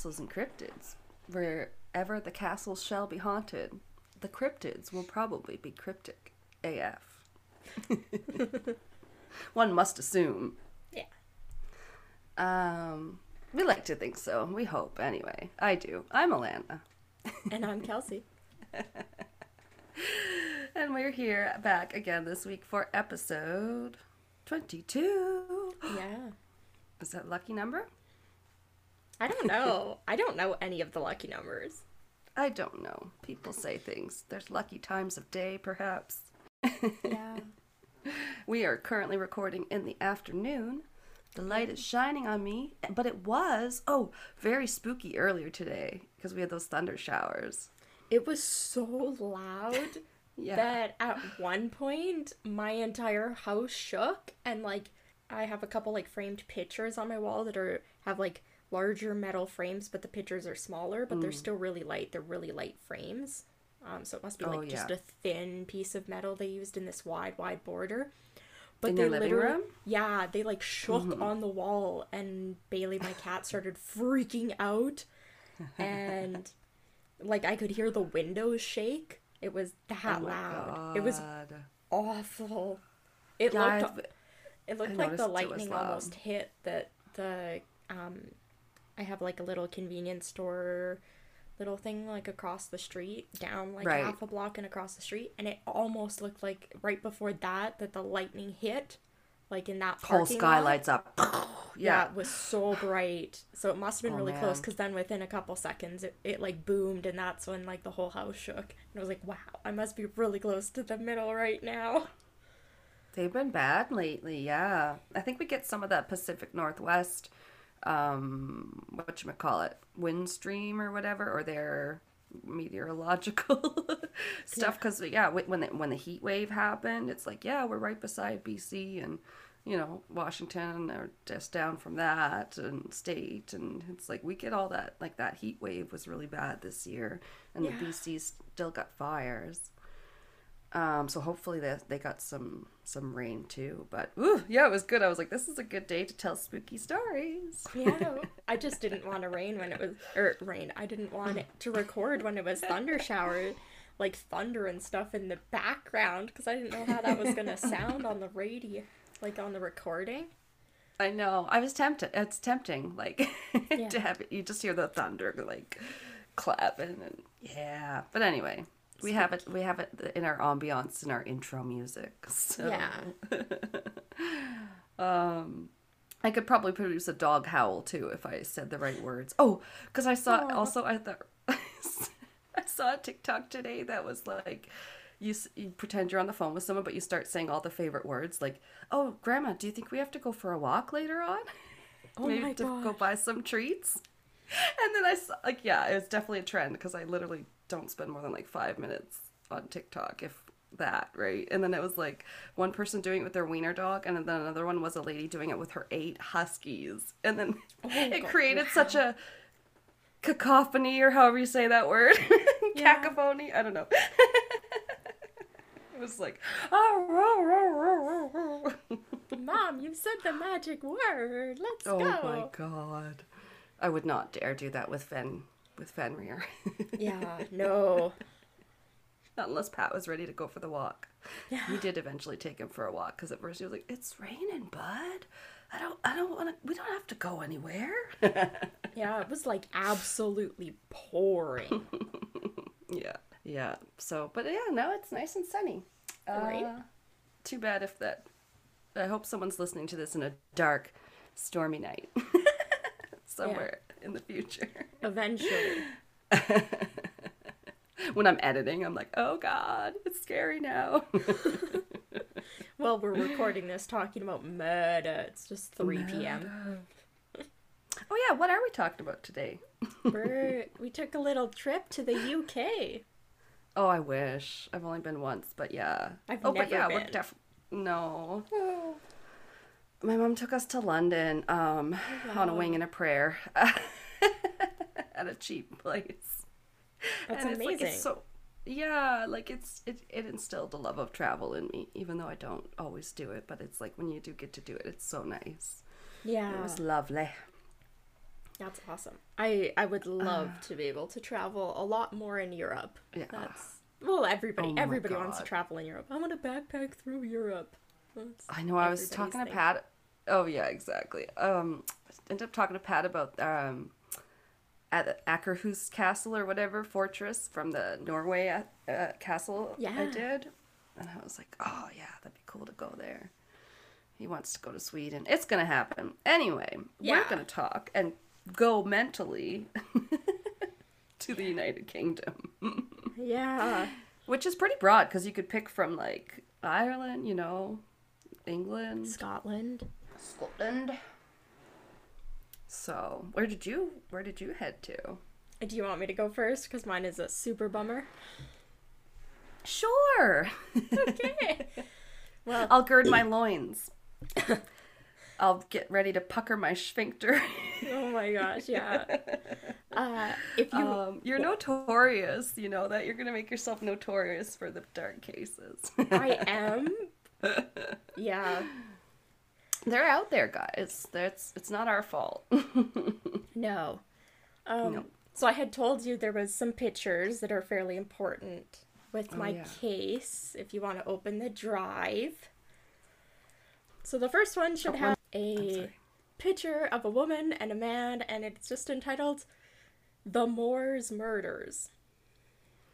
Castles and Cryptids. Wherever the castles shall be haunted, the cryptids will probably be cryptic AF. One must assume. Yeah. Um, we like to think so. We hope, anyway. I do. I'm Alana. And I'm Kelsey. And we're here back again this week for episode 22. Yeah. Is that lucky number? I don't know. I don't know any of the lucky numbers. I don't know. People say things. There's lucky times of day, perhaps. Yeah. We are currently recording in the afternoon. The light is shining on me, but it was, oh, very spooky earlier today because we had those thunder showers. It was so loud Yeah. that at one point my entire house shook and like I have a couple like framed pictures on my wall that are have like larger metal frames but the pictures are smaller but Mm. they're still really light. They're really light frames. Um so it must be like Oh, just a thin piece of metal they used in this wide wide border. But In they literally room? Mm-hmm. yeah, they like shook on the wall and Bailey my cat started freaking out and like I could hear the windows shake. It was that Oh loud. It was awful. It Yeah, looked I've- it looked like the noticed it was lightning almost hit that the um I have like a little convenience store little thing like across the street down like Right. half a block and across the street and it almost looked like right before that that the lightning hit like in that whole sky lot. lights up. Yeah, yeah. it was so bright. So it must have been Oh, really close because then within a couple seconds it, it like boomed and that's when like the whole house shook. And I was like, wow, I must be really close to the middle right now. They've been bad lately, yeah. I think we get some of that Pacific Northwest, um, what you call it, wind stream or whatever, or their meteorological stuff. Because yeah, wh- when the, when the heat wave happened, it's like yeah, we're right beside BC and you know Washington or just down from that and state, and it's like we get all that. Like that heat wave was really bad this year, and Yeah. the BC still got fires. Um, so hopefully they they got some some rain too. But ooh, yeah, it was good. I was like, this is a good day to tell spooky stories. Yeah, I just didn't want to rain when it was or rain. I didn't want it to record when it was thunder shower, like thunder and stuff in the background because I didn't know how that was gonna sound on the radio, like on the recording. I know. I was tempted. It's tempting, like Yeah. to have it. You just hear the thunder like clapping and yeah. But anyway, we have it. We have it in our ambiance in our intro music. So Yeah. um, I could probably produce a dog howl too if I said the right words. Oh, because I saw Aw. also I thought I saw a TikTok today that was like. You, you pretend you're on the phone with someone, but you start saying all the favorite words like, "Oh, Grandma, do you think we have to go for a walk later on? Oh Maybe my to go buy some treats." And then I saw, like, yeah, it was definitely a trend because I literally don't spend more than like five minutes on TikTok, if that, right? And then it was like one person doing it with their wiener dog, and then another one was a lady doing it with her eight huskies, and then oh, it God, created such a cacophony, or however you say that word, Yeah. cacophony. I don't know. it was like, oh, Mom, you said the magic word. Let's oh go. Oh my god, I would not dare do that with Fen with Fenrir. Yeah, no. Not unless Pat was ready to go for the walk. Yeah. We did eventually take him for a walk because at first he was like, "It's raining, bud. I don't, I don't want to. We don't have to go anywhere." Yeah, it was like absolutely pouring. yeah, yeah. So, but yeah, no, it's nice and sunny. Right. Uh, too bad if that. I hope someone's listening to this in a dark, stormy night somewhere in the future. Eventually. when I'm editing, I'm like, "Oh God, it's scary now." Well, we're recording this talking about murder. It's just 3 p.m. oh yeah, what are we talking about today? We're, we took a little trip to the UK. Oh, I wish. I've only been once, but yeah. I've oh, but never yeah, we're been. def. No. My mom took us to London um, on a wing and a prayer at a cheap place. That's and It's like, amazing. it's so yeah, like it's it, it instilled a love of travel in me, even though I don't always do it. But it's like when you do get to do it, it's so nice. yeah. It was lovely. That's awesome. I I would love to be able to travel a lot more in Europe. Yeah. That's well, everybody Oh everybody wants to travel in Europe. I want to backpack through Europe. That's I know. I was talking to. Pat. Oh yeah, exactly. Um, I ended up talking to Pat about um, at Akershus Castle or whatever fortress from the Norway uh, uh, castle. I did, and I was like, oh yeah, that'd be cool to go there. He wants to go to Sweden. It's gonna happen anyway. Yeah. We're gonna talk and go mentally to the United Kingdom, Yeah. which is pretty broad because you could pick from like Ireland, you know, England. Scotland. Scotland. So, where did you where did you head to? Do you want me to go first? Because mine is a super bummer. Sure. Okay. well, I'll gird my loins. I'll get ready to pucker my sphincter. oh my gosh, yeah. Uh, if you Um, you're notorious, you know that you're gonna make yourself notorious for the dark cases. I am. Yeah. They're out there, guys. That's it's not our fault. No. Um, No. So I had told you there was some pictures that are fairly important with Oh, my yeah. case. If you want to open the drive. So the first one should Oh, have I'm a picture of a woman and a man, and it's just entitled "The Moors Murders."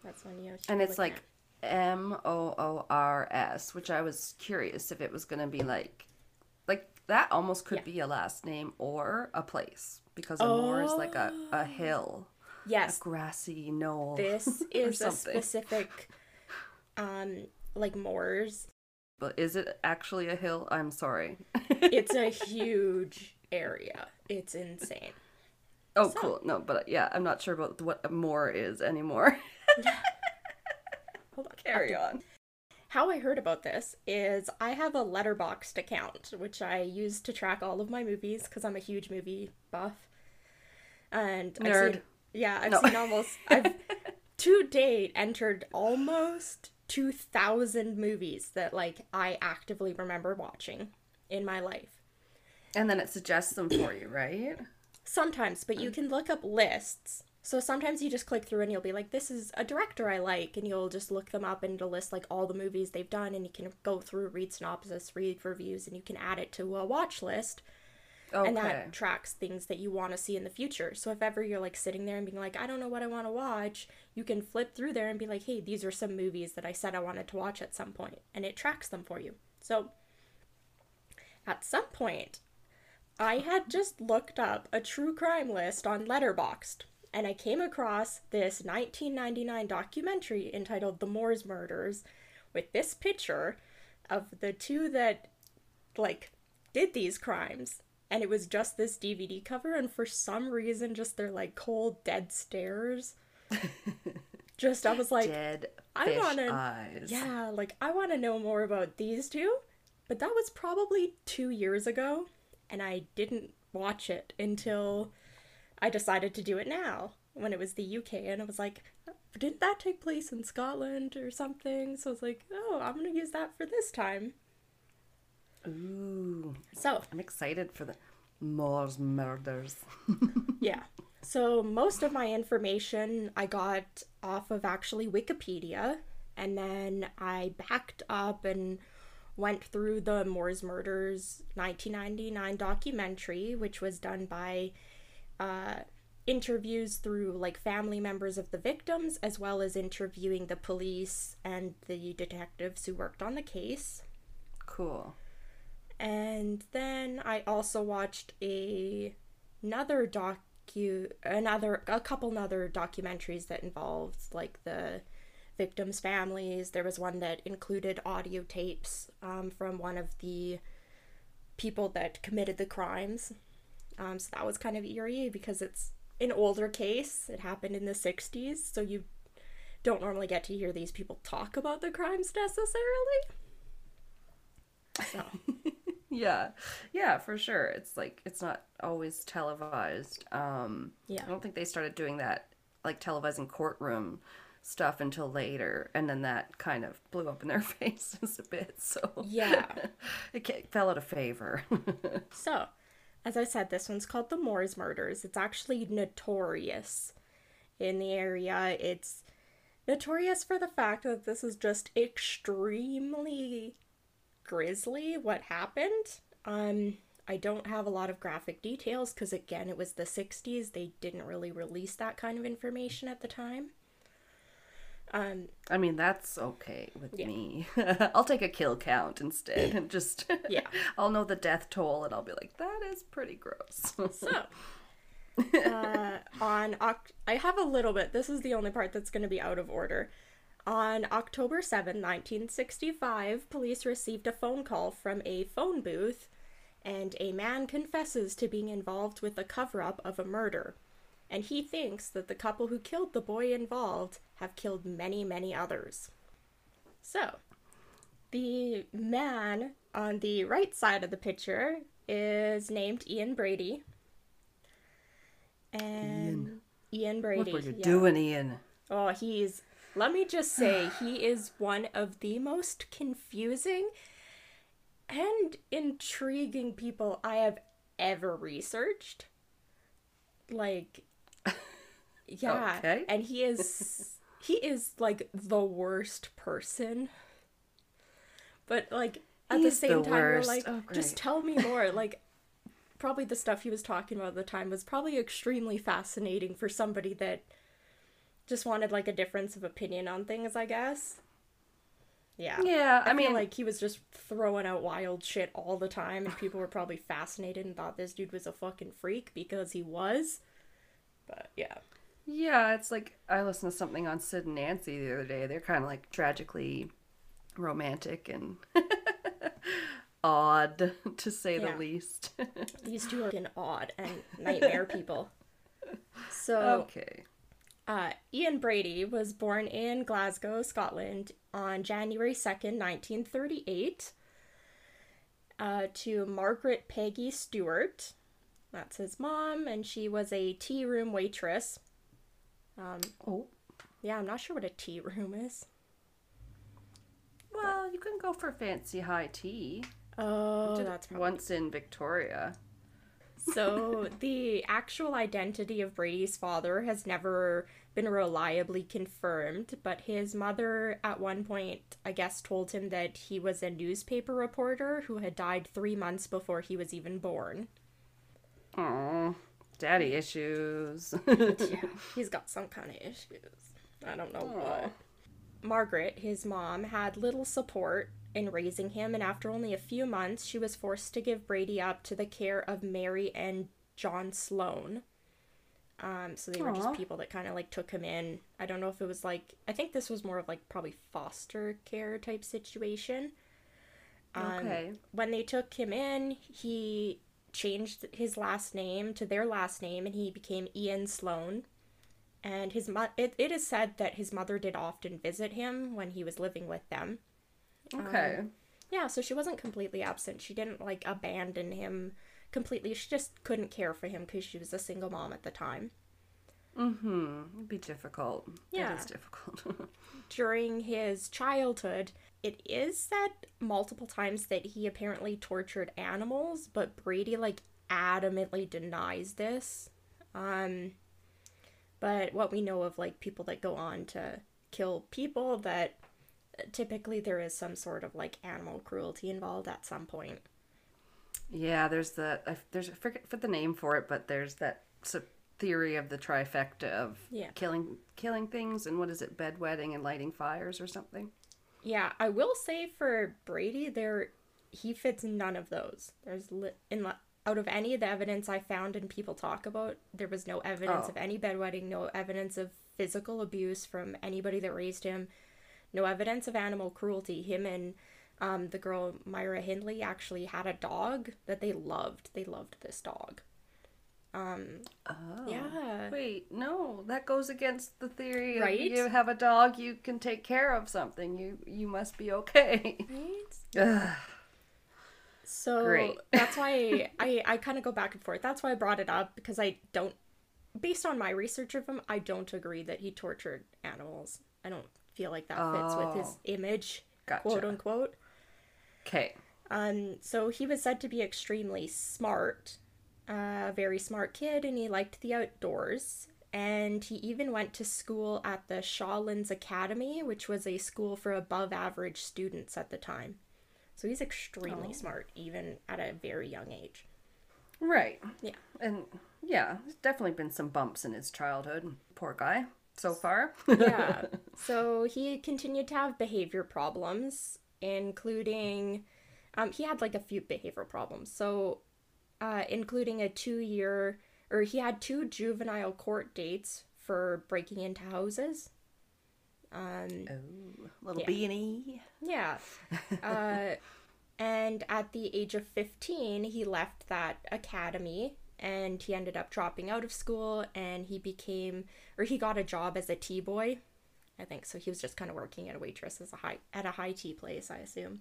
That's one you. should and it's like M O O R S, which I was curious if it was gonna be like, like that almost could Yeah. be a last name or a place because a moor is like a, a hill, at. Yes, grassy knoll. this is a specific, um, like moors. But is it actually a hill? I'm sorry. It's a huge area. It's insane. oh, so- cool. No, but yeah, I'm not sure about what a moor is anymore. Hold on. Carry on. How I heard about this is I have a Letterboxd account, which I use to track all of my movies because I'm a huge movie buff. And I've Nerd. seen, yeah, I've No. seen almost, I've to date entered almost 2,000 movies that like I actively remember watching in my life. And then it suggests them for you, right? Sometimes, but you mm. can look up lists. So sometimes you just click through and you'll be like, this is a director I like, and you'll just look them up and it'll list like all the movies they've done, and you can go through, read synopsis, read reviews, and you can add it to a watch list, Okay. and that tracks things that you want to see in the future. So if ever you're like sitting there and being like, I don't know what I want to watch, you can flip through there and be like, hey, these are some movies that I said I wanted to watch at some point, and it tracks them for you. So at some point, I had just looked up a true crime list on Letterboxd, and I came across this 1999 documentary entitled The Moors Murders with this picture of the two that, like, did these crimes. And it was just this DVD cover, and for some reason, just their, like, cold, dead stares. just, I was like, Dead I wanna- eyes. yeah, like I want to know more about these two, but that was probably two years ago, and I didn't watch it until I decided to do it now when it was the UK, and I was like, didn't that take place in Scotland or something? So I was like, oh, I'm gonna use that for this time. Ooh, So I'm excited for the Moors murders. Yeah. So most of my information I got off of actually Wikipedia, and then I backed up and went through the Moors Murders 1999 documentary, which was done by uh, interviews through like family members of the victims, as well as interviewing the police and the detectives who worked on the case. Cool. And then I also watched a another docu another a couple other documentaries that involved like the victims' families. There was one that included audio tapes um, from one of the people that committed the crimes. Um, so that was kind of eerie because it's an older case. It happened in the 60s, so you don't normally get to hear these people talk about the crimes necessarily. So, Yeah, yeah, for sure. It's like it's not always televised. Um, Yeah. I don't think they started doing that, like televising courtroom stuff until later, and then that kind of blew up in their faces a bit. So Yeah. it fell out of favor. So, as I said, this one's called the Moors murders. It's actually notorious in the area. It's notorious for the fact that this is just extremely grisly what happened. Um, I don't have a lot of graphic details because, again, it was the 60s. They didn't really release that kind of information at the time. Um, I mean, that's okay with Yeah. me. I'll take a kill count instead and just Yeah. I'll know the death toll and I'll be like, that is pretty gross. So, uh, on Oct- I have a little bit. This is the only part that's going to be out of order. On October 7, 1965, police received a phone call from a phone booth, and a man confesses to being involved with the cover up of a murder. And he thinks that the couple who killed the boy involved have killed many, many others. So, the man on the right side of the picture is named Ian Brady. And Ian, Brady. Look what you're yeah. doing, Ian. Oh, he's. Let me just say, he is one of the most confusing and intriguing people I have ever researched. Like, yeah. Okay. And he is. he is, like, the worst person. But, like, at He's the the same time, we're like, Oh, just tell me more. Like, probably the stuff he was talking about at the time was probably extremely fascinating for somebody that just wanted like a difference of opinion on things, I guess. Yeah. Yeah, I, I, mean, like he was just throwing out wild shit all the time, and people were probably fascinated and thought this dude was a fucking freak because he was. But yeah. Yeah, it's like I listened to something on Sid and Nancy the other day. They're kind of like tragically romantic and odd, to say Yeah. the least. These two are fucking odd and nightmare people. So, okay. Uh, Ian Brady was born in Glasgow, Scotland on January 2nd, 1938, uh, to Margaret Peggy Stewart. That's his mom, and she was a tea room waitress. Um, Oh, yeah, I'm not sure what a tea room is. well, you can go for fancy high tea. Oh, that's probably once in Victoria. So, the actual identity of Brady's father has never been reliably confirmed, but his mother, at one point, I guess, told him that he was a newspaper reporter who had died three months before he was even born. Oh, daddy issues. Yeah, he's got some kind of issues. I don't know Aw. what. Margaret, his mom, had little support in raising him, and after only a few months, she was forced to give Brady up to the care of Mary and John Sloan. Um, so they were just people that kind of like took him in. I don't know if it was like I think this was more of like probably foster care type situation. Um, okay. when they took him in, he changed his last name to their last name and he became Ian Sloan. And his mo- it, it is said that his mother did often visit him when he was living with them. Um, okay. Yeah, so she wasn't completely absent. She didn't like abandon him completely. She just couldn't care for him because she was a single mom at the time. Mm-hmm. It'd be difficult. Yeah. It is difficult. during his childhood, it is said multiple times that he apparently tortured animals, but Brady like adamantly denies this. Um but what we know of like people that go on to kill people that typically there is some sort of like animal cruelty involved at some point. yeah, there's the I, there's I forget for the name for it, but there's that s- theory of the trifecta of Yeah. killing killing things and what is it, bedwetting and lighting fires or something. Yeah, I will say for Brady, there he fits none of those. There's li- in out of any of the evidence I found and people talk about, there was no evidence Oh. of any bedwetting, no evidence of physical abuse from anybody that raised him, no evidence of animal cruelty. Him and um, the girl Myra Hindley actually had a dog that they loved. They loved this dog. Um, Oh. yeah. Wait, no, that goes against the theory Right? of you have a dog, you can take care of something. You you must be okay. Right? So Great. that's why I, I kind of go back and forth. That's why I brought it up because I don't, based on my research of him, I don't agree that he tortured animals. I don't feel like that fits with his Oh. image, Gotcha. quote unquote. Okay. Um, so he was said to be extremely smart, a very smart kid and he liked the outdoors. And he even went to school at the Shawlands Academy, which was a school for above average students at the time. So he's extremely Oh. smart, even at a very young age. Right. Yeah. And yeah, there's definitely been some bumps in his childhood. Poor guy. So far. yeah. So he continued to have behavior problems, including, um, he had like a few behavioral problems. So, uh, including a two year, or he had two juvenile court dates for breaking into houses. Um, oh, little Yeah. B and E. yeah. Uh, and at the age of 15, he left that academy and he ended up dropping out of school and he became, or he got a job as a tea boy. I think so. He was just kind of working at a waitress as a high at a high tea place, I assume.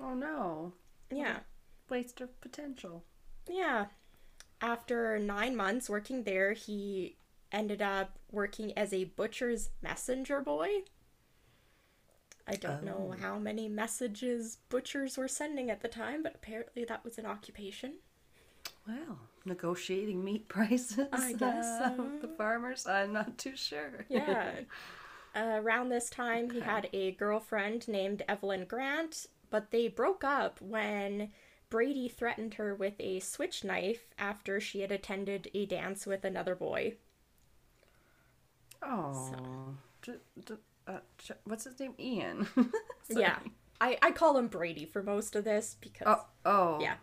Oh no. Yeah, Waste of potential. Yeah. After nine months working there, he ended up working as a butcher's messenger boy. I don't know Oh. how many messages butchers were sending at the time, but apparently that was an occupation. Well, negotiating meat prices. I guess uh, so. the farmers. I'm not too sure. Yeah. uh, around this time, he had a girlfriend named Evelyn Grant, but they broke up when Brady threatened her with a switch knife after she had attended a dance with another boy. Oh. D- d- uh, ch- what's his name? Ian. Yeah. I, I call him Brady for most of this because. Oh. Oh. Yeah.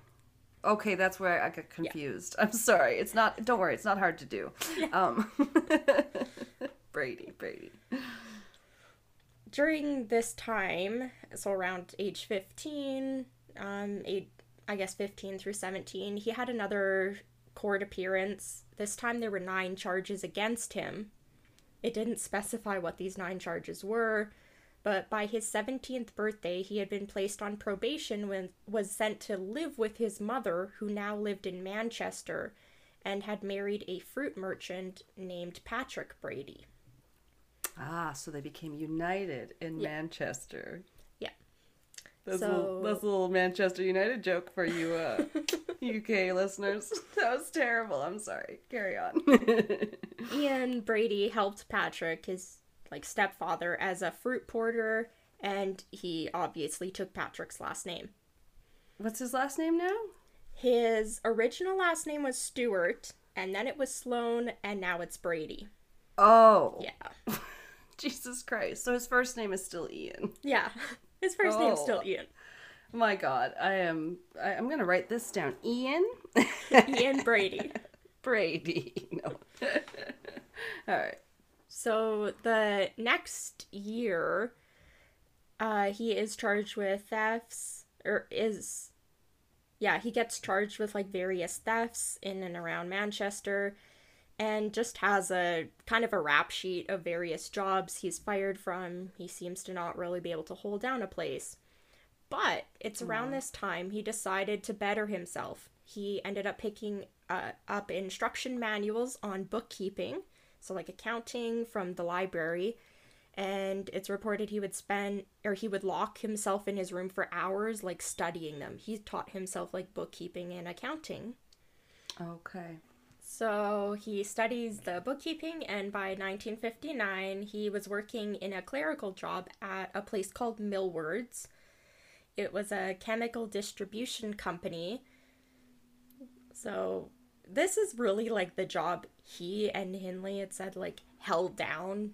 Okay, that's where I got confused. I'm sorry. It's not. Don't worry. It's not hard to do. Um. Brady. Brady. during this time, so around age 15, um, eight, I guess 15 through 17, he had another court appearance. This time there were nine charges against him. It didn't specify what these nine charges were, but by his 17th birthday, he had been placed on probation when was sent to live with his mother, who now lived in Manchester, and had married a fruit merchant named Patrick Brady. Ah, so they became united in Yeah. Manchester. That's, a So- little, that's a little Manchester United joke for you uh, UK listeners. That was terrible. I'm sorry. Carry on. Ian Brady helped Patrick, his like stepfather, as a fruit porter, and he obviously took Patrick's last name. What's his last name now? His original last name was Stewart, and then it was Sloan, and now it's Brady. Oh. Yeah. Jesus Christ. So his first name is still Ian. Yeah. His first name's Oh. still Ian. My God. I am. I, I'm going to write this down. Ian Ian Brady. Brady. No. All right. So the next year, uh, he is charged with thefts, or is, yeah, he gets charged with like various thefts in and around Manchester, and just has a kind of a rap sheet of various jobs he's fired from. He seems to not really be able to hold down a place. But it's around this time he decided to better himself. He ended up picking uh, up instruction manuals on bookkeeping, so like accounting from the library. And it's reported he would spend, or he would lock himself in his room for hours, like studying them. He taught himself like bookkeeping and accounting. Okay. So he studies the bookkeeping, and by 1959, he was working in a clerical job at a place called Millwards. It was a chemical distribution company. So this is really like the job he and Hindley had said like held down.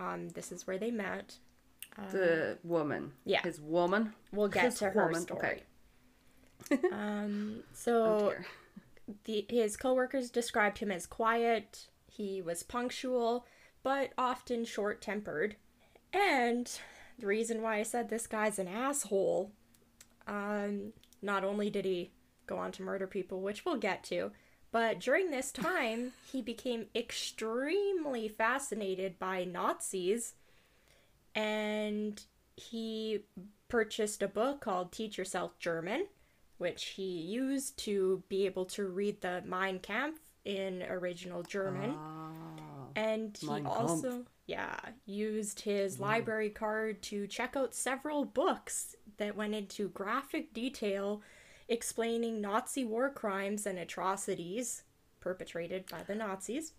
Um, this is where they met. The woman. yeah. His woman. We'll get His to her woman, story. okay. um, Oh, so dear. The his coworkers described him as quiet. He was punctual, but often short-tempered. And the reason why I said this guy's an asshole, um, not only did he go on to murder people, which we'll get to, but during this time he became extremely fascinated by Nazis, and he purchased a book called Teach Yourself German which he used to be able to read the Mein Kampf in original German. Oh. and he also, yeah, used his mm. library card to check out several books that went into graphic detail explaining Nazi war crimes and atrocities perpetrated by the Nazis.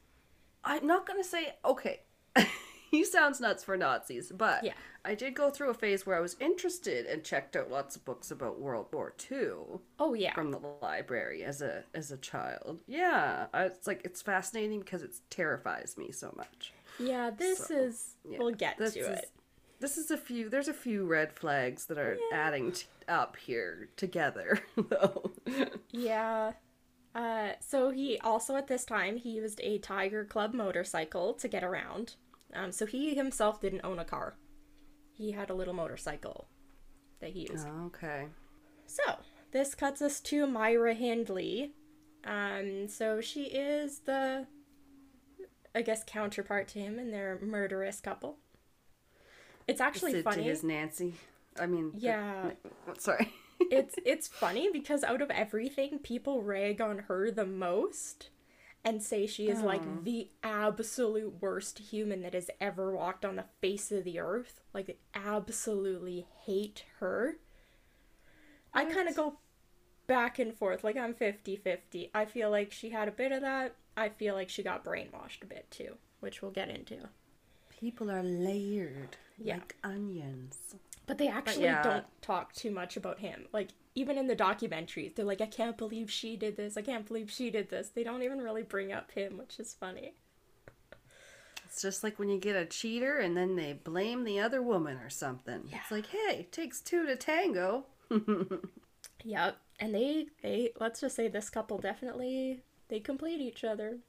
I'm not gonna say okay. he sounds nuts for Nazis, but Yeah. I did go through a phase where I was interested and checked out lots of books about World War II Oh yeah. from the library as a as a child. Yeah, I, it's like it's fascinating because it terrifies me so much. Yeah, this So, is yeah, we'll get this to is- it. This is a few. There's a few red flags that are adding t- up here together, though. Yeah. Uh, so he also at this time he used a Tiger Cub motorcycle to get around. Um, so he himself didn't own a car. He had a little motorcycle that he used. okay. So this cuts us to Myra Hindley. Um, so she is the, I guess, counterpart to him, and they're a murderous couple. It's actually to funny. his Nancy. I mean, the- Yeah. sorry. it's it's funny because out of everything, people rag on her the most and say she is like the absolute worst human that has ever walked on the face of the earth. Like they absolutely hate her. I kind of go back and forth. Like I'm 50-50. I feel like she had a bit of that. I feel like she got brainwashed a bit too, which we'll get into. People are layered Yeah. like onions. But they actually yeah. don't talk too much about him. Like even in the documentaries, they're like, "I can't believe she did this. I can't believe she did this." They don't even really bring up him, which is funny. It's just like when you get a cheater and then they blame the other woman or something. It's like, hey, takes two to tango. Yep. And they they let's just say this couple definitely they complete each other.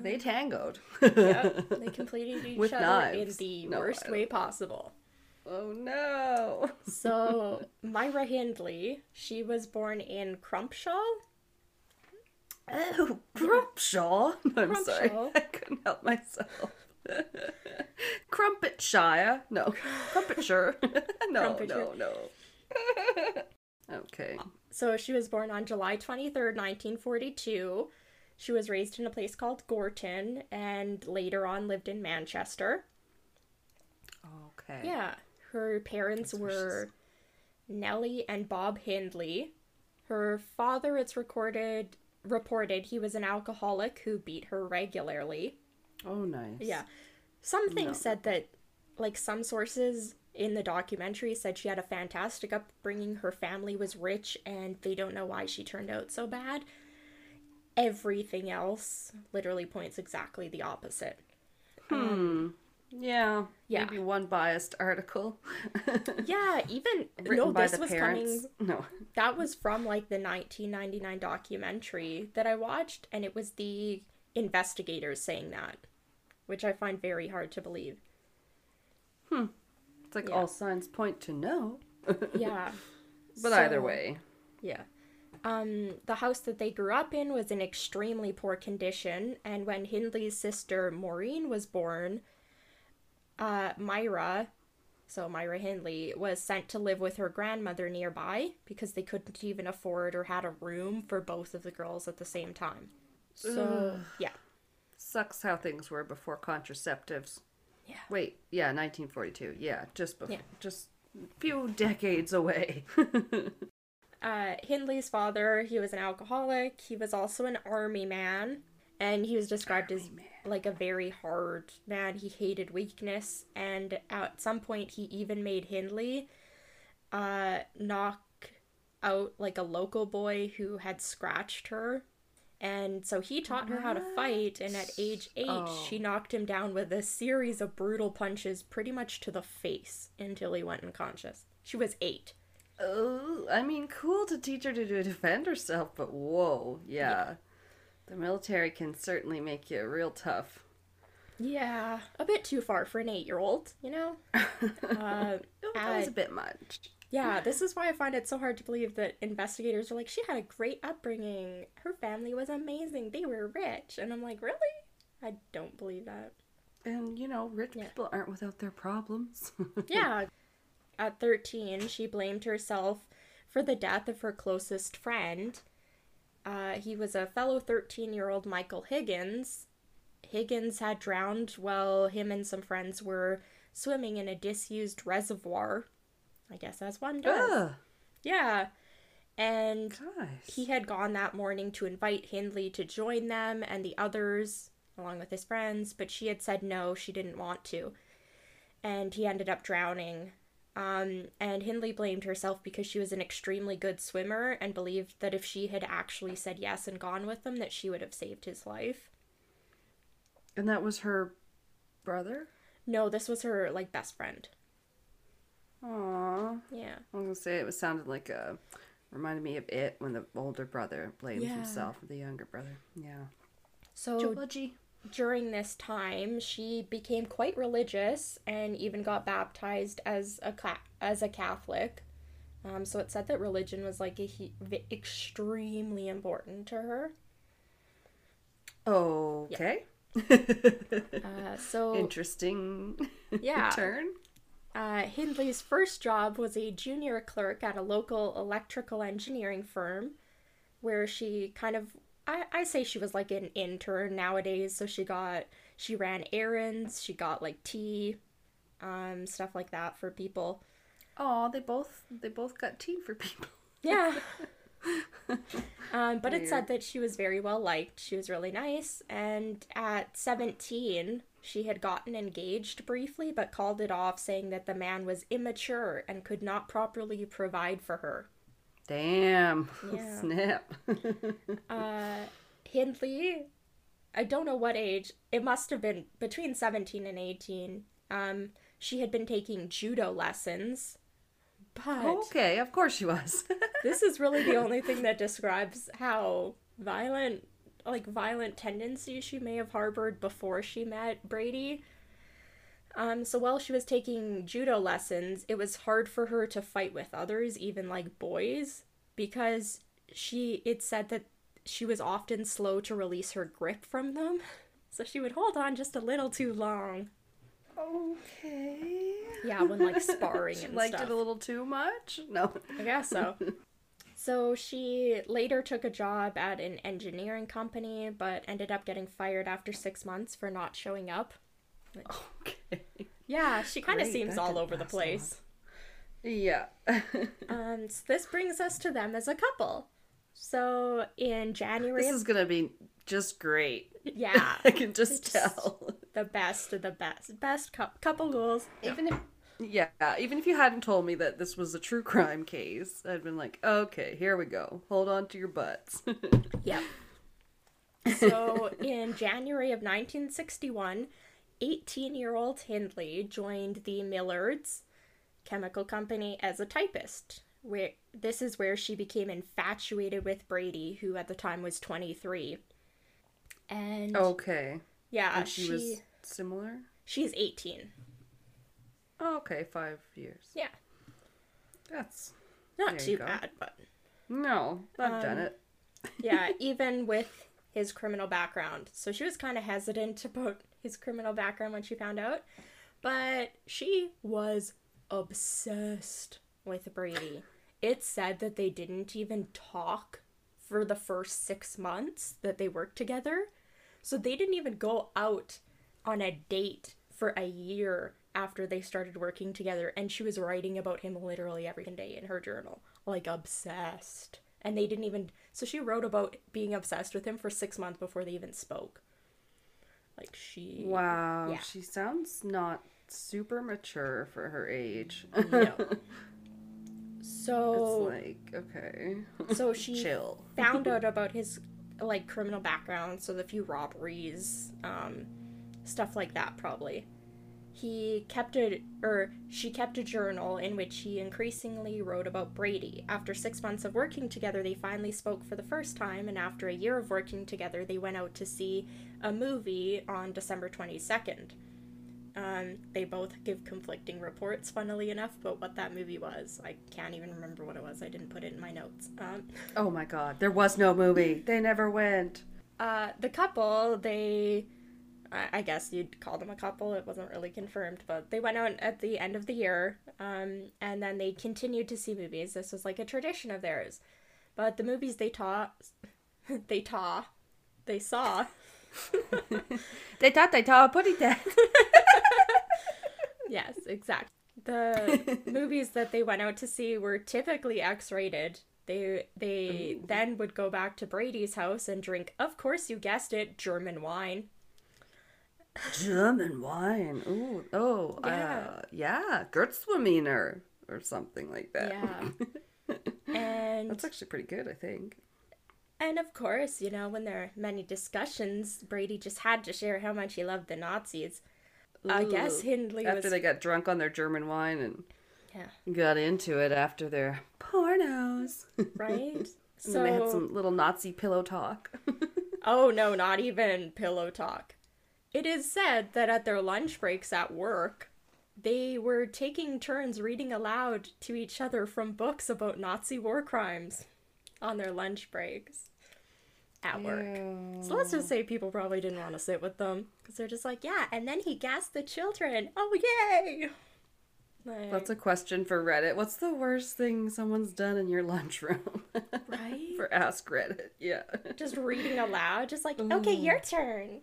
They um, tangoed. Yep. they completed each With other knives. in the No, worst way possible. Oh no. So Myra Hindley, she was born in Crumpshaw. Oh, Crumpshaw. I'm sorry. I couldn't help myself. Crumpetshire. No. Crumpetshire. no, no, no. okay. So she was born on July 23rd, 1942. She was raised in a place called Gorton and later on lived in Manchester. Okay. Yeah. Her parents That's were Nellie and Bob Hindley. Her father, it's recorded reported he was an alcoholic who beat her regularly. Oh, nice. Yeah. Something No. said that, like, some sources in the documentary said she had a fantastic upbringing, her family was rich, and they don't know why she turned out so bad. Everything else literally points exactly the opposite. Hmm. Yeah. Yeah. Maybe one biased article. Yeah, even no, this was parents. coming. No. That was from like the 1999 documentary that I watched, and it was the investigators saying that, which I find very hard to believe. Hmm. It's like Yeah. all signs point to no. Yeah. But either way. Yeah. Um, the house that they grew up in was in extremely poor condition, and when Hindley's sister Maureen was born, uh, Myra, so Myra Hindley, was sent to live with her grandmother nearby because they couldn't even afford or had a room for both of the girls at the same time. So, yeah. Sucks how things were before contraceptives. Yeah. Wait, yeah, 1942. Yeah, just before, Yeah. just a few decades away. Uh, Hindley's father, he was an alcoholic. He was also an army man, and he was described as man. Like a very hard man. He hated weakness, and at some point, he even made Hindley uh, knock out like a local boy who had scratched her. And so he taught her how to fight, and at age eight, Oh. she knocked him down with a series of brutal punches, pretty much to the face, until he went unconscious. She was eight. oh, I mean, cool to teach her to defend herself, but whoa, yeah. The military can certainly make you real tough. Yeah, a bit too far for an eight year old, you know? Uh, Oh, that was a bit much. yeah, this is why I find it so hard to believe that investigators are like, she had a great upbringing. Her family was amazing. They were rich. And I'm like, really? I don't believe that. And, you know, rich Yeah. people aren't without their problems. Yeah. At 13, she blamed herself for the death of her closest friend. Uh, he was a fellow 13 year old Michael Higgins. Higgins had drowned while him and some friends were swimming in a disused reservoir. I guess as one does. Ugh. Yeah. And Gosh. he had gone that morning to invite Hindley to join them and the others, along with his friends, but she had said no, she didn't want to. And he ended up drowning. Um, and Hindley blamed herself because she was an extremely good swimmer and believed that if she had actually said yes and gone with them, that she would have saved his life. and that was her brother? No, this was her like best friend. Aww. Yeah. I was gonna say it was sounded like a reminded me of it when the older brother blames Yeah. himself for the younger brother. Yeah. So Geology. During this time, she became quite religious and even got baptized as a ca- as a Catholic. Um, so it said that religion was like a he- extremely important to her. Okay. Uh, so Interesting yeah, turn. uh, Hindley's first job was a junior clerk at a local electrical engineering firm, where she kind of I, I say she was like an intern nowadays. So she got she ran errands, she got like tea, um, stuff like that for people. Oh, they both they both got tea for people. Yeah. um, but it said that she was very well liked. She was really nice. And at 17, she had gotten engaged briefly, but called it off, saying that the man was immature and could not properly provide for her. Damn. Yeah. Snap. Uh, Hindley, I don't know what age, it must have been between 17 and 18. Um, she had been taking judo lessons. But okay, of course she was. this is really the only thing that describes how violent like violent tendencies she may have harbored before she met Brady. Um, so while she was taking judo lessons, it was hard for her to fight with others, even like boys, because she it said that she was often slow to release her grip from them. So she would hold on just a little too long. okay. Yeah, when like sparring She and liked stuff. it a little too much? No. I guess so. so she later took a job at an engineering company, but ended up getting fired after six months for not showing up. Okay. Yeah, she kind of seems all over the last place. Yeah. Um, so this brings us to them as a couple. So in January, this is gonna be just great. yeah, I can just It's- tell. the best of the best, best cou- couple goals. Even if yeah, even if you hadn't told me that this was a true crime case, I'd been like, okay, here we go. Hold on to your butts. Yep. So in January of 1961, 18 year old Hindley joined the Millwards chemical company as a typist. Where this is where she became infatuated with Brady, who at the time was 23. And okay. yeah, And she, she, was similar? she's 18. Oh, okay, five years. Yeah, That's not too bad, but no, I've done Um, it. yeah, even with his criminal background. So she was kind of hesitant to about his criminal background when she found out. But she was obsessed with Brady. It said that they didn't even talk for the first six months that they worked together. So they didn't even go out on a date for a year after they started working together. And she was writing about him literally every day in her journal. Like, obsessed. And they didn't even. So she wrote about being obsessed with him for six months before they even spoke. Like, she. Wow, yeah. she sounds not super mature for her age. No. So. it's like, okay. So she Chill. found out about his like criminal background, so the few robberies, um, stuff like that probably. He kept a or she kept a journal in which he increasingly wrote about Brady. After six months of working together, they finally spoke for the first time, and after a year of working together, they went out to see a movie on December twenty second. Um, they both give conflicting reports, funnily enough, but what that movie was, I can't even remember what it was. I didn't put it in my notes. Um, Oh my god, there was no movie. They never went. uh, the couple, they, I, guess you'd call them a couple. It wasn't really confirmed, but they went out at the end of the year, um, and then they continued to see movies. This was like a tradition of theirs. But the movies they taught, they taught, they saw. They thought they saw a putty yes, exactly. The movies that they went out to see were typically X rated, They they then would go back to Brady's house and drink, of course you guessed it, German wine. German wine. Ooh, oh, Yeah. uh, yeah, Gewürztraminer or something like that. Yeah. And That's actually pretty good, I think. and of course, you know, when there are many discussions, Brady just had to share how much he loved the Nazis. I guess Hindley after was they got drunk on their German wine and yeah, got into it after their pornos. right? then they had some little Nazi pillow talk. Oh no, not even pillow talk. It is said that at their lunch breaks at work, they were taking turns reading aloud to each other from books about Nazi war crimes on their lunch breaks at work. So let's just say people probably didn't want to sit with them because they're just like, yeah, and then he gassed the children. Oh, yay! Like, That's a question for Reddit. What's the worst thing someone's done in your lunchroom? right? for Ask Reddit. Yeah. just reading aloud, just like, mm-hmm. okay, your turn,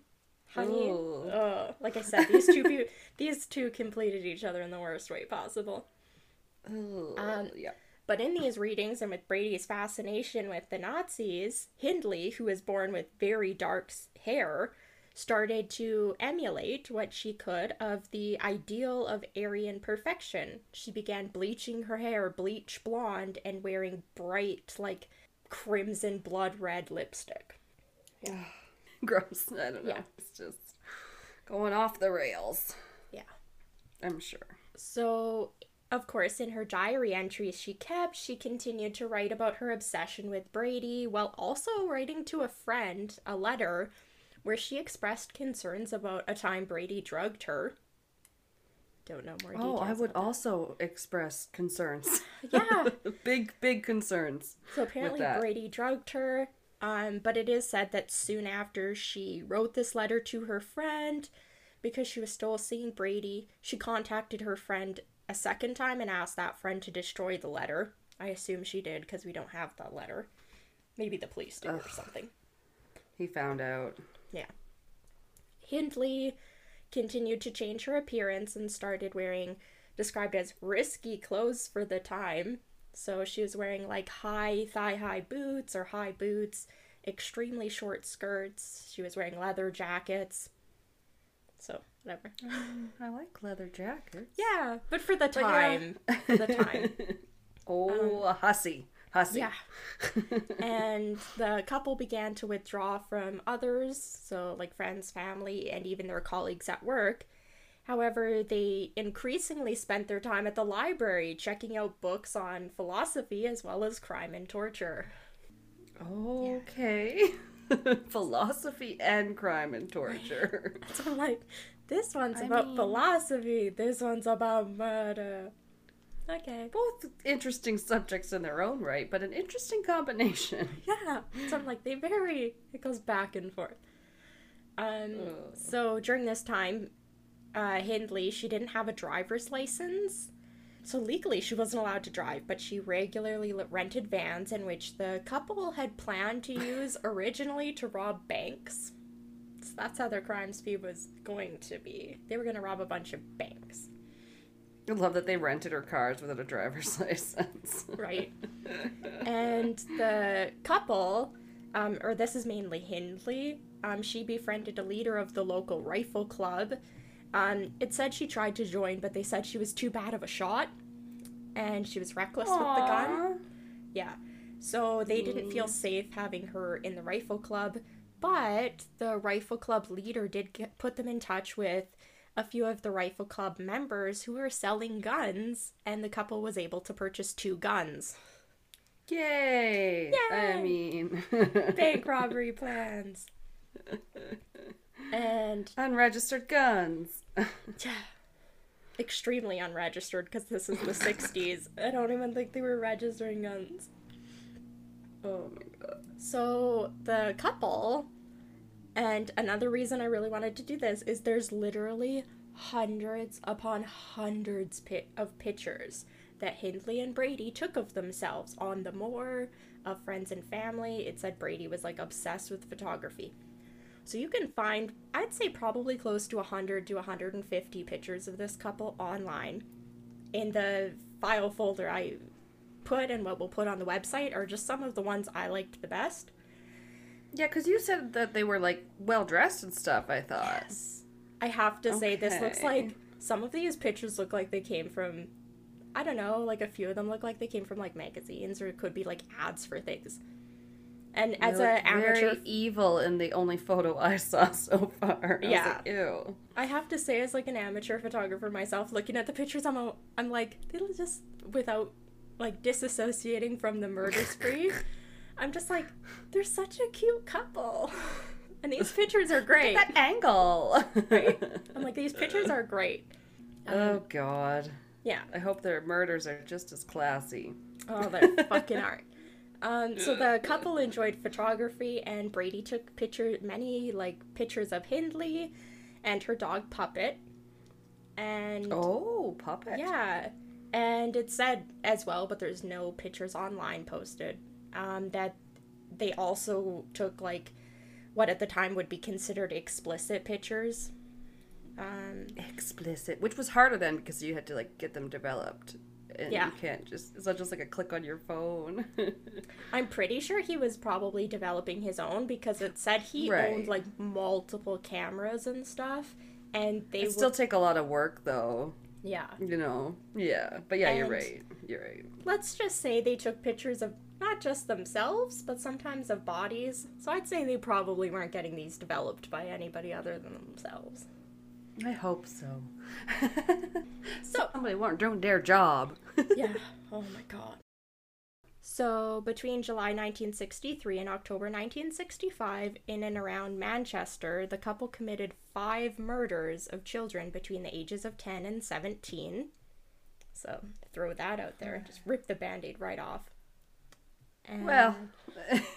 honey. Ugh. Like I said, these two peo- these two completed each other in the worst way possible. Ooh, Um, yeah. But in these readings, and with Brady's fascination with the Nazis, Hindley, who was born with very dark hair, started to emulate what she could of the ideal of Aryan perfection. She began bleaching her hair bleach blonde and wearing bright, like crimson blood red lipstick. Gross. I don't know. Yeah. It's just going off the rails. Yeah. I'm sure. So, of course, in her diary entries she kept, she continued to write about her obsession with Brady while also writing to a friend a letter where she expressed concerns about a time Brady drugged her. Don't know more details. Oh, I would also express concerns. Yeah. big, big concerns. So apparently. Brady drugged her. Um, but it is said that soon after she wrote this letter to her friend, because she was still seeing Brady, she contacted her friend a second time and asked that friend to destroy the letter. I assume she did because we don't have the letter. Maybe the police did or something. He found out. Yeah. Hindley continued to change her appearance and started wearing described as risky clothes for the time. So she was wearing like high thigh high boots or high boots, extremely short skirts. She was wearing leather jackets. So, whatever. I like leather jackets. Yeah, but for the yeah. time. For the time. Oh, a hussy. Hussy. Yeah. and the couple began to withdraw from others, so like friends, family, and even their colleagues at work. However, they increasingly spent their time at the library checking out books on philosophy as well as crime and torture. Okay. Philosophy and crime and torture. So I'm like, this one's I about mean- philosophy, this one's about murder. Okay. Both interesting subjects in their own right, but an interesting combination. Yeah. So I'm like, they vary. It goes back and forth. Um. Ugh. So during this time, uh, Hindley she didn't have a driver's license, so legally she wasn't allowed to drive. But she regularly rented vans in which the couple had planned to use originally to rob banks. So that's how their crime speed was going to be. They were going to rob a bunch of banks, I love that they rented her cars without a driver's license. right? and the couple, um, or this is mainly Hindley, um, she befriended a leader of the local rifle club. Um, it said she tried to join, but they said she was too bad of a shot, and she was reckless with the gun. Yeah. So they didn't feel safe having her in the rifle club, but the rifle club leader did get, put them in touch with a few of the rifle club members who were selling guns, and the couple was able to purchase two guns. Yay! I mean, Bank robbery plans. And unregistered guns. yeah, extremely unregistered because this is the 60s. I don't even think they were registering guns. Oh my god. So the couple, and another reason I really wanted to do this is there's literally hundreds upon hundreds of pictures that Hindley and Brady took of themselves on the moor, of friends and family. It said Brady was like obsessed with photography. So you can find, I'd say probably close to 100 to 150 pictures of this couple online. In the file folder I put and what we'll put on the website are just some of the ones I liked the best. Yeah, because you said that they were like well dressed and stuff. I thought. Yes. I have to say, this looks like some of these pictures look like they came from, I don't know, like a few of them look like they came from like magazines or it could be like ads for things. And as an amateur, very evil in the only photo I saw so far. I Yeah. like, ew. I have to say, as like an amateur photographer myself, looking at the pictures, I'm a, I'm like, they'll just without like disassociating from the murder spree. I'm just like, they're such a cute couple, and these pictures are great. That angle. Right? I'm like, these pictures are great. oh um, God. Yeah. I hope their murders are just as classy. Oh, they fucking are. Um, so the couple enjoyed photography, and Brady took picture many like pictures of Hindley and her dog Puppet. And Oh, puppet. yeah, and it said as well, but there's no pictures online posted. Um, that they also took like what at the time would be considered explicit pictures. Um, Explicit, which was harder then because you had to like get them developed. And Yeah. you can't just it's not just like a click on your phone. I'm pretty sure he was probably developing his own because it said he Right. owned like multiple cameras and stuff, and they It would, still take a lot of work though. yeah. You know. Yeah. But yeah, you're right. You're right. Let's just say they took pictures of not just themselves, but sometimes of bodies. So I'd say they probably weren't getting these developed by anybody other than themselves. I hope so. So Somebody weren't doing their job. yeah. Oh my god. So, between July 1963 and October 1965, in and around Manchester, the couple committed five murders of children between the ages of 10 and 17. So, throw that out there. And just rip the band aid right off. And, Well,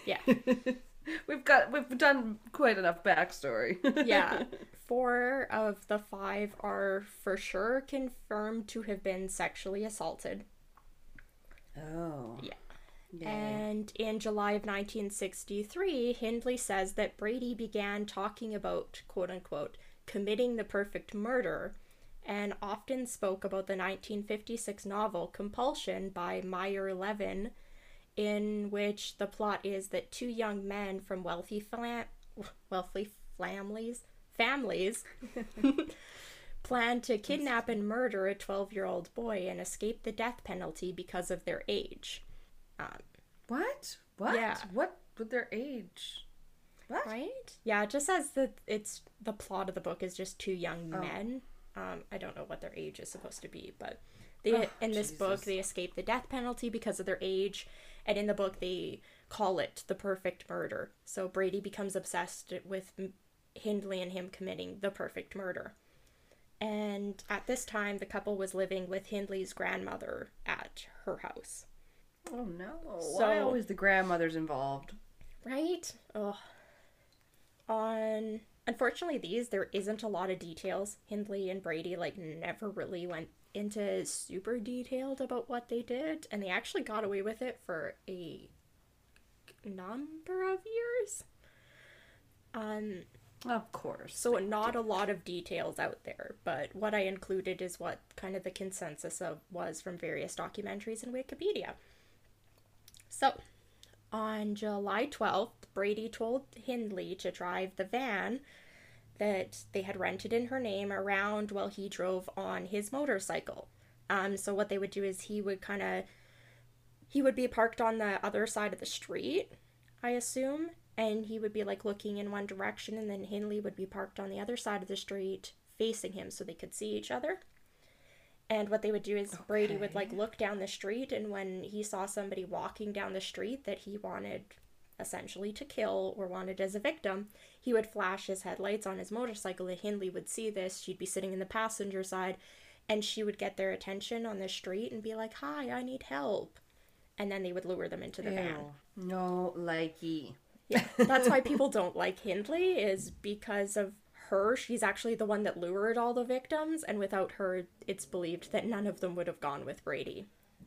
yeah. we've got we've done quite enough backstory. yeah. Four of the five are for sure confirmed to have been sexually assaulted. Oh. Yeah. And in July of 1963, Hindley says that Brady began talking about, quote unquote, committing the perfect murder, and often spoke about the 1956 novel Compulsion by Meyer Levin, in which the plot is that two young men from wealthy flam- wealthy families families plan to kidnap and murder a 12-year-old boy and escape the death penalty because of their age. Um, What? What? Yeah. What with their age? What? right? Yeah, it just says that it's the plot of the book is just two young Oh. men. Um, I don't know what their age is supposed to be, but they Oh, in this book they escape the death penalty because of their age, and in the book they call it the perfect murder. So Brady becomes obsessed with Hindley and him committing the perfect murder. And at this time, the couple was living with Hindley's grandmother at her house. Oh no. Why So- always the grandmother's involved? Right? Ugh. On unfortunately these there isn't a lot of details. Hindley and Brady like never really went into super detailed about what they did and they actually got away with it for a number of years. Um Of course. so not a lot of details out there, but what I included is what kind of the consensus of was from various documentaries and Wikipedia. So, on July 12th, Brady told Hindley to drive the van that they had rented in her name around while he drove on his motorcycle. Um, so what they would do is he would kind of he would be parked on the other side of the street, I assume, and he would be like looking in one direction, and then Hindley would be parked on the other side of the street facing him so they could see each other. And what they would do is Brady would like look down the street, and when he saw somebody walking down the street that he wanted essentially to kill or wanted as a victim, he would flash his headlights on his motorcycle, and Hindley would see this. She'd be sitting in the passenger side, and she would get their attention on the street and be like, Hi, I need help. And then they would lure them into the van. No likey. Yeah, that's why people don't like Hindley is because of her. She's actually the one that lured all the victims, and without her, it's believed that none of them would have gone with Brady.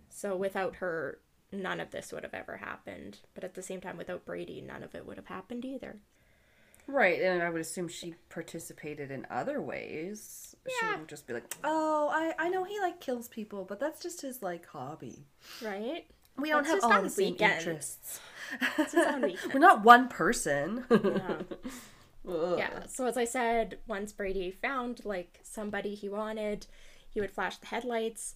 So without her, none of this would have ever happened. But at the same time, without Brady, none of it would have happened either. Right, and I would assume she participated in other ways. She Yeah. wouldn't just be like, "Oh, I I know he like kills people, but that's just his like hobby." Right? We don't It's have all the same weekends. interests. It's just on weekends. We're not one person. Yeah. So as I said, once Brady found like somebody he wanted, he would flash the headlights.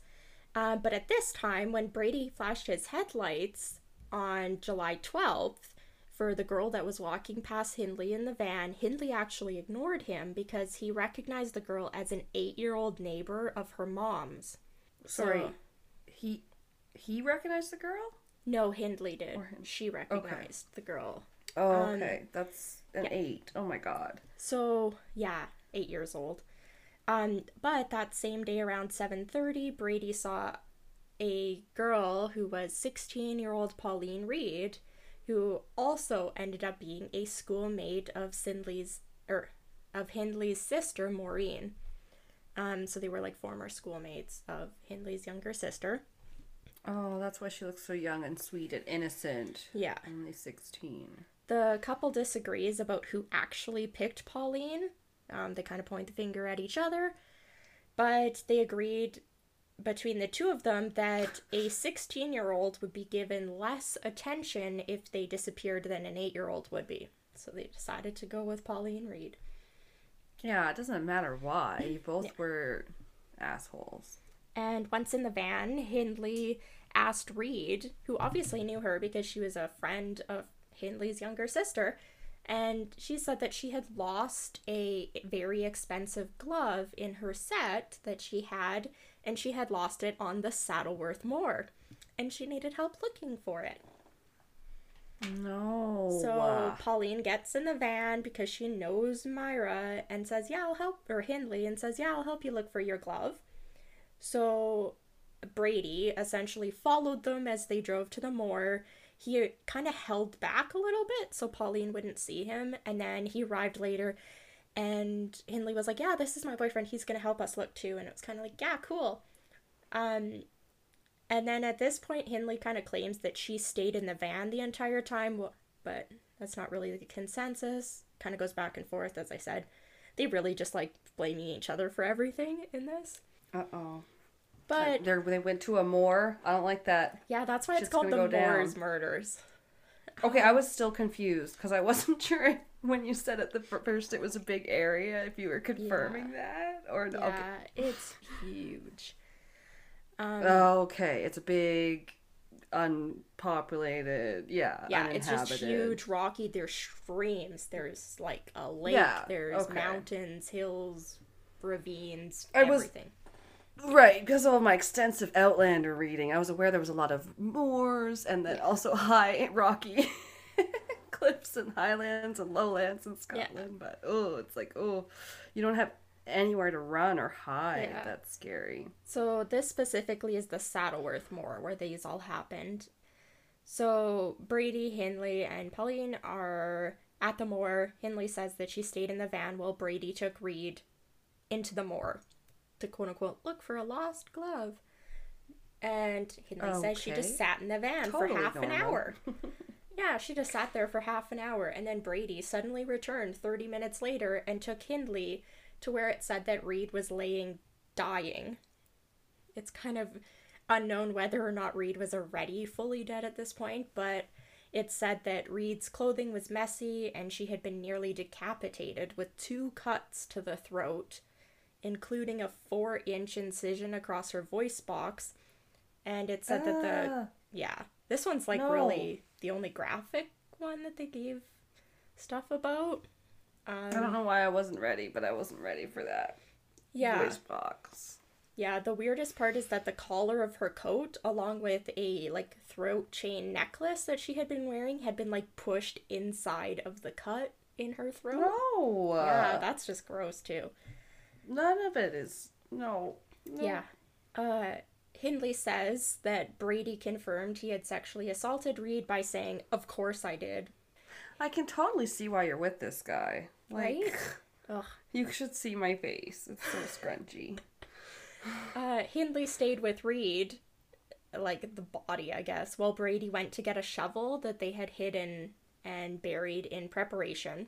Uh, but at this time, when Brady flashed his headlights on July 12th for the girl that was walking past Hindley in the van, Hindley actually ignored him because he recognized the girl as an eight-year-old neighbor of her mom's. Sorry. So- He he recognized the girl? no, Hindley did. She recognized the girl. Oh, Um, okay. That's an yeah. eight. Oh my god. So yeah, eight years old. Um, but that same day around seven thirty, Brady saw a girl who was sixteen year old Pauline Reade, who also ended up being a schoolmate of Sindley's or of Hindley's sister Maureen. Um, so they were like former schoolmates of Hindley's younger sister. Oh, that's why she looks so young and sweet and innocent. Yeah. Only 16. The couple disagrees about who actually picked Pauline. Um, they kind of point the finger at each other, but they agreed between the two of them that a 16 year old would be given less attention if they disappeared than an 8 year old would be. So they decided to go with Pauline Reade. Yeah, it doesn't matter why. You both were assholes. And once in the van, Hindley asked Reade, who obviously knew her because she was a friend of Hindley's younger sister, and she said that she had lost a very expensive glove in her set that she had, and she had lost it on the Saddleworth Moor, and she needed help looking for it. No. So Pauline gets in the van because she knows Myra and says, Yeah, I'll help, or Hindley, and says, Yeah, I'll help you look for your glove. So Brady essentially followed them as they drove to the moor. He kind of held back a little bit so Pauline wouldn't see him, and then he arrived later. And Hindley was like, Yeah, this is my boyfriend. He's going to help us look too. And it was kind of like, Yeah, cool. Um, and then at this point, Hindley kind of claims that she stayed in the van the entire time, but that's not really the consensus. Kind of goes back and forth, as I said. They really just like blaming each other for everything in this. Uh oh. But They they went to a moor. I don't like that. yeah, that's why it's Shit's called the gonna go down. Moors murders. Okay, I was still confused because I wasn't sure when you said at the fir- first it was a big area if you were confirming that or. Yeah, Okay. it's huge. Um, okay. It's a big, unpopulated. Yeah. yeah, it's just uninhabited. huge, rocky. There's streams. There's like a lake. Yeah, There's okay. mountains, hills, ravines, I was- everything. Right, because of my extensive Outlander reading, I was aware there was a lot of moors and then also high, rocky cliffs and highlands and lowlands in Yeah. Scotland. But oh, it's like oh, you don't have anywhere to run or hide. Yeah. That's scary. So this specifically is the Saddleworth Moor where these all happened. So Brady, Hindley, and Pauline are at the moor. Hindley says that she stayed in the van while Brady took Reade into the moor to quote unquote look for a lost glove. And Hindley says she just sat in the van for Totally half an hour. yeah, she just sat there for half an hour, and then Brady suddenly returned 30 minutes later and took Hindley to where it said that Reade was laying dying. It's kind of unknown whether or not Reade was already fully dead at this point, but it said that Reade's clothing was messy and she had been nearly decapitated with two cuts to the throat, including a four inch incision across her voice box. And it said that the Ah. yeah. This one's like No. really the only graphic one that they gave stuff about. Um, I don't know why I wasn't ready, but I wasn't ready for that yeah. voice box. Yeah, the weirdest part is that the collar of her coat, along with a like throat chain necklace that she had been wearing, had been like pushed inside of the cut in her throat. No. Yeah, that's just gross too. None of it is no. no. Yeah. Uh Hindley says that Brady confirmed he had sexually assaulted Reade by saying, Of course I did. I can totally see why you're with this guy. Like, Right? Ugh. You should see my face. It's so scrunchy. Uh, Hindley stayed with Reade, like the body, I guess, while Brady went to get a shovel that they had hidden and buried in preparation.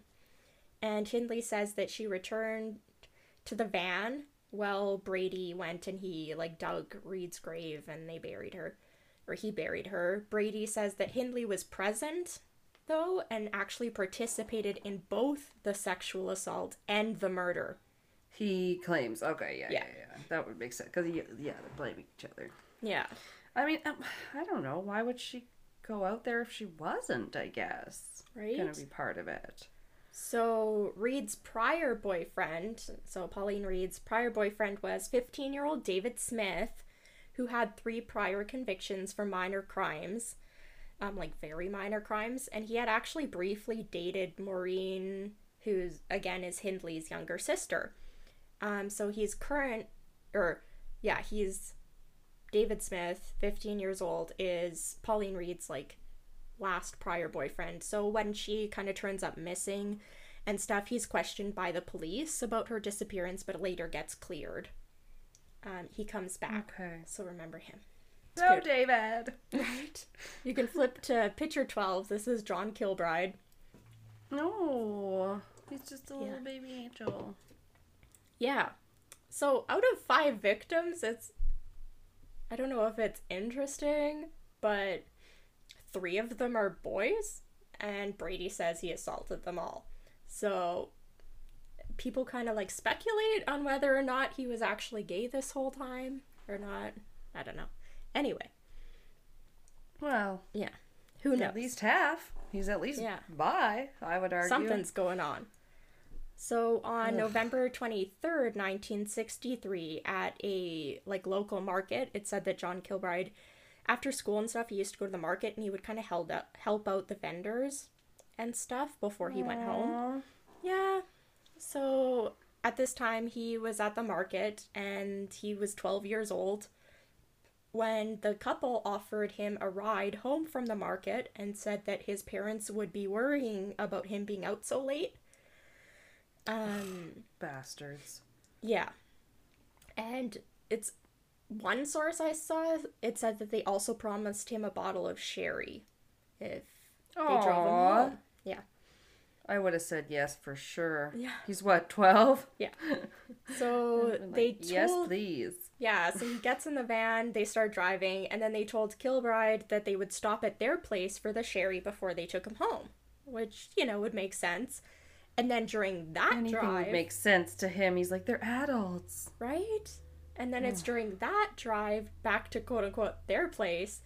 And Hindley says that she returned to the van well Brady went and he like dug Reade's grave and they buried her. or he buried her. Brady says that Hindley was present, though, and actually participated in both the sexual assault and the murder. He claims. Okay, yeah, yeah, Yeah. yeah. That would make sense because yeah, they're blaming each other. Yeah. I mean, um, I don't know. Why would she go out there if she wasn't? I guess Right? gonna be part of it. So Reade's prior boyfriend, so Pauline Reade's prior boyfriend was 15 year old David Smith, who had three prior convictions for minor crimes, um, like very minor crimes, and he had actually briefly dated Maureen, who's again is Hindley's younger sister. Um, so he's current, or yeah, he's David Smith, 15 years old, is Pauline Reade's like last prior boyfriend. So when she kind of turns up missing and stuff, he's questioned by the police about her disappearance, but later gets cleared. Um, he comes back. Okay. So remember him. So, good. David. Right. You can flip to picture 12. This is John Kilbride. No, he's just a Yeah. little baby angel. Yeah. So out of five victims, it's. I don't know if it's interesting, but three of them are boys, and Brady says he assaulted them all. So people kind of like speculate on whether or not he was actually gay this whole time or not. I don't know. Anyway, Well, yeah. Who knows? at least half. He's at least Yeah. bi. I would argue. Something's going on. So on November 23rd, 1963, at a like local market, it said that John Kilbride, after school and stuff, he used to go to the market and he would kind of help out help out the vendors and stuff before he went home. Yeah. So at this time, he was at the market and he was 12 years old when the couple offered him a ride home from the market and said that his parents would be worrying about him being out so late. Um, Bastards. yeah. And it's one source I saw, it said that they also promised him a bottle of sherry if they drove him home. Yeah. I would have said yes for sure. Yeah. He's what, 12? Yeah. So they told yes, please. Yeah, so he gets in the van, they start driving, and then they told Kilbride that they would stop at their place for the sherry before they took him home, which, you know, would make sense. And then during that Anything drive, would make sense to him. He's like, they're adults. right? And then it's during that drive back to quote unquote their place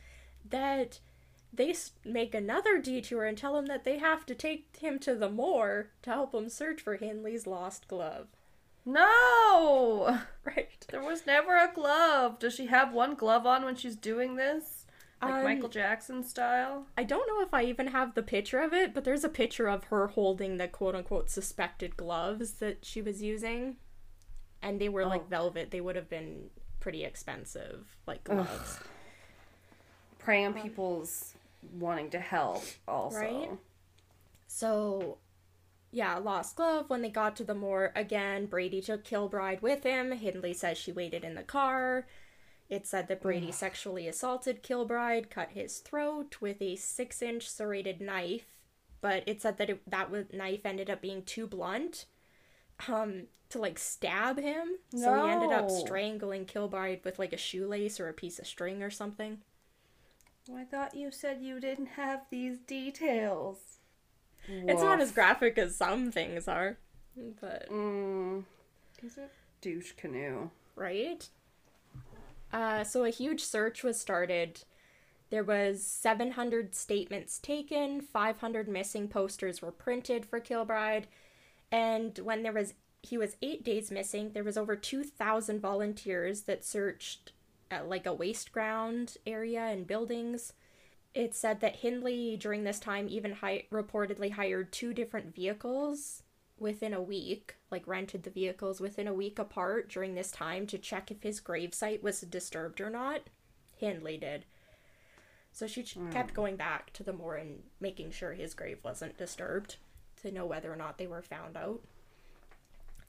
that they make another detour and tell him that they have to take him to the moor to help him search for Hindley's lost glove. No! Right. There was never a glove. Does she have one glove on when she's doing this? Like Um, Michael Jackson style? I don't know if I even have the picture of it, but there's a picture of her holding the quote unquote suspected gloves that she was using. And they were Oh. like velvet. They would have been pretty expensive, like gloves. Prey on people's wanting to help, also. Right? So, yeah, lost glove. When they got to the moor, again, Brady took Kilbride with him. Hindley says she waited in the car. It said that Brady sexually assaulted Kilbride, cut his throat with a six inch serrated knife, but it said that it, that knife ended up being too blunt um, to like stab him. So he ended up strangling Kilbride with like a shoelace or a piece of string or something. I thought you said you didn't have these details. It's not as graphic as some things are, but Mm. He's a douche canoe. right? Uh, so a huge search was started. There was 700 statements taken, 500 missing posters were printed for Kilbride, and when there was he was 8 days missing, there was over 2000 volunteers that searched uh, like a waste ground area and buildings. It said that Hindley during this time even hi- reportedly hired two different vehicles within a week, like rented the vehicles within a week apart during this time to check if his gravesite was disturbed or not. Hindley did. So she ch- kept going back to the moor and making sure his grave wasn't disturbed to know whether or not they were found out.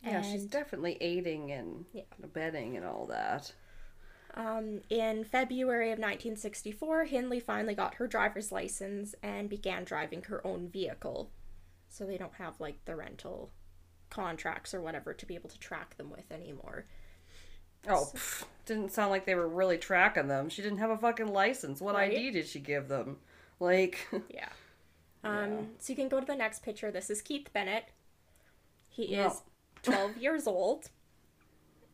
Yeah, she's definitely aiding and Yeah. abetting and all that. Um, in February of 1964, Hindley finally got her driver's license and began driving her own vehicle. So they don't have like the rental contracts or whatever to be able to track them with anymore. Oh, pff, didn't sound like they were really tracking them. She didn't have a fucking license. What Right? ID did she give them? Like, Yeah. Um, Yeah. So you can go to the next picture. This is Keith Bennett. He No. is 12 years old.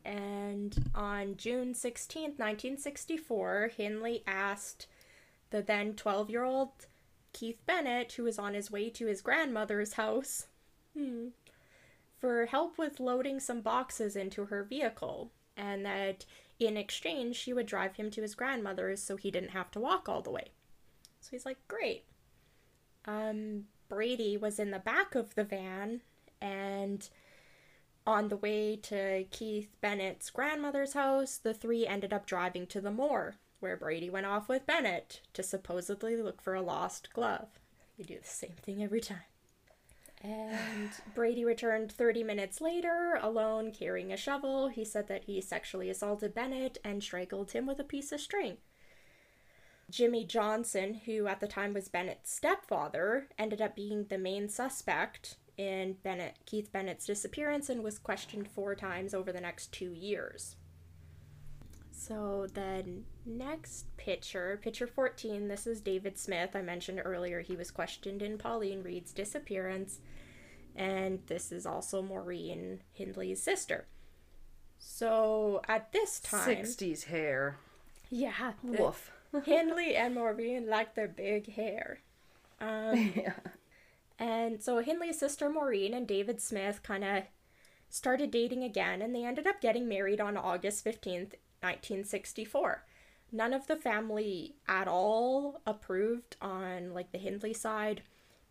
And on June 16th, 1964, Hindley asked the then 12 year old Keith Bennett, who was on his way to his grandmother's house, hmm, for help with loading some boxes into her vehicle. And that in exchange, she would drive him to his grandmother's so he didn't have to walk all the way. So he's like, great. Um, Brady was in the back of the van and on the way to Keith Bennett's grandmother's house, the three ended up driving to the moor, where Brady went off with Bennett to supposedly look for a lost glove. You do the same thing every time. And Brady returned 30 minutes later, alone carrying a shovel. He said that he sexually assaulted Bennett and strangled him with a piece of string. Jimmy Johnson, who at the time was Bennett's stepfather, ended up being the main suspect in Bennett Keith Bennett's disappearance and was questioned four times over the next two years. So the next picture, picture 14, this is David Smith. I mentioned earlier he was questioned in Pauline Reade's disappearance. And this is also Maureen Hindley's sister. So at this time, 60s hair. yeah, Woof. Hindley and Maureen like their big hair. Um, yeah. and so Hindley's sister Maureen and David Smith kind of started dating again, and they ended up getting married on August 15th, 1964. None of the family at all approved on like the Hindley side,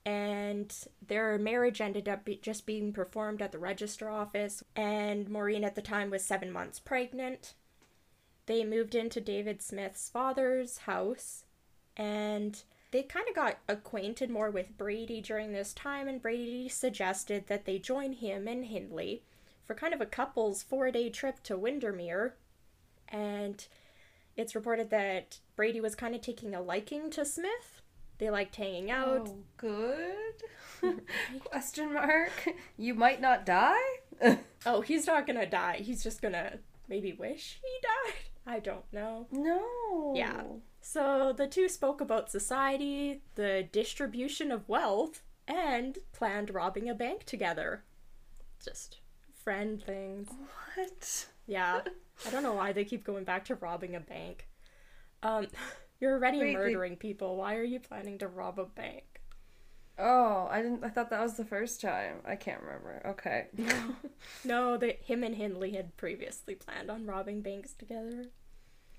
and their marriage ended up be- just being performed at the register office. And Maureen at the time was seven months pregnant. They moved into David Smith's father's house, and they kind of got acquainted more with Brady during this time, and Brady suggested that they join him and Hindley for kind of a couple's four day trip to Windermere. And it's reported that Brady was kind of taking a liking to Smith. They liked hanging out. Oh, good? Question mark. You might not die? Oh, he's not gonna die. He's just gonna maybe wish he died. I don't know. no. Yeah. So the two spoke about society, the distribution of wealth, and planned robbing a bank together. Just friend things. What? Yeah. I don't know why they keep going back to robbing a bank. Um, you're already Wait, murdering people. Why are you planning to rob a bank? Oh, I didn't. I thought that was the first time. I can't remember. Okay. No, that him and Hindley had previously planned on robbing banks together.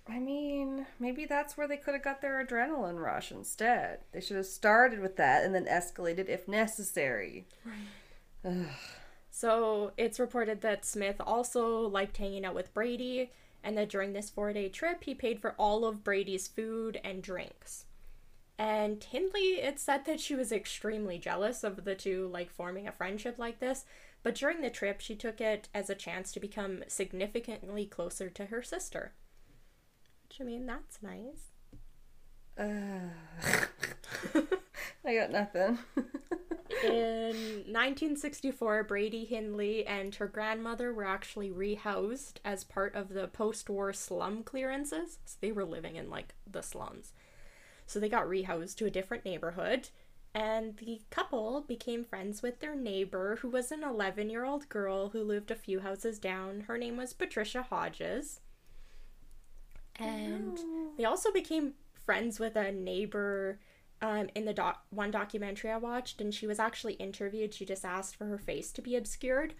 I mean, maybe that's where they could have got their adrenaline rush instead. They should have started with that and then escalated if necessary. Right. So it's reported that Smith also liked hanging out with Brady, and that during this four day trip, he paid for all of Brady's food and drinks. And Hindley, it said that she was extremely jealous of the two, like forming a friendship like this, but during the trip, she took it as a chance to become significantly closer to her sister. Which, I mean, that's nice. Uh, I got nothing. In 1964, Brady Hindley and her grandmother were actually rehoused as part of the post war slum clearances. So they were living in like the slums. So they got rehoused to a different neighborhood. And the couple became friends with their neighbor, who was an 11 year old girl who lived a few houses down. Her name was Patricia Hodges. And they also became friends with a neighbor um, in the doc- one documentary I watched, and she was actually interviewed. She just asked for her face to be obscured.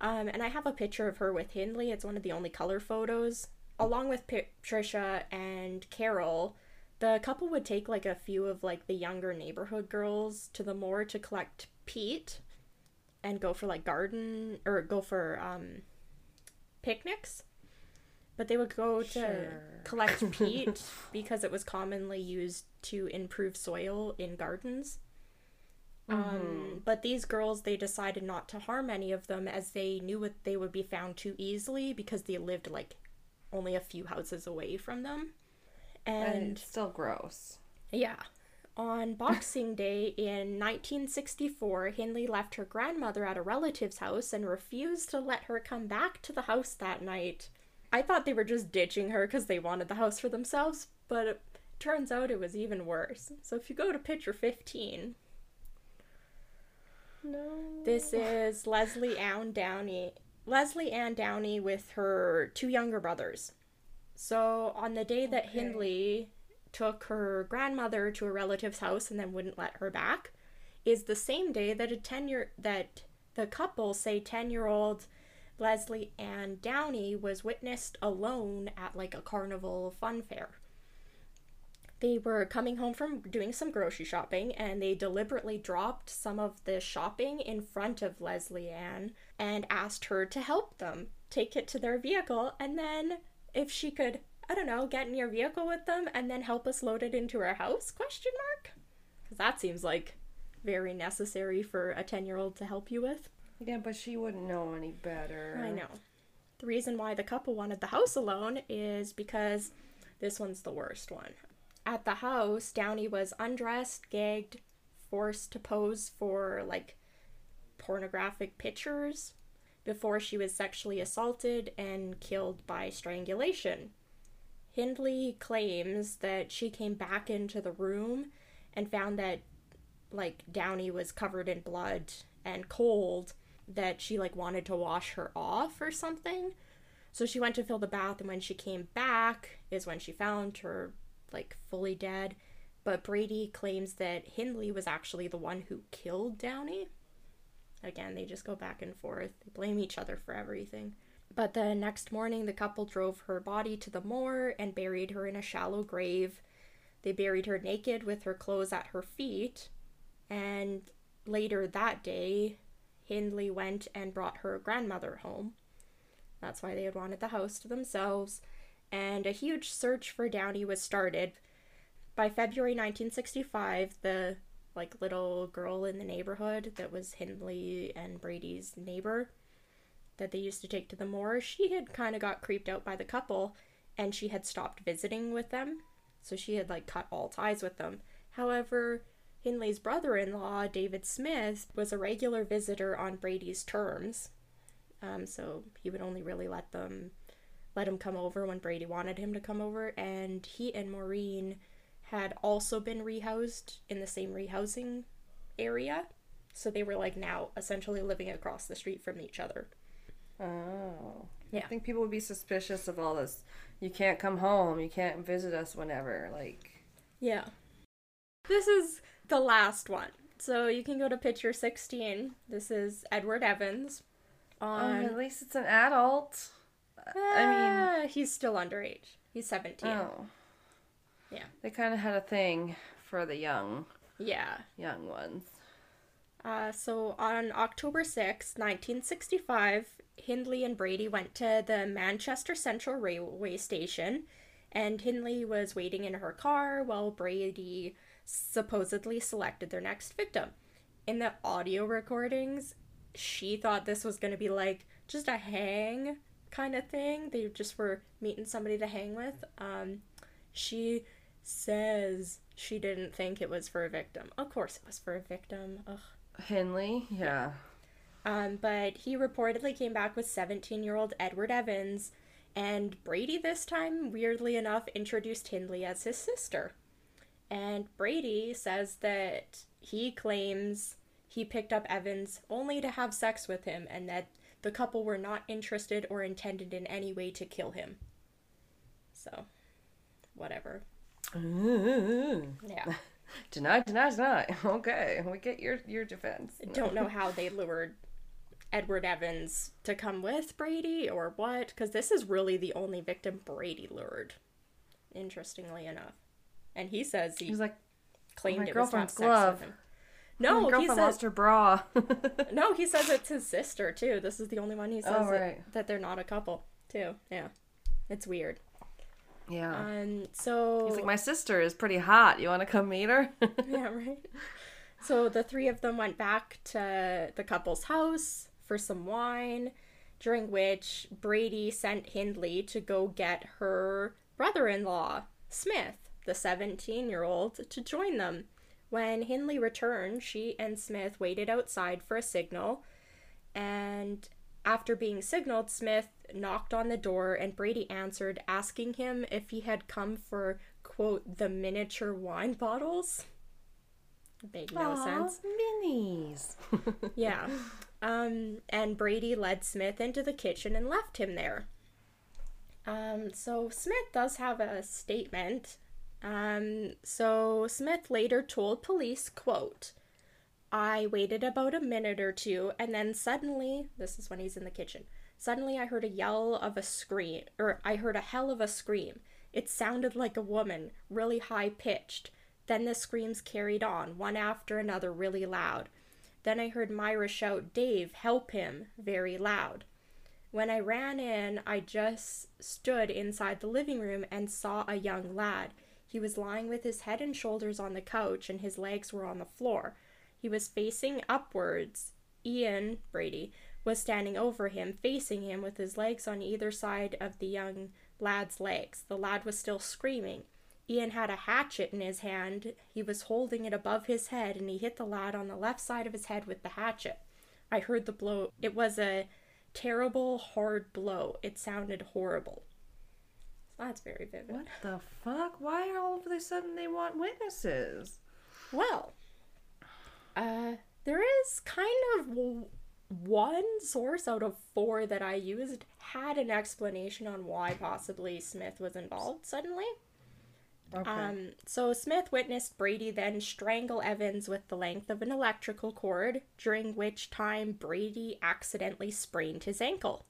Um, and I have a picture of her with Hindley. It's one of the only color photos. Along with Patricia and Carol, the couple would take like a few of like the younger neighborhood girls to the moor to collect peat and go for like garden or go for um, picnics. But they would go to Sure. collect peat because it was commonly used to improve soil in gardens. Um, but these girls, they decided not to harm any of them as they knew what they would be found too easily because they lived like only a few houses away from them. And it's still gross. yeah. On Boxing Day in 1964, Hindley left her grandmother at a relative's house and refused to let her come back to the house that night. I thought they were just ditching her because they wanted the house for themselves, but it turns out it was even worse. So if you go to picture 15, No. this is Lesley Ann Downey. Lesley Ann Downey with her two younger brothers. So on the day that Okay. Hindley took her grandmother to a relative's house and then wouldn't let her back, is the same day that a ten year that the couple say ten year old Lesley Ann Downey was witnessed alone at like a carnival fun fair. They were coming home from doing some grocery shopping and they deliberately dropped some of the shopping in front of Lesley Ann and asked her to help them take it to their vehicle and then if she could I don't know, get in your vehicle with them and then help us load it into our house? Question mark? Cuz that seems like very necessary for a 10-year-old to help you with. Yeah, but she wouldn't know any better. I know. The reason why the couple wanted the house alone is because this one's the worst one. At the house, Downey was undressed, gagged, forced to pose for like pornographic pictures before she was sexually assaulted and killed by strangulation. Hindley claims that she came back into the room and found that like Downey was covered in blood and cold that she like wanted to wash her off or something. So she went to fill the bath and when she came back is when she found her like fully dead. But Brady claims that Hindley was actually the one who killed Downey. Again, they just go back and forth. They blame each other for everything. But the next morning, the couple drove her body to the moor and buried her in a shallow grave. They buried her naked with her clothes at her feet. And later that day, Hindley went and brought her grandmother home. That's why they had wanted the house to themselves. And a huge search for Downey was started. By February 1965, the like little girl in the neighborhood that was Hindley and Brady's neighbor that they used to take to the moor, she had kind of got creeped out by the couple and she had stopped visiting with them. So she had like cut all ties with them. However, Hindley's brother in law, David Smith, was a regular visitor on Brady's terms. Um, so he would only really let them let him come over when Brady wanted him to come over, and he and Maureen had also been rehoused in the same rehousing area. So they were like now essentially living across the street from each other. Oh. Yeah. I think people would be suspicious of all this. You can't come home. You can't visit us whenever. Like, Yeah. This is the last one. So you can go to picture 16. This is Edward Evans. oh, On at least it's an adult. I mean. Ah, he's still underage. He's 17. oh. Yeah. They kind of had a thing for the young, Yeah. young ones. Uh, so on October sixth, 1965, Hindley and Brady went to the Manchester Central Railway Station, and Hindley was waiting in her car while Brady supposedly selected their next victim. In the audio recordings, she thought this was going to be like just a hang kind of thing. They just were meeting somebody to hang with. Um, she says she didn't think it was for a victim. Of course, it was for a victim. Ugh. Henley, yeah. Um, but he reportedly came back with 17 year old Edward Evans, and Brady this time, weirdly enough, introduced Hindley as his sister. And Brady says that he claims he picked up Evans only to have sex with him and that the couple were not interested or intended in any way to kill him. So, whatever. Mm-hmm. Yeah. Deny, deny, deny. Okay, we get your your defense. don't know how they lured Edward Evans to come with Brady or what, because this is really the only victim Brady lured. Interestingly enough, and he says he He's like, oh, claimed my it was to have sex glove. with him. Oh, my No, he girlfriend says lost her bra. no. He says it's his sister too. This is the only one he oh, says Oh, right. that, they're not a couple too. Yeah, it's weird. Yeah. Um, so He's like, my sister is pretty hot. You want to come meet her? yeah, right. So the three of them went back to the couple's house for some wine, during which Brady sent Hindley to go get her brother in law, Smith, the 17 year old, to join them. When Hindley returned, she and Smith waited outside for a signal, and after being signaled, Smith knocked on the door, and Brady answered, asking him if he had come for, quote, the miniature wine bottles. Made no Aw, sense. Minis. Yeah. Um, and Brady led Smith into the kitchen and left him there. Um, so Smith does have a statement. Um, so Smith later told police, quote, I waited about a minute or two and then suddenly, this is when he's in the kitchen, suddenly I heard a yell of a scream, or I heard a hell of a scream. It sounded like a woman, really high pitched. Then the screams carried on, one after another, really loud. Then I heard Myra shout, Dave, help him, very loud. When I ran in, I just stood inside the living room and saw a young lad. He was lying with his head and shoulders on the couch and his legs were on the floor. He was facing upwards. Ian, Brady, was standing over him, facing him with his legs on either side of the young lad's legs. The lad was still screaming. Ian had a hatchet in his hand. He was holding it above his head and he hit the lad on the left side of his head with the hatchet. I heard the blow. It was a terrible, hard blow. It sounded horrible. That's very vivid. What the fuck? Why all of a sudden they want witnesses? Well, uh, there is kind of one source out of four that I used had an explanation on why possibly Smith was involved suddenly. Okay. Um, so Smith witnessed Brady then strangle Evans with the length of an electrical cord, during which time Brady accidentally sprained his ankle.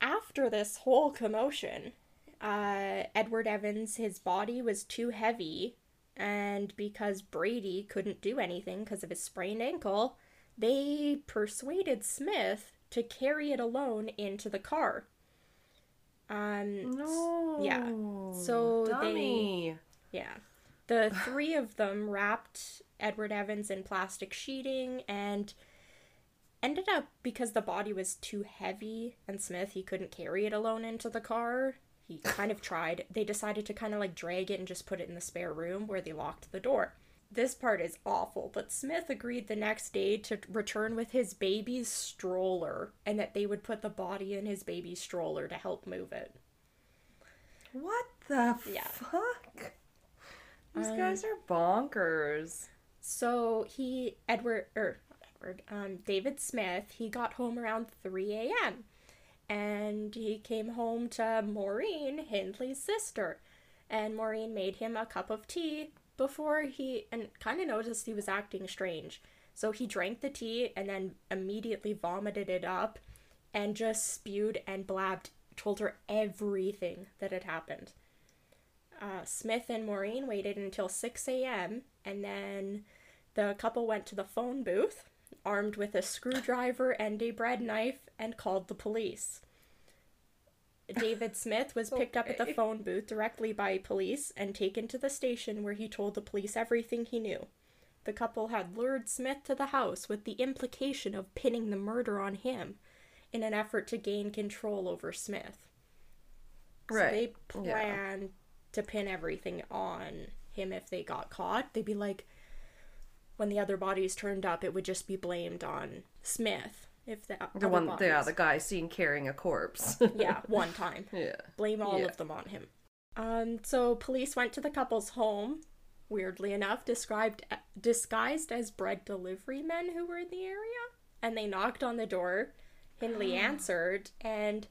After this whole commotion, uh, Edward Evans, his body was too heavy, and because Brady couldn't do anything because of his sprained ankle, they persuaded Smith to carry it alone into the car. Um, no. yeah. So they- Dummy. yeah. The three of them wrapped Edward Evans in plastic sheeting and ended up because the body was too heavy and Smith he couldn't carry it alone into the car. He kind of tried. They decided to kind of like drag it and just put it in the spare room where they locked the door. This part is awful, but Smith agreed the next day to return with his baby's stroller and that they would put the body in his baby's stroller to help move it. What the Yeah. fuck? These Um, guys are bonkers. So he Edward or Edward um David Smith he got home around 3 a.m. and he came home to Maureen Hindley's sister and Maureen made him a cup of tea before he and kind of noticed he was acting strange. So he drank the tea and then immediately vomited it up and just spewed and blabbed told her everything that had happened. Uh, Smith and Maureen waited until 6 a.m. and then the couple went to the phone booth, armed with a screwdriver and a bread knife, and called the police. David Smith was picked up at the eh, eh. phone booth directly by police and taken to the station where he told the police everything he knew. The couple had lured Smith to the house with the implication of pinning the murder on him in an effort to gain control over Smith. Right. So they Yeah. planned to pin everything on him if they got caught. They'd be like, when the other bodies turned up, it would just be blamed on Smith. If the, The one, bodies. yeah, the guy seen carrying a corpse. yeah, one time. yeah. Blame all Yeah. of them on him. Um, so police went to the couple's home, weirdly enough, described disguised as bread delivery men who were in the area, and they knocked on the door. Hindley answered, and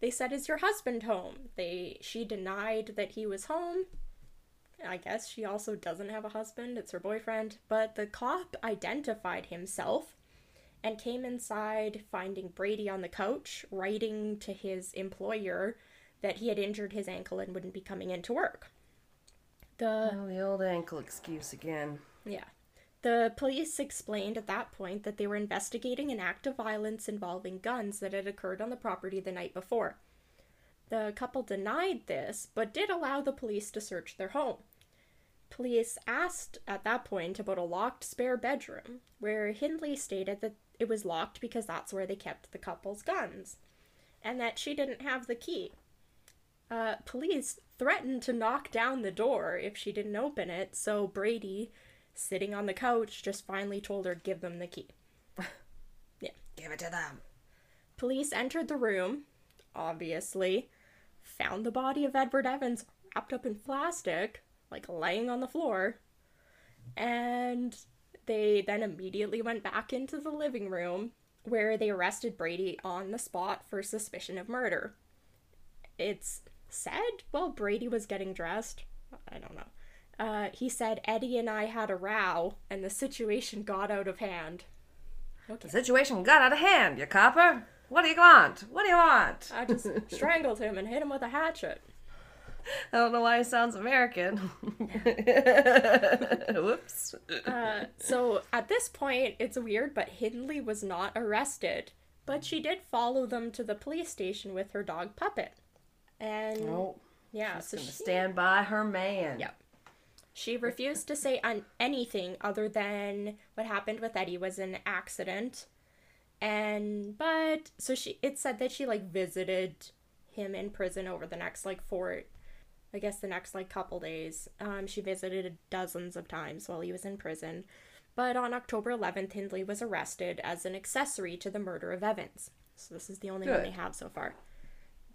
they said, "Is your husband home?" They she denied that he was home. I guess she also doesn't have a husband; it's her boyfriend. But the cop identified himself and came inside, finding Brady on the couch, writing to his employer that he had injured his ankle and wouldn't be coming into work. The Oh, the old ankle excuse again. yeah. The police explained at that point that they were investigating an act of violence involving guns that had occurred on the property the night before. The couple denied this, but did allow the police to search their home. Police asked at that point about a locked spare bedroom, where Hindley stated that it was locked because that's where they kept the couple's guns, and that she didn't have the key. Uh, police threatened to knock down the door if she didn't open it, so Brady, sitting on the couch, just finally told her give them the key. Yeah. Give it to them. Police entered the room, obviously, found the body of Edward Evans wrapped up in plastic, like laying on the floor, and they then immediately went back into the living room where they arrested Brady on the spot for suspicion of murder. It's said while Brady was getting dressed, I don't know. Uh, he said Eddie and I had a row and the situation got out of hand. The situation got out of hand, you copper. What do you want? What do you want? I just strangled him and hit him with a hatchet. I don't know why it sounds American. Whoops. Uh, so at this point, it's weird, but Hindley was not arrested. But she did follow them to the police station with her dog Puppet. And Oh, yeah, she's so gonna she, stand by her man. Yep. she refused to say on anything other than what happened with Eddie was an accident. And but so she it said that she like visited him in prison over the next like four I guess the next like couple days. Um, she visited dozens of times while he was in prison. But on October 11th, Hindley was arrested as an accessory to the murder of Evans. So this is the only one Good. they have so far.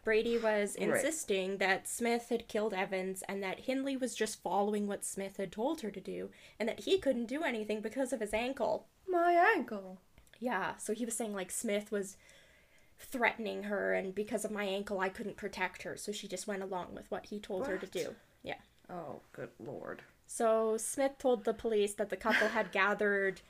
Brady was Right. insisting that Smith had killed Evans and that Hindley was just following what Smith had told her to do and that he couldn't do anything because of his ankle. My ankle. Yeah, so he was saying like Smith was threatening her and because of my ankle I couldn't protect her, so she just went along with what he told her to do. Yeah. Oh, good lord. So Smith told the police that the couple had gathered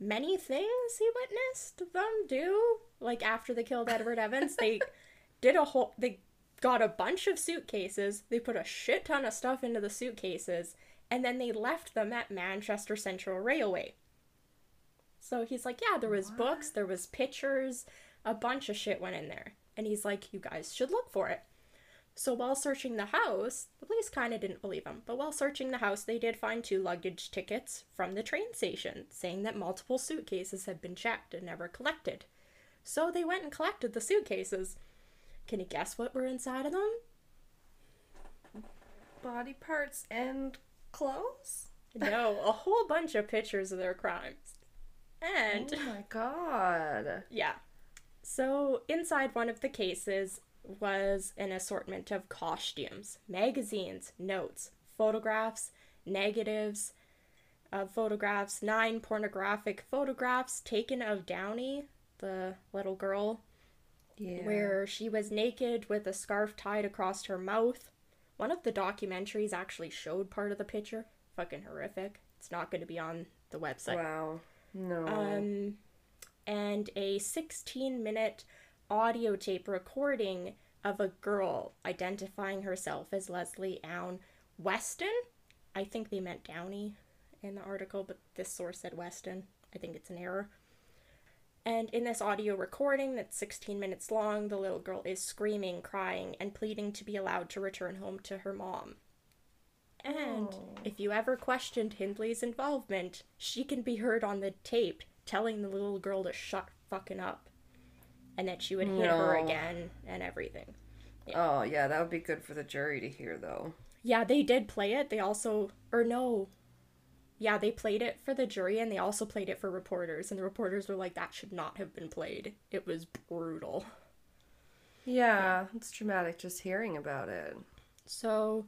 many things he witnessed them do. Like after they killed Edward Evans, they did a whole they got a bunch of suitcases, they put a shit ton of stuff into the suitcases, and then they left them at Manchester Central Railway. So he's like, Yeah, there was books, there was pictures, a bunch of shit went in there. And he's like, You guys should look for it. So while searching the house, the police kind of didn't believe him, but while searching the house, they did find two luggage tickets from the train station saying that multiple suitcases had been checked and never collected. So they went and collected the suitcases. Can you guess what were inside of them? Body parts and clothes? No, a whole bunch of pictures of their crimes. Oh and Oh my god. Yeah. So inside one of the cases was an assortment of costumes, magazines, notes, photographs, negatives of photographs, nine pornographic photographs taken of Downey, the little girl, Yeah. where she was naked with a scarf tied across her mouth. One of the documentaries actually showed part of the picture. Fucking horrific. It's not going to be on the website Wow. No. um, and a 16 minute audio tape recording of a girl identifying herself as Lesley Ann Weston. I think they meant Downey in the article, but this source said Weston. I think it's an error. And in this audio recording that's 16 minutes long, the little girl is screaming, crying, and pleading to be allowed to return home to her mom. And Oh. if you ever questioned Hindley's involvement, she can be heard on the tape telling the little girl to shut fucking up. And that she would hit her again and everything. oh, yeah, that would be good for the jury to hear, though. Yeah, they did play it. They also, or no. Yeah, they played it for the jury and they also played it for reporters. And the reporters were like, that should not have been played. It was brutal. Yeah, it's traumatic just hearing about it. So,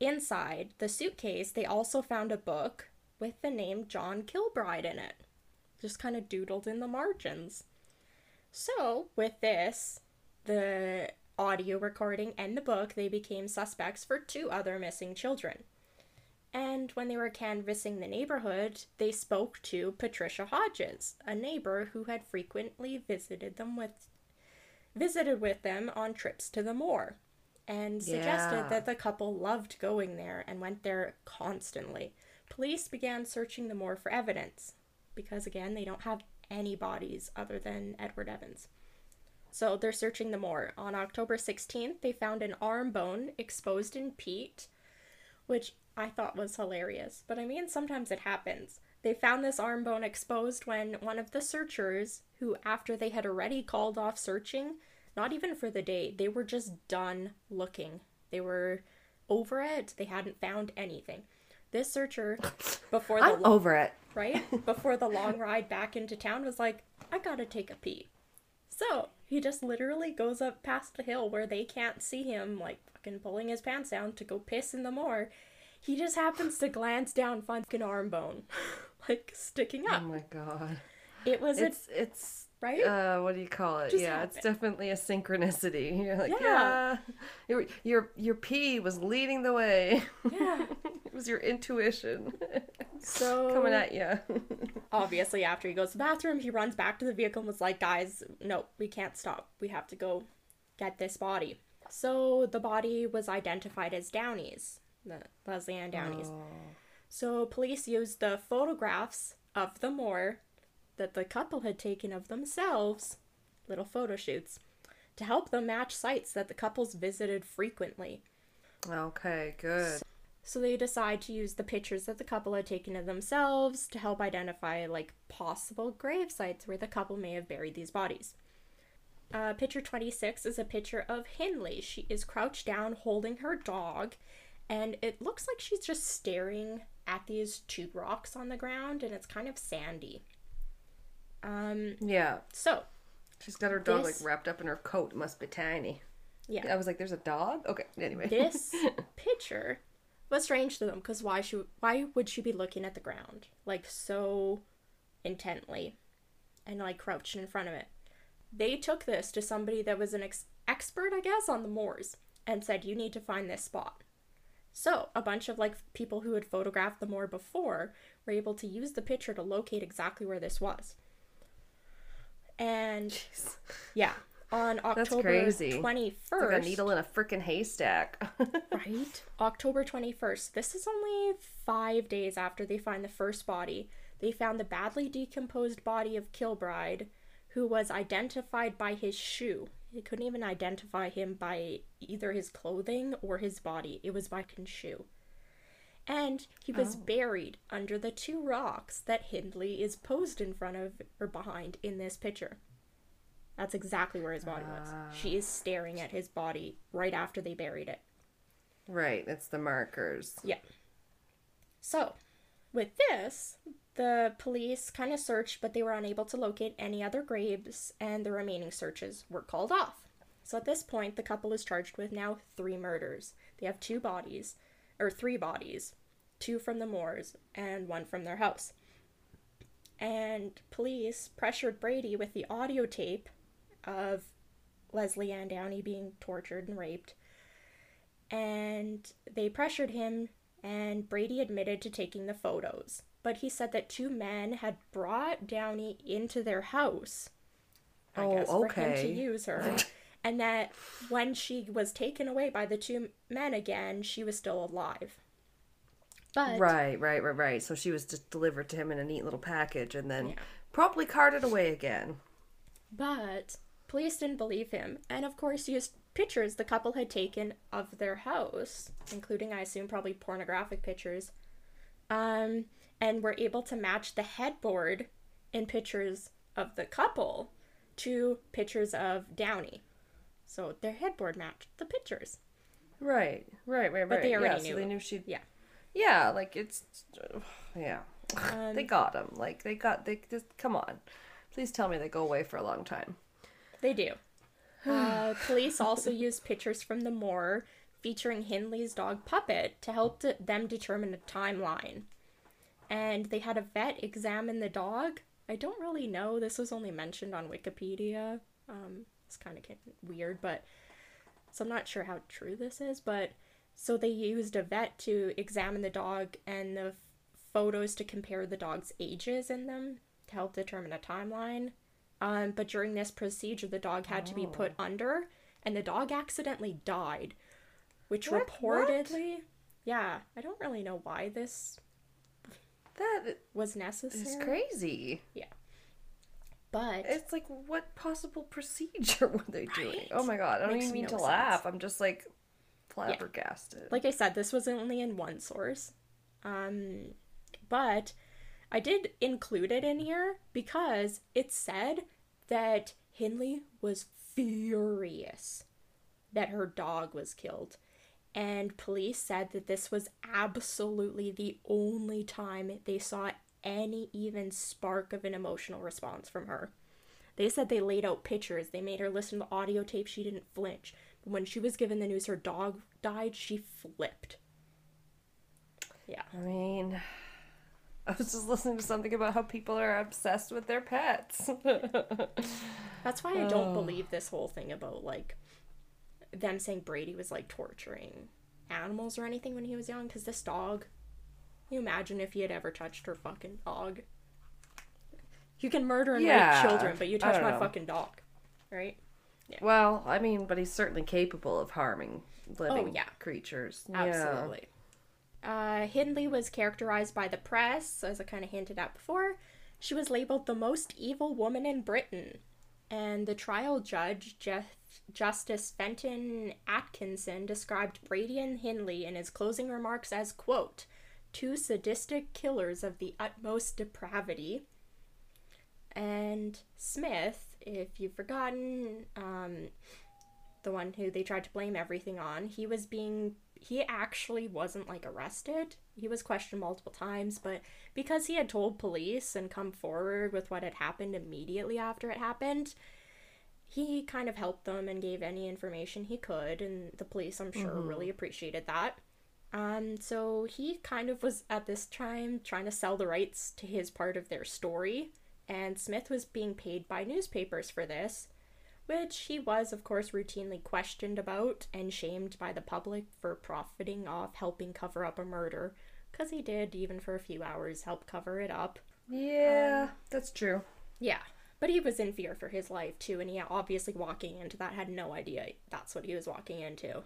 inside the suitcase, they also found a book with the name John Kilbride in it. Just kind of doodled in the margins. So, with this, the audio recording and the book, they became suspects for two other missing children. And when they were canvassing the neighborhood, they spoke to Patricia Hodges, a neighbor who had frequently visited them with visited with them on trips to the moor and suggested Yeah. that the couple loved going there and went there constantly. Police began searching the moor for evidence because, again, they don't have any bodies other than Edward Evans. So they're searching the moor. On October 16th, they found an arm bone exposed in peat, which I thought was hilarious. But I mean, sometimes it happens. They found this arm bone exposed when one of the searchers, who after they had already called off searching, not even for the day, they were just done looking. They were over it. They hadn't found anything. This searcher, before the I'm over it. right before the long ride back into town, was like, "I gotta take a pee." So He just literally goes up past the hill where they can't see him, like fucking pulling his pants down to go piss in the moor. He just happens to glance down, find an arm bone, like sticking up. Oh my god. It was a It's it's right. uh what do you call it? Just yeah, it's definitely a synchronicity. You're like, Yeah. yeah. Your your your pee was leading the way. yeah. Was your intuition So coming at you. obviously after he goes to the bathroom, he runs back to the vehicle and was like, "Guys, no, we can't stop. We have to go get this body." So the body was identified as Downey's, the Lesley Ann Downey's. Oh. So police used the photographs of the moor that the couple had taken of themselves, little photo shoots, to help them match sites that the couples visited frequently. Okay, good. So they decide to use the pictures that the couple had taken of themselves to help identify like possible grave sites where the couple may have buried these bodies. Uh, picture 26 is a picture of Hindley. She is crouched down holding her dog, and it looks like she's just staring at these two rocks on the ground, and it's kind of sandy. Um, Yeah. so, She's got her dog This- like wrapped up in her coat. It must be tiny. yeah. I was like, there's a dog? Okay, anyway. this picture was strange to them because why should why would she be looking at the ground like so intently and like crouched in front of it? They took this to somebody that was an ex- expert i guess on the moors and said you need to find this spot. So a bunch of like people who had photographed the moor before were able to use the picture to locate exactly where this was. And Jeez. yeah on october crazy. 21st It's like a needle in a freaking haystack. Right? October 21st. This is only five days after they find the first body. They found the badly decomposed body of Kilbride, who was identified by his shoe. They couldn't even identify him by either his clothing or his body. It was by his shoe. And he was Oh. buried under the two rocks that Hindley is posed in front of or behind in this picture. That's exactly where his body was. She is staring at his body right after they buried it. right, it's the markers. Yeah. So, with this, the police kind of searched, but they were unable to locate any other graves, and the remaining searches were called off. So, at this point, the couple is charged with now three murders. They have two bodies, or three bodies, two from the moors and one from their house. And police pressured Brady with the audio tape of Lesley Ann Downey being tortured and raped and they pressured him and Brady admitted to taking the photos. But he said that two men had brought Downey into their house. I Oh, guess for him to use her. and that when she was taken away by the two men again, she was still alive. But Right, right, right, right. So she was just delivered to him in a neat little package and then Yeah. promptly carted away again. But police didn't believe him, and of course used pictures the couple had taken of their house, including, I assume, probably pornographic pictures, um, and were able to match the headboard in pictures of the couple to pictures of Downey. So their headboard matched the pictures. Right, right, right, right. But they already yeah, knew So they knew she'd. Yeah. Yeah, like it's. Yeah. Um, they got him. Like they got. They just come on. Please tell me they go away for a long time. They do. Uh, police also used pictures from the moor featuring Hindley's dog Puppet to help them determine a timeline. And they had a vet examine the dog. I don't really know. This was only mentioned on Wikipedia. Um, it's kind of weird, but so I'm not sure how true this is. But so they used a vet to examine the dog and the f- photos to compare the dog's ages in them to help determine a timeline. Um, but during this procedure, the dog had to be put under, and the dog accidentally died, which What? What? reportedly, yeah, I don't really know why this That was necessary. It's crazy. Yeah. But It's like, what possible procedure were they doing? Oh my god! I don't Makes even mean no to sense. laugh. I'm just like flabbergasted. like I said, this was only in one source. Um, but I did include it in here because it said that Hindley was furious that her dog was killed. And police said that this was absolutely the only time they saw any even spark of an emotional response from her. They said they laid out pictures. They made her listen to audio tape. She didn't flinch. When she was given the news her dog died, she flipped. Yeah. I mean, I was just listening to something about how people are obsessed with their pets. That's why I don't Oh. believe this whole thing about like them saying Brady was like torturing animals or anything when he was young. Because this dog, you imagine if he had ever touched her fucking dog? You can murder and Yeah, rape children, but you touch my know. fucking dog, right? well, I mean, but he's certainly capable of harming oh, living Oh, yeah. creatures. Absolutely. Uh, Hindley was characterized by the press, as I kind of hinted at before. She was labeled the most evil woman in Britain. And the trial judge, Jeff, Justice Fenton Atkinson, described Brady and Hindley in his closing remarks as, quote, two sadistic killers of the utmost depravity. And Smith, if you've forgotten, um, the one who they tried to blame everything on, he was being he actually wasn't like arrested. He was questioned multiple times, but because he had told police and come forward with what had happened immediately after it happened, he kind of helped them and gave any information he could, and the police, I'm sure, really appreciated that. Um, so he kind of was at this time trying to sell the rights to his part of their story, and Smith was being paid by newspapers for this which he was, of course, routinely questioned about and shamed by the public for profiting off helping cover up a murder, because he did, even for a few hours, help cover it up. Yeah, that's true. Yeah, but he was in fear for his life too, and he obviously walking into that had no idea that's what he was walking into.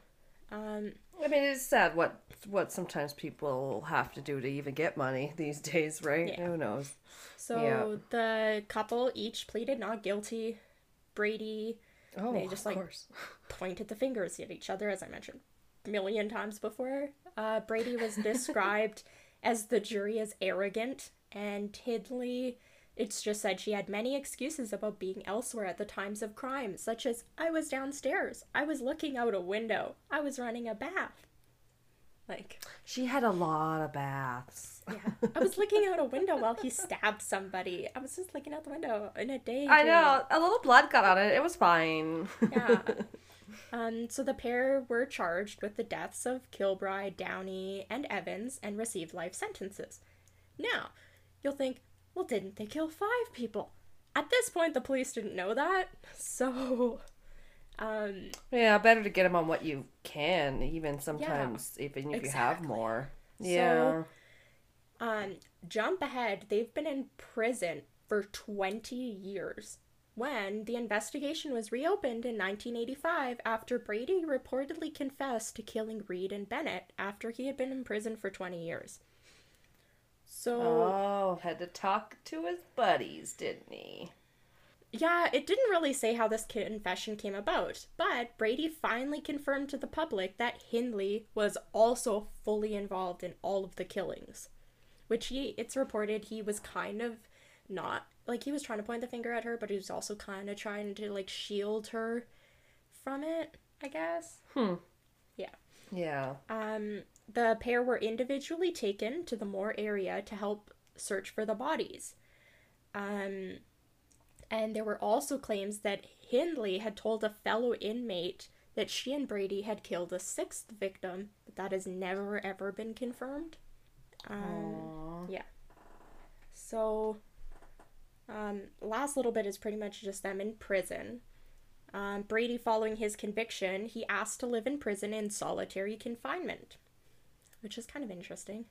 Um, I mean, it's sad what what sometimes people have to do to even get money these days, right? Yeah. Who knows? so Yeah. the couple each pleaded not guilty. Brady Oh, They just, like, course. pointed the fingers at each other, as I mentioned a million times before. Uh, Brady was described as the jury as arrogant, and Hindley, it's just said she had many excuses about being elsewhere at the times of crime, such as I was downstairs, I was looking out a window, I was running a bath. Like, She had a lot of baths. yeah, I was looking out a window while he stabbed somebody. I was just looking out the window in a day. I know. A little blood got on it. It was fine. Yeah. Um, so the pair were charged with the deaths of Kilbride, Downey, and Evans and received life sentences. Now, you'll think, well, didn't they kill five people? At this point, the police didn't know that, so. Um, yeah, better to get them on what you can, even sometimes, even if you have exactly. more. So- Yeah. um, jump ahead, they've been in prison for 20 years. When the investigation was reopened in 1985 after Brady reportedly confessed to killing Reade and Bennett after he had been in prison for 20 years. So, Oh, had to talk to his buddies, didn't he? Yeah, it didn't really say how this confession came about, but Brady finally confirmed to the public that Hindley was also fully involved in all of the killings. Which he, it's reported he was kind of not, like, he was trying to point the finger at her, but he was also kind of trying to, like, shield her from it, I guess. Hmm. Yeah. Yeah. Um, the pair were individually taken to the moor area to help search for the bodies. Um, and there were also claims that Hindley had told a fellow inmate that she and Brady had killed a sixth victim, but that has never ever been confirmed. Um, Aw. so, um, last little bit is pretty much just them in prison. Um, Brady, following his conviction, he asked to live in prison in solitary confinement, which is kind of interesting.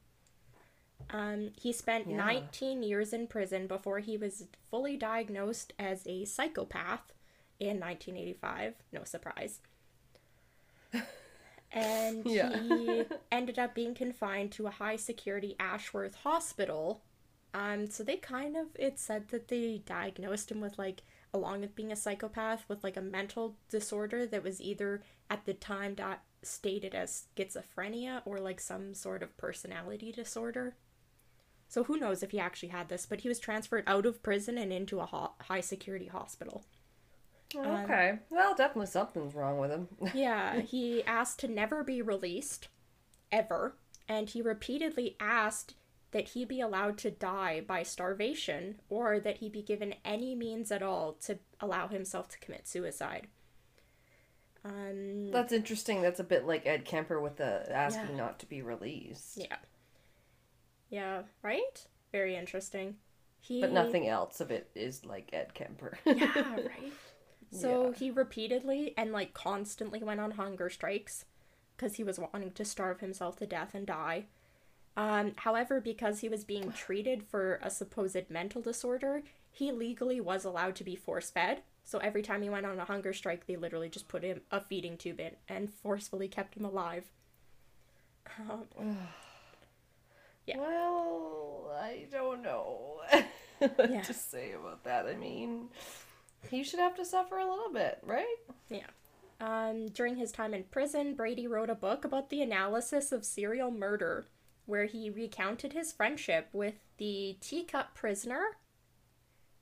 Um, he spent Yeah. 19 years in prison before he was fully diagnosed as a psychopath in 1985. No surprise. And Yeah. he ended up being confined to a high security Ashworth hospital. Um, so they kind of, it said that they diagnosed him with like, along with being a psychopath, with like a mental disorder that was either at the time dot stated as schizophrenia or like some sort of personality disorder. So who knows if he actually had this, but he was transferred out of prison and into a ho- high security hospital. Okay. well, definitely something's wrong with him. Yeah, he asked to never be released, ever, and he repeatedly asked that he be allowed to die by starvation or that he be given any means at all to allow himself to commit suicide. Um, That's interesting. That's a bit like Ed Kemper with the asking Yeah. not to be released. yeah. Yeah, right? Very interesting. He But nothing else of it is like Ed Kemper. Yeah, right. So Yeah. he repeatedly and like constantly went on hunger strikes because he was wanting to starve himself to death and die. Um, however, because he was being treated for a supposed mental disorder, he legally was allowed to be force fed. So every time he went on a hunger strike, they literally just put him a feeding tube in and forcefully kept him alive. Um, Yeah. Well, I don't know. Yeah. what to say about that. I mean, he should have to suffer a little bit, right? Yeah. Um, during his time in prison, Brady wrote a book about the analysis of serial murder, where he recounted his friendship with the teacup prisoner.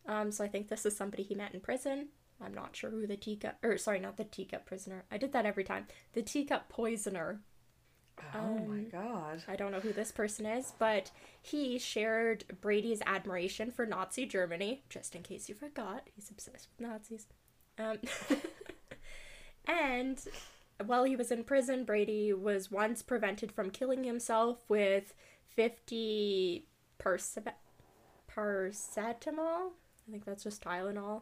Um, so I think this is somebody he met in prison. I'm not sure who the teacup, or sorry, not the teacup prisoner. I did that every time. The teacup poisoner. Oh my Um, god. I don't know who this person is, but he shared Brady's admiration for Nazi Germany, just in case you forgot. He's obsessed with Nazis. Um, and while he was in prison, Brady was once prevented from killing himself with 50 perce- paracetamol. I think that's just Tylenol.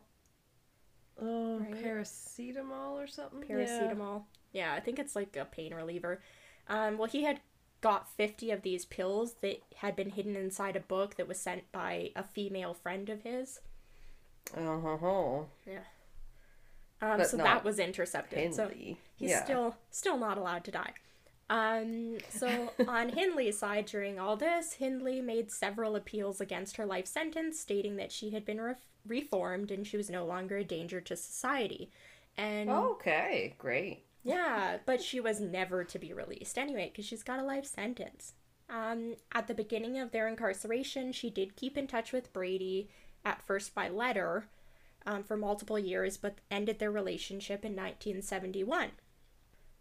Oh, Right. paracetamol or something? Yeah. paracetamol. Yeah. I think it's like a pain reliever. Um, well, he had got 50 of these pills that had been hidden inside a book that was sent by a female friend of his. Uh-huh. Yeah. Um, so that was intercepted. So he's yeah. still still not allowed to die. Um, so on Hindley's side during all this, Hindley made several appeals against her life sentence, stating that she had been re- reformed and she was no longer a danger to society. And Okay, great. Yeah, but she was never to be released anyway because she's got a life sentence. Um, at the beginning of their incarceration, she did keep in touch with Brady, at first by letter, um, for multiple years, but ended their relationship in 1971.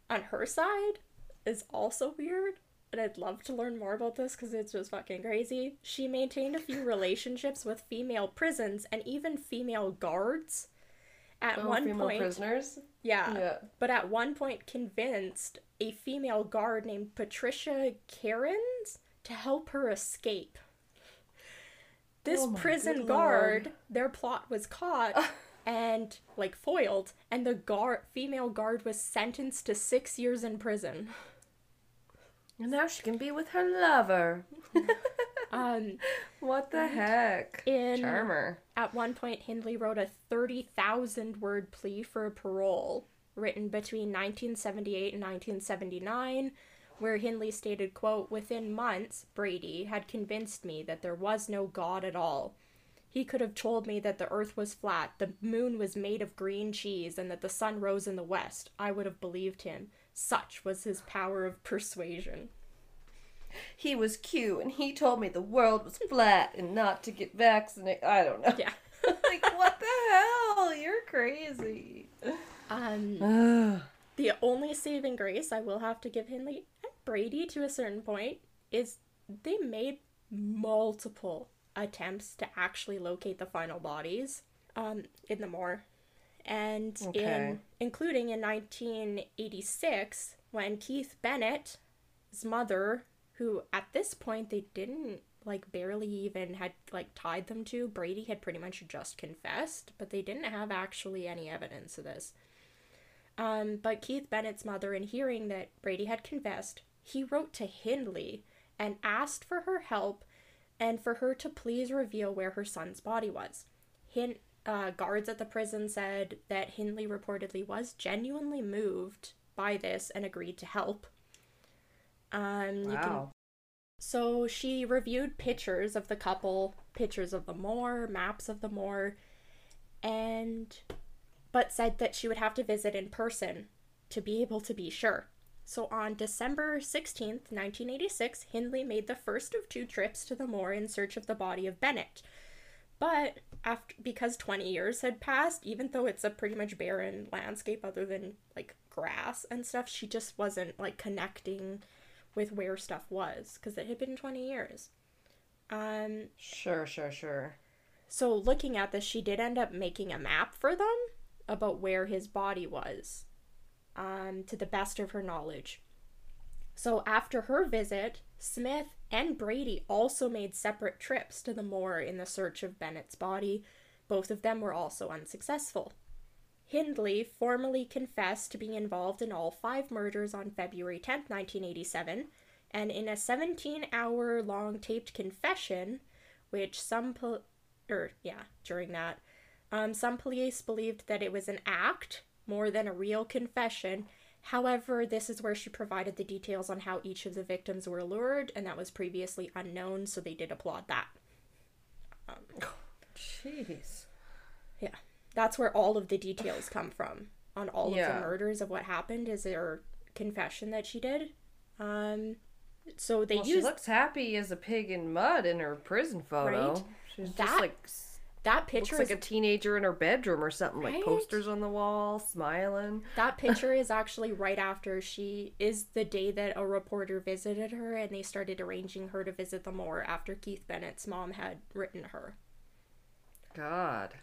On her side, is also weird, and I'd love to learn more about this because it's just fucking crazy. She maintained a few relationships with female prisons and even female guards. At Oh, one female point, prisoners? Yeah, Yeah. but at one point convinced a female guard named Patricia Cairns to help her escape. This Oh prison guard, lord. their plot was caught and like foiled, and the guard female guard was sentenced to six years in prison. And now she can be with her lover. Um, What the heck? in Charmer. At one point, Hindley wrote a 30,000 word plea for a parole, written between 1978 and 1979, where Hindley stated, quote, Within months, Brady had convinced me that there was no God at all. He could have told me that the earth was flat, the moon was made of green cheese, and that the sun rose in the west. I would have believed him. Such was his power of persuasion. He was cute and he told me the world was flat and not to get vaccinated. I don't know. Yeah. like, what the hell? You're crazy. Um, The only saving grace I will have to give Hindley and Brady to a certain point is they made multiple attempts to actually locate the final bodies um, in the moor. And Okay. in including in 1986 when Keith Bennett's mother, who at this point they didn't like barely even had like tied them to, Brady had pretty much just confessed, but they didn't have actually any evidence of this. Um, but Keith Bennett's mother, in hearing that Brady had confessed, he wrote to Hindley and asked for her help and for her to please reveal where her son's body was. Hin- uh, guards at the prison said that Hindley reportedly was genuinely moved by this and agreed to help. Um, you can so she reviewed pictures of the couple, pictures of the moor, maps of the moor, and but said that she would have to visit in person to be able to be sure. So on December 16th, 1986, Hindley made the first of two trips to the moor in search of the body of Bennett. But after because 20 years had passed, even though it's a pretty much barren landscape other than like grass and stuff, she just wasn't like connecting with where stuff was because it had been 20 years. Um, Sure, sure, sure. so looking at this, she did end up making a map for them about where his body was, um, to the best of her knowledge. So after her visit, Smith and Brady also made separate trips to the moor in the search of Bennett's body. Both of them were also unsuccessful. Hindley formally confessed to being involved in all five murders on February 10th, 1987, and in a 17 hour long taped confession, which some pol- or yeah, during that, um, some police believed that it was an act more than a real confession. However, this is where she provided the details on how each of the victims were lured, and that was previously unknown, so they did applaud that. Jeez. Yeah, that's where all of the details come from on all of the murders of what happened. Is her confession that she did? Um, so they Well, she looks happy as a pig in mud in her prison photo. Right? She's just like that looks picture. like is a teenager in her bedroom or something, like posters on the wall, smiling. That picture is actually right after she is the day that a reporter visited her and they started arranging her to visit the moor after Keith Bennett's mom had written her. God.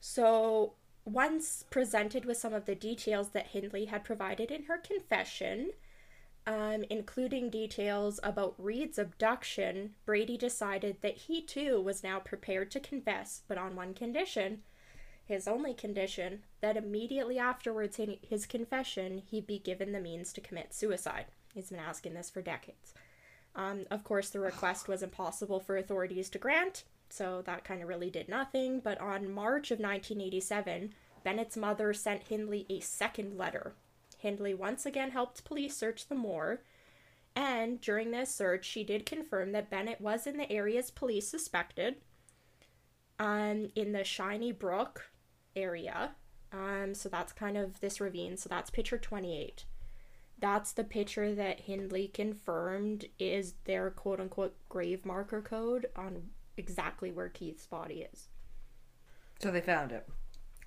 So, once presented with some of the details that Hindley had provided in her confession, um, including details about Reade's abduction, Brady decided that he too was now prepared to confess, but on one condition his only condition that immediately afterwards in his confession he be given the means to commit suicide. He's been asking this for decades. Um, of course, the request was impossible for authorities to grant, so that kind of really did nothing. But on March of 1987, Bennett's mother sent Hindley a second letter. Hindley once again helped police search the moor, and during this search, she did confirm that Bennett was in the areas police suspected, um, in the Shiny Brook area. Um, so that's kind of this ravine. So that's picture 28 that's the picture that Hindley confirmed is their quote unquote grave marker code on exactly where Keith's body is. So they found it.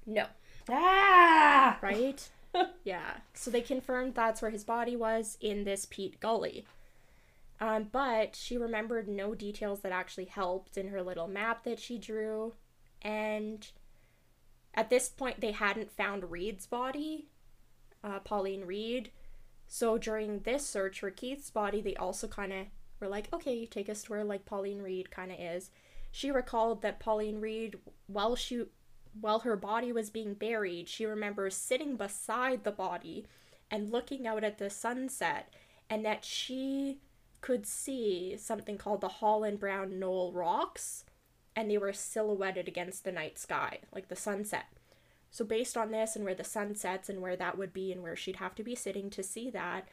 No. Ah! Right? yeah. So they confirmed that's where his body was in this peat gully. Um, but she remembered no details that actually helped in her little map that she drew. And at this point, they hadn't found Reade's body, uh, Pauline Reade. So during this search for Keith's body, they also kind of were like, okay, take us to where like Pauline Reade kind of is. She recalled that Pauline Reade, while she, while her body was being buried, she remembers sitting beside the body and looking out at the sunset, and that she could see something called the Hollin Brown Knoll Rocks, and they were silhouetted against the night sky, like the sunset. So, based on this and where the sun sets and where that would be and where she'd have to be sitting to see that,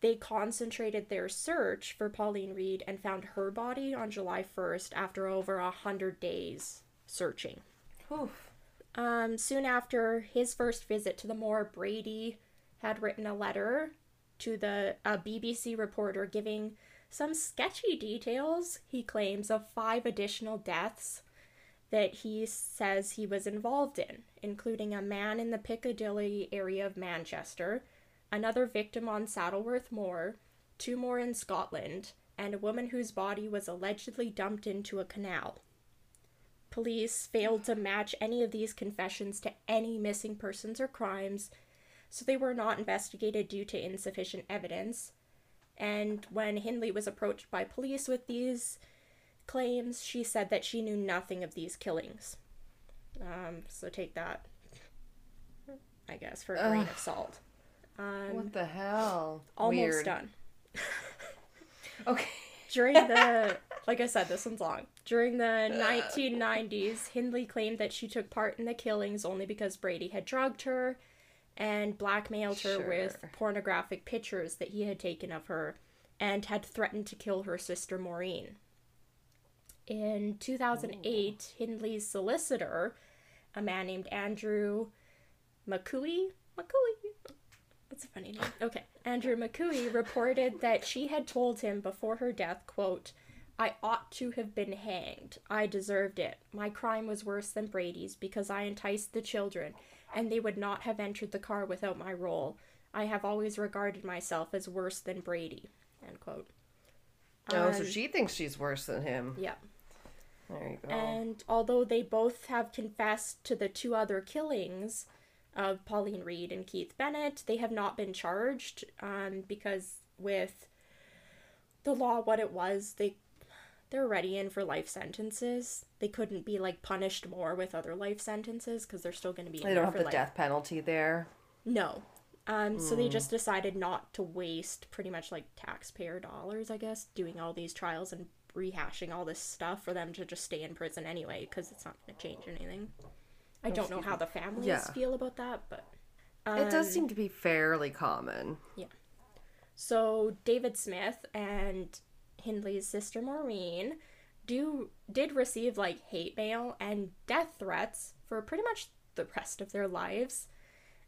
they concentrated their search for Pauline Reade and found her body on July 1st after over a hundred days searching. Oof. Um, soon after his first visit to the moor, Brady had written a letter to the a BBC reporter giving some sketchy details, he claims, of five additional deaths that he says he was involved in, including a man in the Piccadilly area of Manchester, another victim on Saddleworth Moor, two more in Scotland, and a woman whose body was allegedly dumped into a canal. Police failed to match any of these confessions to any missing persons or crimes, so they were not investigated due to insufficient evidence. And when Hindley was approached by police with these claims, she said that she knew nothing of these killings. Um, so take that, I guess, for a grain of salt. Um, What the hell? almost Weird. done. Okay. During the, like I said, this one's long. During the 1990s, Hindley claimed that she took part in the killings only because Brady had drugged her and blackmailed her with pornographic pictures that he had taken of her and had threatened to kill her sister Maureen. In 2008, Hindley's solicitor, a man named Andrew McCooey, McCooey, that's a funny name. Okay. Andrew McCooey reported that she had told him before her death, quote, I ought to have been hanged. I deserved it. My crime was worse than Brady's because I enticed the children, and they would not have entered the car without my role. I have always regarded myself as worse than Brady. End quote. Oh, so Um, she thinks she's worse than him. Yeah. There you go. And although they both have confessed to the two other killings of Pauline Reade and Keith Bennett, they have not been charged um, because with the law, what it was, they they're already in for life sentences. They couldn't be like punished more with other life sentences because they're still going to be. In they don't have the life. death penalty there. No. Um, so they just decided not to waste pretty much like taxpayer dollars, I guess, doing all these trials and rehashing all this stuff for them to just stay in prison anyway, because it's not going to change anything. I don't know how the families Yeah. feel about that, but it does Um, seem to be fairly common. Yeah. So David Smith and Hindley's sister Maureen do did receive like hate mail and death threats for pretty much the rest of their lives.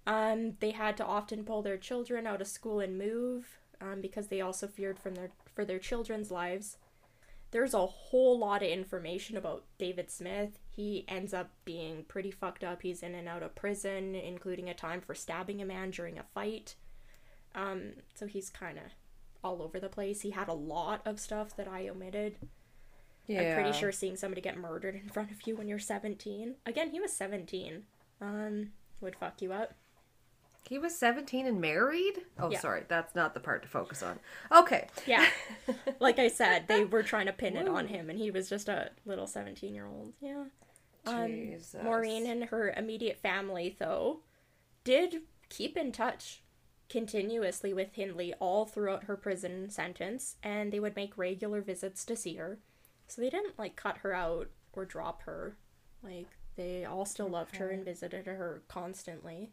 Um, they had to often pull their children out of school and move um, because they also feared from their for their children's lives. There's a whole lot of information about David Smith. He ends up being pretty fucked up. He's in and out of prison, including a time for stabbing a man during a fight. Um, so he's kind of all over the place. He had a lot of stuff that I omitted. Yeah. I'm pretty sure seeing somebody get murdered in front of you when you're 17. Again, he was 17. Um, would fuck you up. He was 17 and married? Oh, Yeah. sorry. That's not the part to focus on. Okay. Yeah. like I said, they were trying to pin it on him, and he was just a little 17 year old. Yeah. Um, Jesus. Maureen and her immediate family, though, did keep in touch continuously with Hindley all throughout her prison sentence, and they would make regular visits to see her. So they didn't like cut her out or drop her. Like they all still loved her and visited her constantly.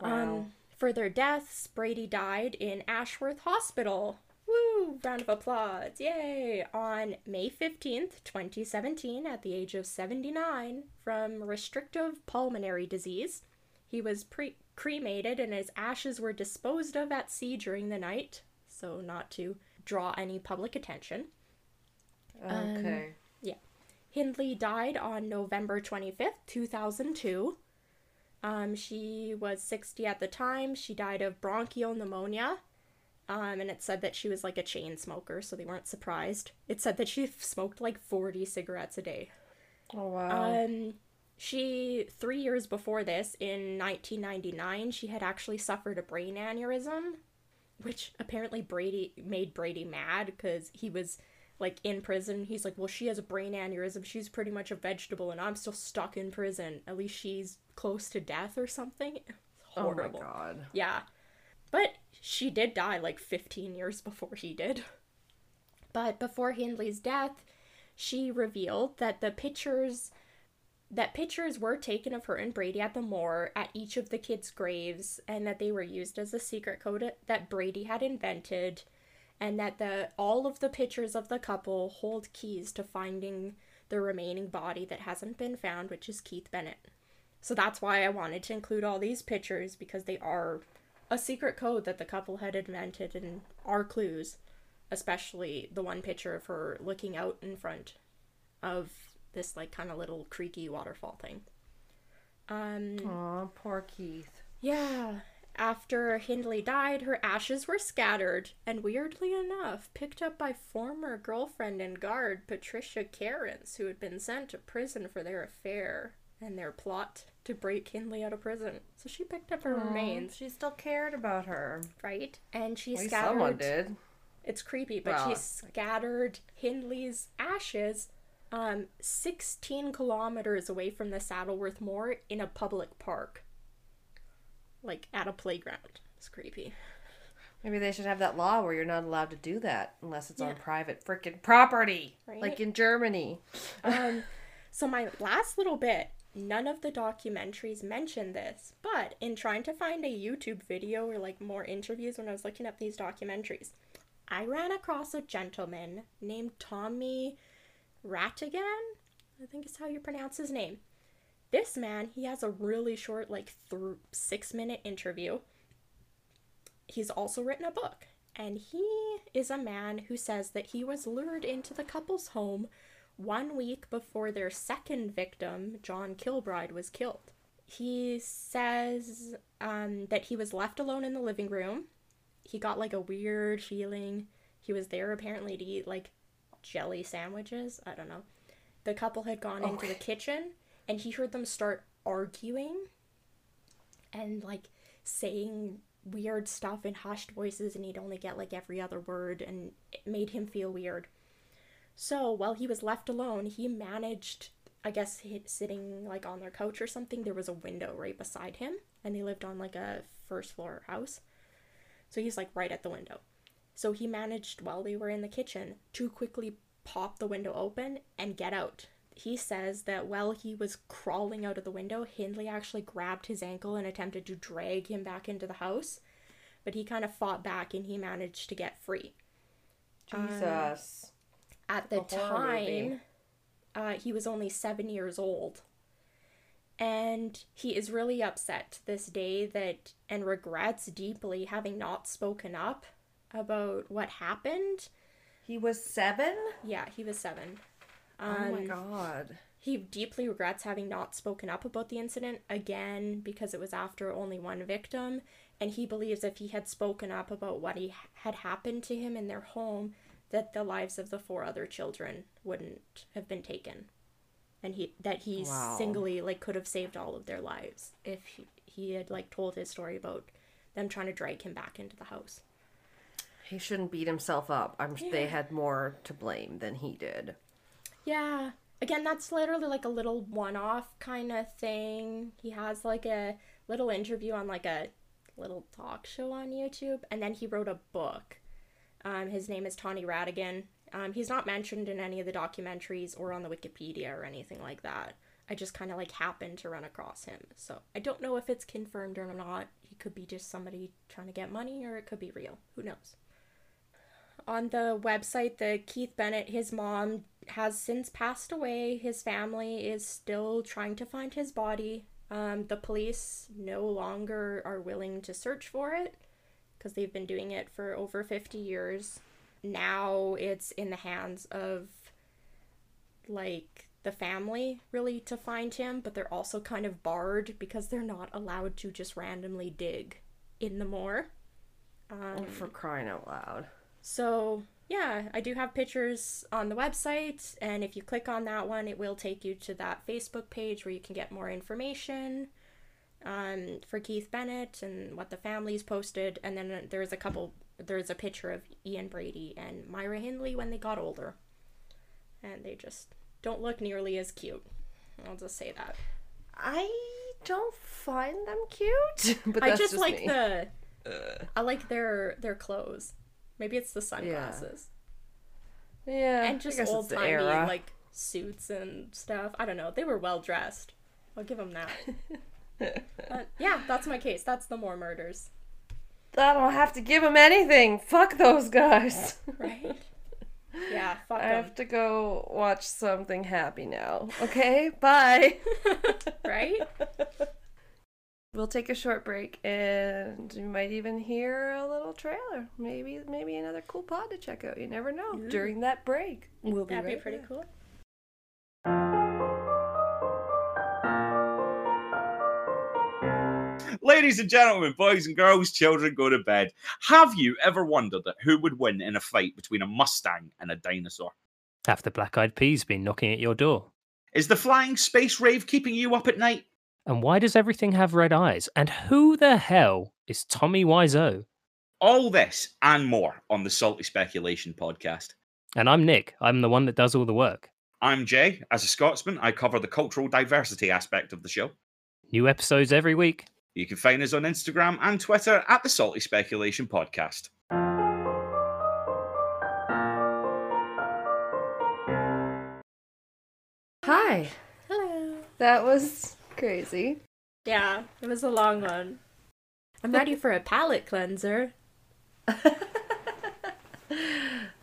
Wow. Um, for their deaths, Brady died in Ashworth Hospital. Woo! Round of applause. Yay! On May 15th, 2017, at the age of 79, from restrictive pulmonary disease. He was pre- cremated and his ashes were disposed of at sea during the night, so not to draw any public attention. um, yeah. Hindley died on November 25th, 2002. Um, she was 60 at the time. She died of bronchial pneumonia. Um, and it said that she was like a chain smoker, so they weren't surprised. It said that she smoked like 40 cigarettes a day. oh, wow. Um, she, three years before this, in 1999, she had actually suffered a brain aneurysm, which apparently Brady made Brady mad because he was like in prison. He's like, well, she has a brain aneurysm. She's pretty much a vegetable, and I'm still stuck in prison. At least she's close to death or something. oh, my Horrible. God. Yeah. But she did die like 15 years before he did. But before Hindley's death, she revealed that the pictures that pictures were taken of her and Brady at the moor at each of the kids' graves and that they were used as a secret code that Brady had invented and that the all of the pictures of the couple hold keys to finding the remaining body that hasn't been found, which is Keith Bennett. So that's why I wanted to include all these pictures because they are a secret code that the couple had invented and are clues, especially the one picture of her looking out in front of this like kind of little creaky waterfall thing. Um Aw, poor Keith. yeah, after Hindley died, her ashes were scattered and weirdly enough picked up by former girlfriend and guard Patricia Cairns, who had been sent to prison for their affair and their plot to break Hindley out of prison. So she picked up her remains, She still cared about her. right? And she At least scattered someone did. it's creepy, but Well, she scattered Hindley's ashes um 16 kilometers away from the Saddleworth Moor in a public park. Like at a playground. It's creepy. Maybe they should have that law where you're not allowed to do that unless it's on private freaking property. Right? Like in Germany. Um so my last little bit, none of the documentaries mention this, but in trying to find a YouTube video or like more interviews when I was looking up these documentaries, I ran across a gentleman named Tommy Rattigan. I think is how you pronounce his name. This man, he has a really short, like th- six minute interview. He's also written a book, and he is a man who says that he was lured into the couple's home one week before their second victim, John Kilbride, was killed. He says um, that he was left alone in the living room. He got like a weird feeling. He was there apparently to eat like jelly sandwiches. I don't know. The couple had gone into the kitchen and he heard them start arguing and like saying weird stuff in hushed voices and he'd only get like every other word and it made him feel weird. So while he was left alone, he managed, I guess, sitting like on their couch or something. There was a window right beside him, and they lived on like a first floor house. So he's like right at the window. So he managed, while they were in the kitchen, to quickly pop the window open and get out. He says that while he was crawling out of the window, Hindley actually grabbed his ankle and attempted to drag him back into the house. But he kind of fought back and he managed to get free Jesus. at the time uh, he was only seven years old and he is really upset to this day that and regrets deeply having not spoken up about what happened he was seven? yeah he was seven oh my Um, god. he deeply regrets having not spoken up about the incident again because it was after only one victim and he believes if he had spoken up about what he had happened to him in their home that the lives of the four other children wouldn't have been taken and he that he Wow. singly like could have saved all of their lives if he, he had like told his story about them trying to drag him back into the house He shouldn't beat himself up. I'm they had more to blame than he did. Yeah. Again, that's literally like a little one off kind of thing. He has like a little interview on like a little talk show on YouTube, and then he wrote a book. Um, his name is Tommy Rattigan. Um, he's not mentioned in any of the documentaries or on the Wikipedia or anything like that. I just kind of like happened to run across him. So I don't know if it's confirmed or not. He could be just somebody trying to get money, or it could be real. Who knows? On the website the Keith Bennett his mom has since passed away. His family is still trying to find his body. Um, the police no longer are willing to search for it because they've been doing it for over 50 years. Now it's in the hands of like the family really to find him but they're also kind of barred because they're not allowed to just randomly dig in the moor. Oh, for crying out loud. So, yeah, I do have pictures on the website, and if you click on that one, it will take you to that Facebook page where you can get more information um, for Keith Bennett and what the family's posted. And then uh, there's a couple, there's a picture of Ian Brady and Myra Hindley when they got older. And they just don't look nearly as cute. I'll just say that. I don't find them cute. But I just, just like me. the, I like their their clothes. Maybe it's the sunglasses. yeah, and just old timey like suits and stuff. I don't know. They were well dressed. I'll give them that. but yeah, that's my case. That's the Moors murders, I don't have to give them anything. Fuck those guys. right? yeah, fuck I 'em, have to go watch something happy now. Okay, bye. right? We'll take a short break, and you might even hear a little trailer. Maybe, maybe another cool pod to check out. You never know. During that break, we'll be That'd be pretty back. cool. Ladies and gentlemen, boys and girls, children, go to bed. Have you ever wondered who would win in a fight between a Mustang and a dinosaur? Have the black eyed peas been knocking at your door? Is the flying space rave keeping you up at night? And why does everything have red eyes? And who the hell is Tommy Wiseau? All this and more on the Salty Speculation podcast. And I'm Nick. I'm the one that does all the work. I'm Jay. As a Scotsman, I cover the cultural diversity aspect of the show. New episodes every week. You can find us on Instagram and Twitter at the Salty Speculation Podcast. Hi. Hello. That was crazy. Yeah, it was a long one. I'm ready for a palate cleanser. You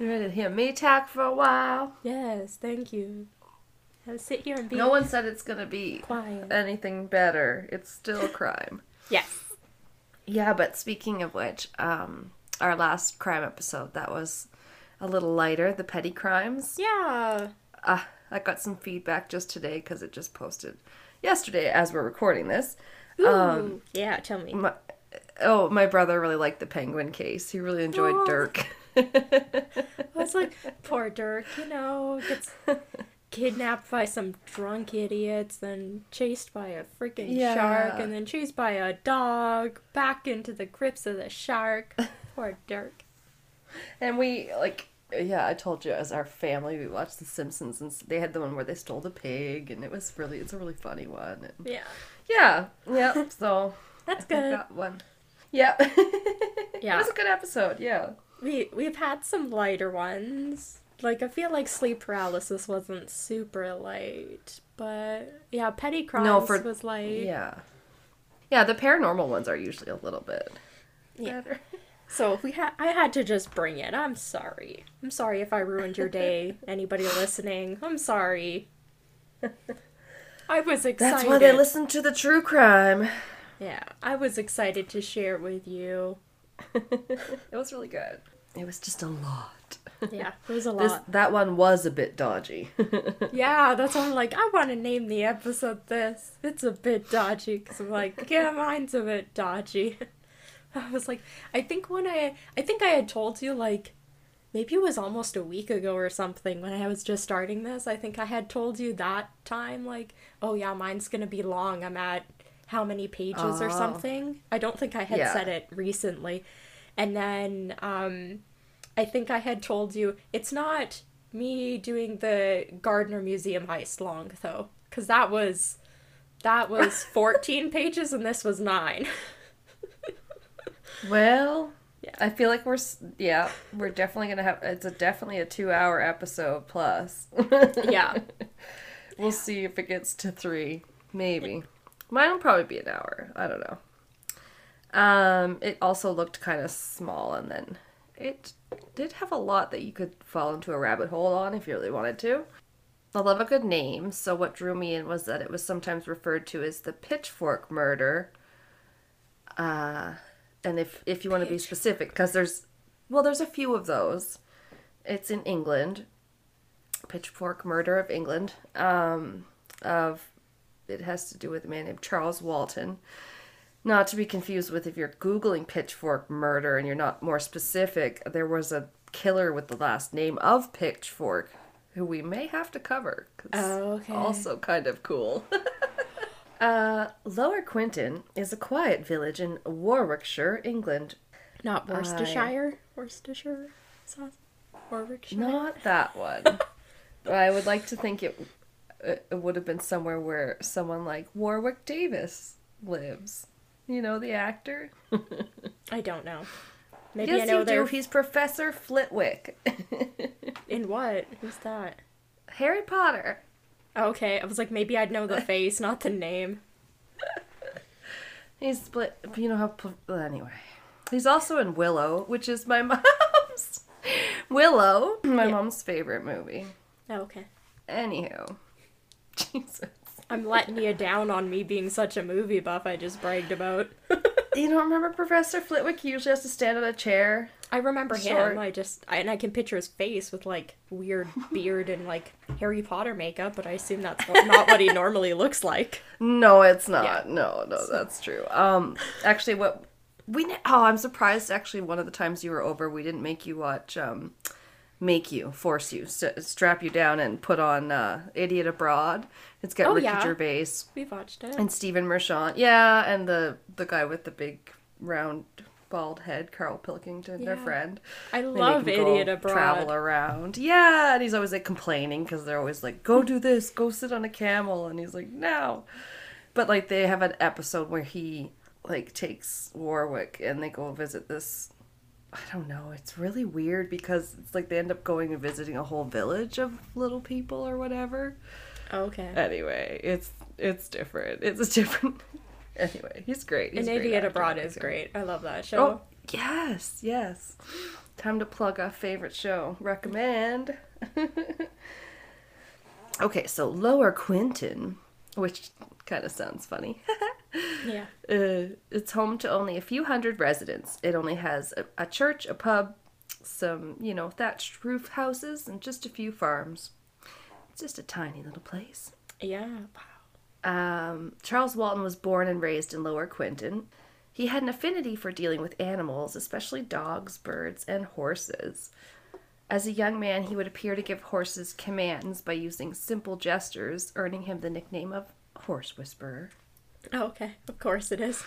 ready to hear me talk for a while? Yes, thank you. I'll sit here and be No one said it's gonna be quiet. anything better. It's still crime. Yes. Yeah, but speaking of which, um, our last crime episode that was a little lighter, the petty crimes. Yeah. Uh, I got some feedback just today because it just posted yesterday as we're recording this. Ooh. Um, yeah, tell me. My, oh, my brother really liked the penguin case. He really enjoyed Aw. Dirk. I was like, poor Dirk, you know, gets kidnapped by some drunk idiots, then chased by a freaking shark, and then chased by a dog, back into the grips of the shark. poor Dirk. And we like yeah, I told you as our family we watched The Simpsons and they had the one where they stole the pig and it was really it's a really funny one. And Yeah, yeah, yeah. So that's I good. got one. Yeah. Yeah. It was a good episode, yeah. We we've had some lighter ones. Like I feel like sleep paralysis wasn't super light, but yeah, petty crimes No, for- was light. Yeah. Yeah, the paranormal ones are usually a little bit Yeah. better. So we had I had to just bring it. I'm sorry. I'm sorry if I ruined your day. Anybody listening, I'm sorry. I was excited. That's why they listen to the true crime. Yeah, I was excited to share it with you. It was really good. It was just a lot. Yeah, it was a This lot. that one was a bit dodgy. Yeah, that's why I'm like, I want to name the episode this. It's a bit dodgy because I'm like, yeah, mine's a bit dodgy. I was like, I think when I, I think I had told you like, maybe it was almost a week ago or something when I was just starting this. I think I had told you that time like, oh yeah, mine's gonna be long. I'm at how many pages or Oh. something. I don't think I had Yeah. said it recently, and then um, I think I had told you it's not me doing the Gardner Museum heist long though, because that was that was 14 pages and this was nine. Well, Yeah. I feel like we're yeah, we're definitely gonna have. It's a definitely a two-hour episode plus. yeah, we'll see if it gets to three, maybe. Mine will probably be an hour. I don't know. Um, it also looked kind of small, and then it did have a lot that you could fall into a rabbit hole on if you really wanted to. I love a good name, so what drew me in was that it was sometimes referred to as the Pitchfork Murder. Uh, and if if you want to be specific, because there's, well, there's a few of those. It's in England. Pitchfork Murder of England. Um, of it has to do with a man named Charles Walton. Not to be confused with if you're googling Pitchfork Murder and you're not more specific. There was a killer with the last name of Pitchfork, who we may have to cover. Oh, okay. Also kind of cool. uh, Lower Quinton is a quiet village in Warwickshire, England. not Worcestershire. Worcestershire sauce. Warwickshire. Not that one. I would like to think it, it it would have been somewhere where someone like Warwick Davis lives. You know the actor. I don't know. Maybe yes, I know you they're do. He's Professor Flitwick. in what? Who's that? Harry Potter. Okay, I was like, maybe I'd know the face, not the name. He's split. You know how. well, Anyway, he's also in Willow, which is my mom's. Willow, my Yeah. mom's favorite movie. Oh, okay. Anywho, Jesus. I'm letting you down on me being such a movie buff I just bragged about. You don't remember Professor Flitwick? He usually has to stand on a chair. I remember him. I just I, and I can picture his face with like weird beard and like Harry Potter makeup, but I assume that's what, not what he normally looks like. No, it's not. No, no, that's true. Um, actually, what we oh, I'm surprised. Actually, one of the times you were over, we didn't make you watch. Um, make you, force you, st- strap you down, and put on uh, Idiot Abroad. It's got Oh, Ricky yeah. Gervais We watched it. and Stephen Merchant. Yeah, and the the guy with the big round bald head, Carl Pilkington, their Yeah. friend. I They love make him go Idiot Abroad. Travel around. Yeah, and he's always like complaining because they're always like, "Go do this, go sit on a camel," and he's like, "No." But like they have an episode where he like takes Warwick and they go visit this. I don't know. It's really weird because it's like they end up going and visiting a whole village of little people or whatever. Okay. Anyway, it's it's different. It's a different. Anyway, he's great. He's and great Idiot. Abroad is great. I love that show. Oh, yes, yes. Time to plug a favorite show. Recommend. okay, so Lower Quinton, which kind of sounds funny. Yeah. uh, it's home to only a few hundred residents. It only has a, a church, a pub, some, you know, thatched roof houses, and just a few farms. It's just a tiny little place. Yeah. Um, Charles Walton was born and raised in Lower Quinton. He had an affinity for dealing with animals, especially dogs, birds, and horses. As a young man, he would appear to give horses commands by using simple gestures, earning him the nickname of Horse Whisperer. Oh, okay. Of course it is.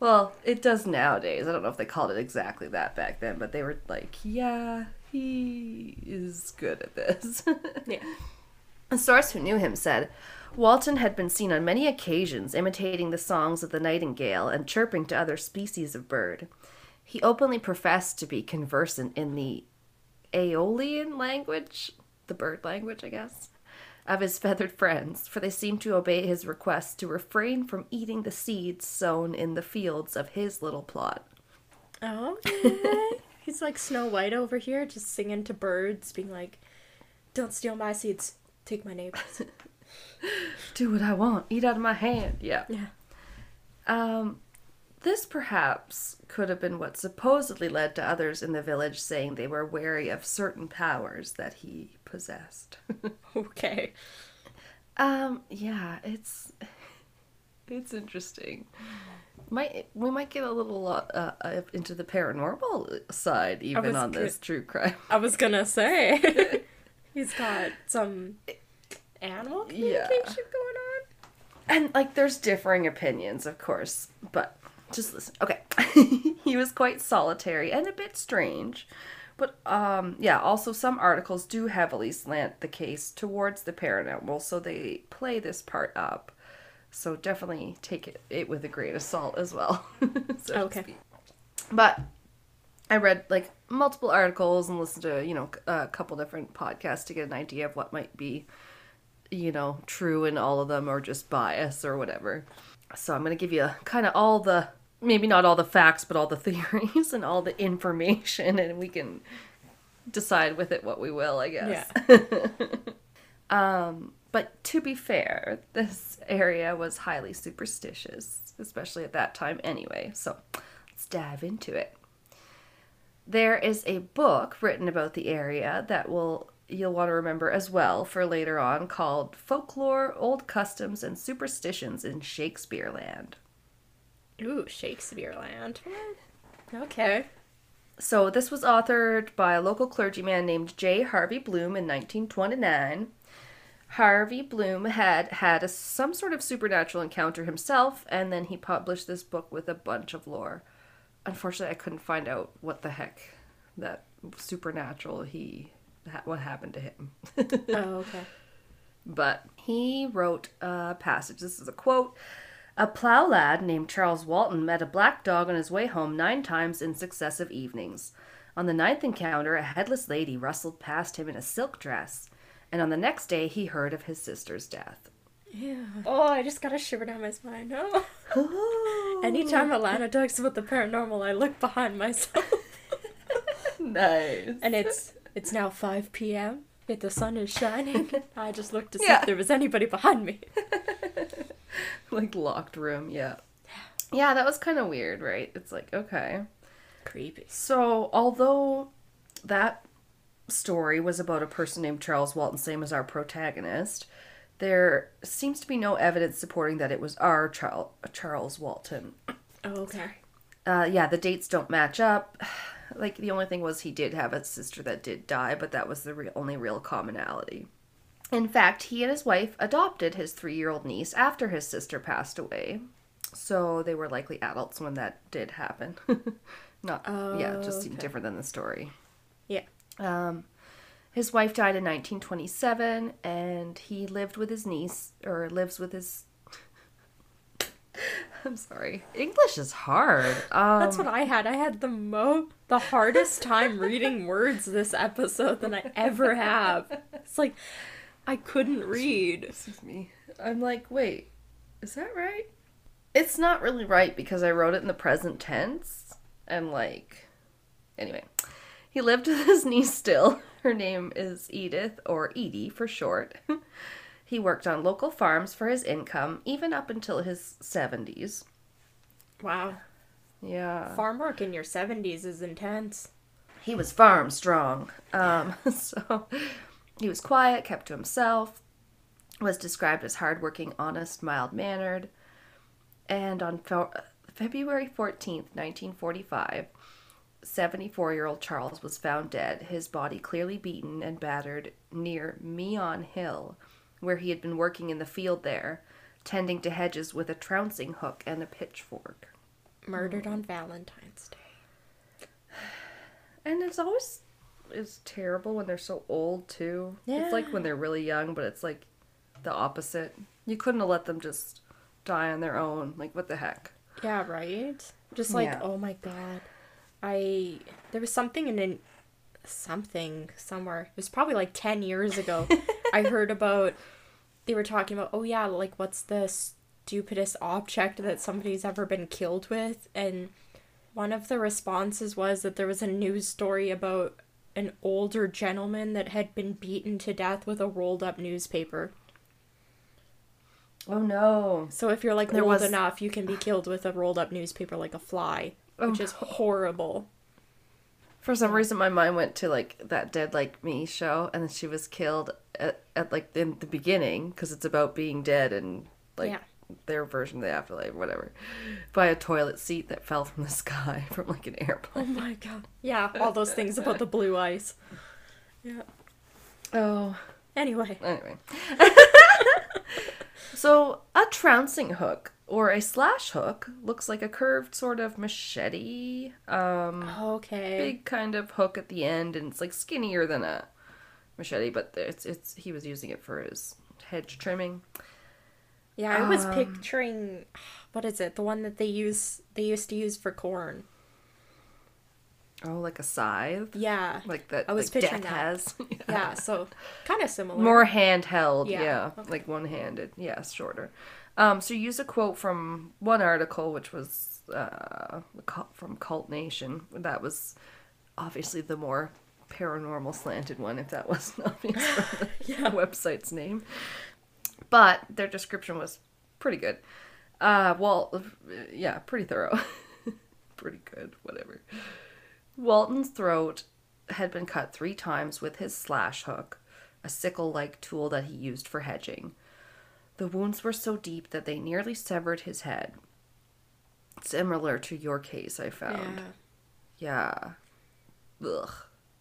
Well, it does nowadays. I don't know if they called it exactly that back then, but they were like, yeah, he is good at this. Yeah. A source who knew him said, Walton had been seen on many occasions imitating the songs of the nightingale and chirping to other species of bird. He openly professed to be conversant in the Aeolian language, the bird language, I guess, of his feathered friends, for they seemed to obey his request to refrain from eating the seeds sown in the fields of his little plot. Oh, okay. He's like Snow White over here, just singing to birds, being like, "Don't steal my seeds. Take my neighbors." Do what I want, eat out of my hand. Yeah. yeah. Um, this perhaps could have been what supposedly led to others in the village saying they were wary of certain powers that he possessed. Okay. um, yeah, it's it's interesting. Might we might get a little uh, uh, into the paranormal side even on this true crime. I was gonna say he's got some animal Yeah. communication going on. And like there's differing opinions, of course, but just listen. Okay. he was quite solitary and a bit strange. But um yeah, also some articles do heavily slant the case towards the paranormal, so they play this part up. So definitely take it, it with a grain of salt as well. so Okay. But I read like multiple articles and listened to, you know, a couple different podcasts to get an idea of what might be you know, true and all of them are just bias or whatever. So I'm going to give you kind of all the, maybe not all the facts, but all the theories and all the information, and we can decide with it what we will, I guess. um, but to be fair, this area was highly superstitious, especially at that time anyway. So let's dive into it. There is a book written about the area that will you'll want to remember as well for later on called Folklore, Old Customs and Superstitions in Shakespeare Land. Ooh, Shakespeare Land. Okay. So this was authored by a local clergyman named J. Harvey Bloom in 1929. Harvey Bloom had had a, some sort of supernatural encounter himself, and then he published this book with a bunch of lore. Unfortunately, I couldn't find out what the heck that supernatural he ha- what happened to him. Oh, okay. but he wrote a passage. This is a quote. A plow lad named Charles Walton met a black dog on his way home nine times in successive evenings. On the ninth encounter, a headless lady rustled past him in a silk dress, and on the next day he heard of his sister's death. Yeah. Oh, I just got a shiver down my spine. Oh. Anytime Alana talks about the paranormal, I look behind myself. nice. and it's it's now 5 p.m. Yet the sun is shining. I just looked to see Yeah. if there was anybody behind me. like locked room, yeah. Yeah, that was kind of weird, right? It's like, okay. Creepy. So, although that story was about a person named Charles Walton, same as our protagonist, there seems to be no evidence supporting that it was our Charles, Charles Walton. Oh, okay. Uh, yeah, the dates don't match up. Like, the only thing was he did have a sister that did die, but that was the re- only real commonality. In fact, he and his wife adopted his three year old niece after his sister passed away. So they were likely adults when that did happen. Not, yeah, it just Okay. different than the story. Yeah. Um, his wife died in 1927, and he lived with his niece, or lives with his. I'm sorry. English is hard. Um, That's what I had. I had the mo the hardest time reading words this episode than I ever have. It's like I couldn't read. Excuse me. I'm like, wait, is that right? It's not really right because I wrote it in the present tense, and like, anyway, he lived with his niece still. Her name is Edith, or Edie for short. he worked on local farms for his income, even up until his 70s. Wow. Yeah. Farm work in your 70s is intense. he was farm strong. Um, so he was quiet, kept to himself, was described as hardworking, honest, mild mannered. And on Fe- February 14th, 1945, 74 year old Charles was found dead, his body clearly beaten and battered near Meon Hill, where he had been working in the field there, tending to hedges with a trouncing hook and a pitchfork. Murdered oh. on Valentine's Day. And it's always it's terrible when they're so old too. It's like when they're really young, but it's like the opposite. You couldn't have let them just die on their own. Like what the heck? Yeah, right? Just like, Yeah. oh my god. I there was something in an something somewhere. It was probably like 10 years ago. I heard about they were talking about, "Oh yeah, like what's the stupidest object that somebody's ever been killed with?" And one of the responses was that there was a news story about an older gentleman that had been beaten to death with a rolled up newspaper. Oh no. So if you're like There old was- enough, you can be killed with a rolled up newspaper like a fly, oh. which Oh, is horrible. For some reason, my mind went to like that Dead Like Me show, and then she was killed at, at like in the beginning because it's about being dead and like Yeah. Their version of the afterlife, whatever, by a toilet seat that fell from the sky from like an airplane. Oh my god. Yeah, all those things about the blue eyes. Yeah. Oh, Anyway. anyway. so a trouncing hook or a slash hook looks like a curved sort of machete. Um, Okay. big kind of hook at the end, and it's like skinnier than a machete, but it's it's he was using it for his hedge trimming. Yeah, I was Um, picturing what is it? The one that they use they used to use for corn. Oh, like a scythe, Yeah. like that. I was like picturing death that. has. Yeah, so kind of similar. More handheld, Yeah, yeah, okay. like one-handed, yes, shorter. Um, so use a quote from one article, which was uh, from Cult Nation. That was obviously the more paranormal slanted one, if that wasn't obvious from the website's name. But their description was pretty good. Uh, well, yeah, pretty thorough. pretty good, whatever. Walton's throat had been cut three times with his slash hook, a sickle like tool that he used for hedging. The wounds were so deep that they nearly severed his head. Similar to your case, I found. Yeah. Yeah. Ugh.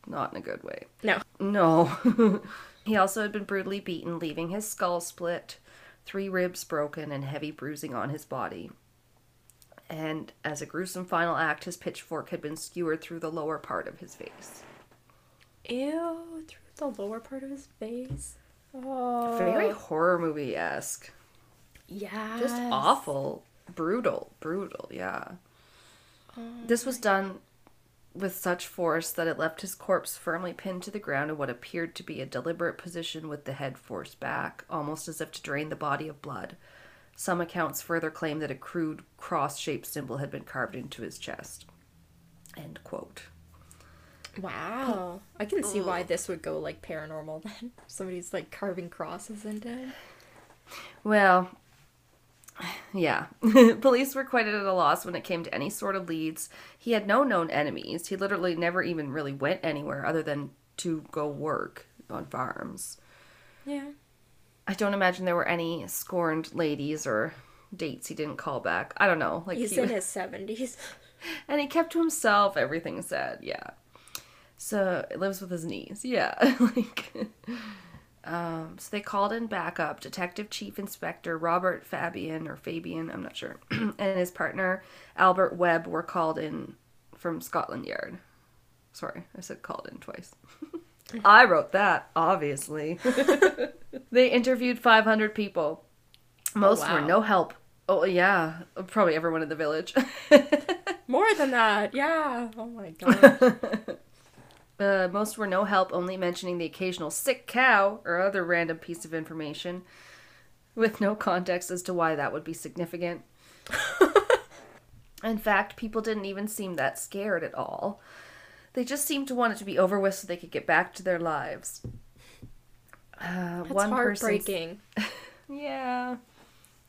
Not in a good way. No. No. he also had been brutally beaten, leaving his skull split, three ribs broken, and heavy bruising on his body. And as a gruesome final act, his pitchfork had been skewered through the lower part of his face. Ew, through the lower part of his face. Oh. Very horror movie esque. Yeah. Just awful. Brutal. Brutal, yeah. This was done with such force that it left his corpse firmly pinned to the ground in what appeared to be a deliberate position with the head forced back, almost as if to drain the body of blood. Some accounts further claim that a crude cross shaped symbol had been carved into his chest. End quote. Wow. I can see why this would go like paranormal then. Somebody's like carving crosses into it. Well, yeah. Police were quite at a loss when it came to any sort of leads. He had no known enemies. He literally never even really went anywhere other than to go work on farms. Yeah. I don't imagine there were any scorned ladies or dates he didn't call back. I don't know. Like He's he in his 70s. and he kept to himself. Everything said, yeah. So it lives with his niece, yeah. like, um, so they called in backup. Detective Chief Inspector Robert Fabian or Fabian, I'm not sure, and his partner Albert Webb were called in from Scotland Yard. Sorry, I said called in twice. I wrote that, obviously. they interviewed 500 people. Most were wow. no help. Oh yeah, probably everyone in the village. More than that. Yeah. Oh my god. Uh, most were no help, only mentioning the occasional sick cow or other random piece of information, with no context as to why that would be significant. In fact, people didn't even seem that scared at all. They just seemed to want it to be over with so they could get back to their lives. Uh, That's one heartbreaking. yeah.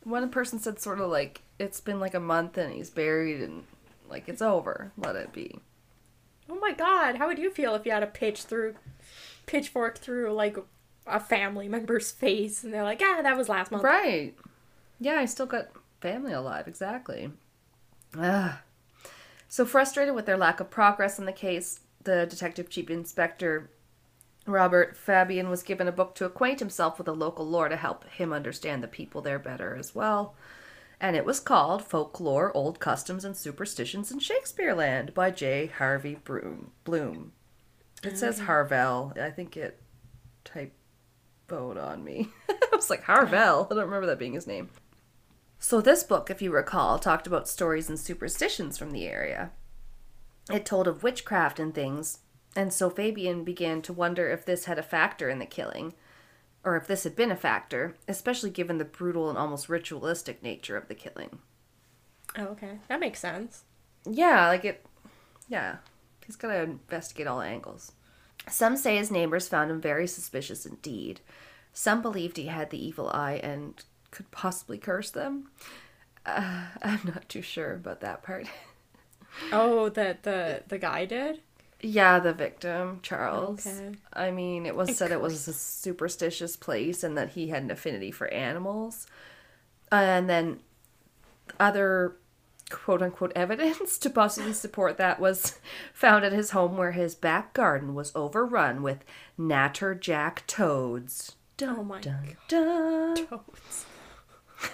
One person said sort of like it's been like a month and he's buried and like it's over. Let it be. Oh my god, how would you feel if you had a pitch through pitchfork through like a family member's face and they're like, ah, that was last month. Right. Yeah, I still got family alive, exactly. Ugh. So frustrated with their lack of progress in the case, the detective chief inspector Robert Fabian was given a book to acquaint himself with the local lore to help him understand the people there better as well. And it was called Folklore, Old Customs, and Superstitions in Shakespeare Land by J. Harvey Broom, Bloom. It oh, says Harvell. I think it typoed on me. I was like, Harvell. I don't remember that being his name. So, this book, if you recall, talked about stories and superstitions from the area. It told of witchcraft and things, and so Fabian began to wonder if this had a factor in the killing, or if this had been a factor, especially given the brutal and almost ritualistic nature of the killing. Oh, okay. That makes sense. Yeah, like it. Yeah, he's got to investigate all angles. Some say his neighbors found him very suspicious indeed. Some believed he had the evil eye and could possibly curse them. Uh, I'm not too sure about that part. Oh, that the the guy did? Yeah, the victim, Charles. Okay. I mean, it was said it was a superstitious place and that he had an affinity for animals. And then other quote unquote evidence to possibly support that was found at his home where his back garden was overrun with natterjack toads. Oh my Dun, dun. toads.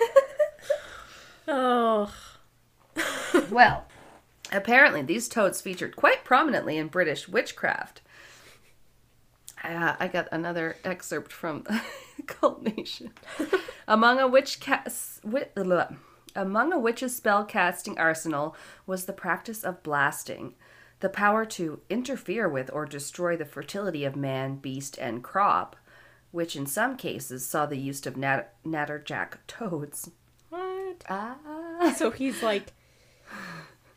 oh, Well, apparently these toads featured quite prominently in British witchcraft. Uh, I got another excerpt from Cult Nation. Among a witch wit, among a witch's spell casting arsenal was the practice of blasting, the power to interfere with or destroy the fertility of man, beast, and crop, which in some cases saw the use of nat- natterjack toads. what? Ah. So he's like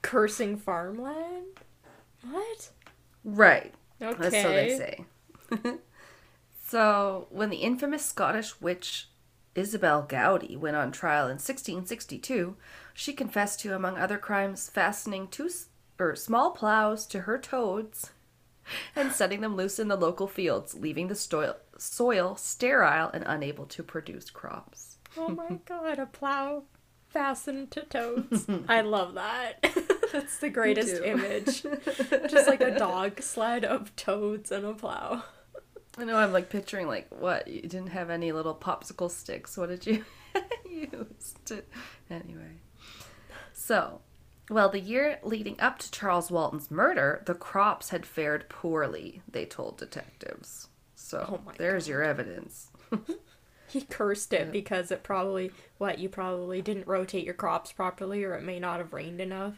cursing farmland? What? Right. Okay. That's what they say. so, when the infamous Scottish witch Isabel Gowdie went on trial in 1662, she confessed to, among other crimes, fastening two s- er, small plows to her toads and setting them loose in the local fields, leaving the soil, soil sterile and unable to produce crops. Oh my god, a plow fastened to toads. I love that. That's the greatest image. Just like a dog sled of toads and a plow. I know I'm like picturing like what you didn't have any little popsicle sticks. What did you use to anyway? So, well, the year leading up to Charles Walton's murder, the crops had fared poorly. They told detectives. So Oh there's your evidence. He cursed it because it probably, what, you probably didn't rotate your crops properly or it may not have rained enough.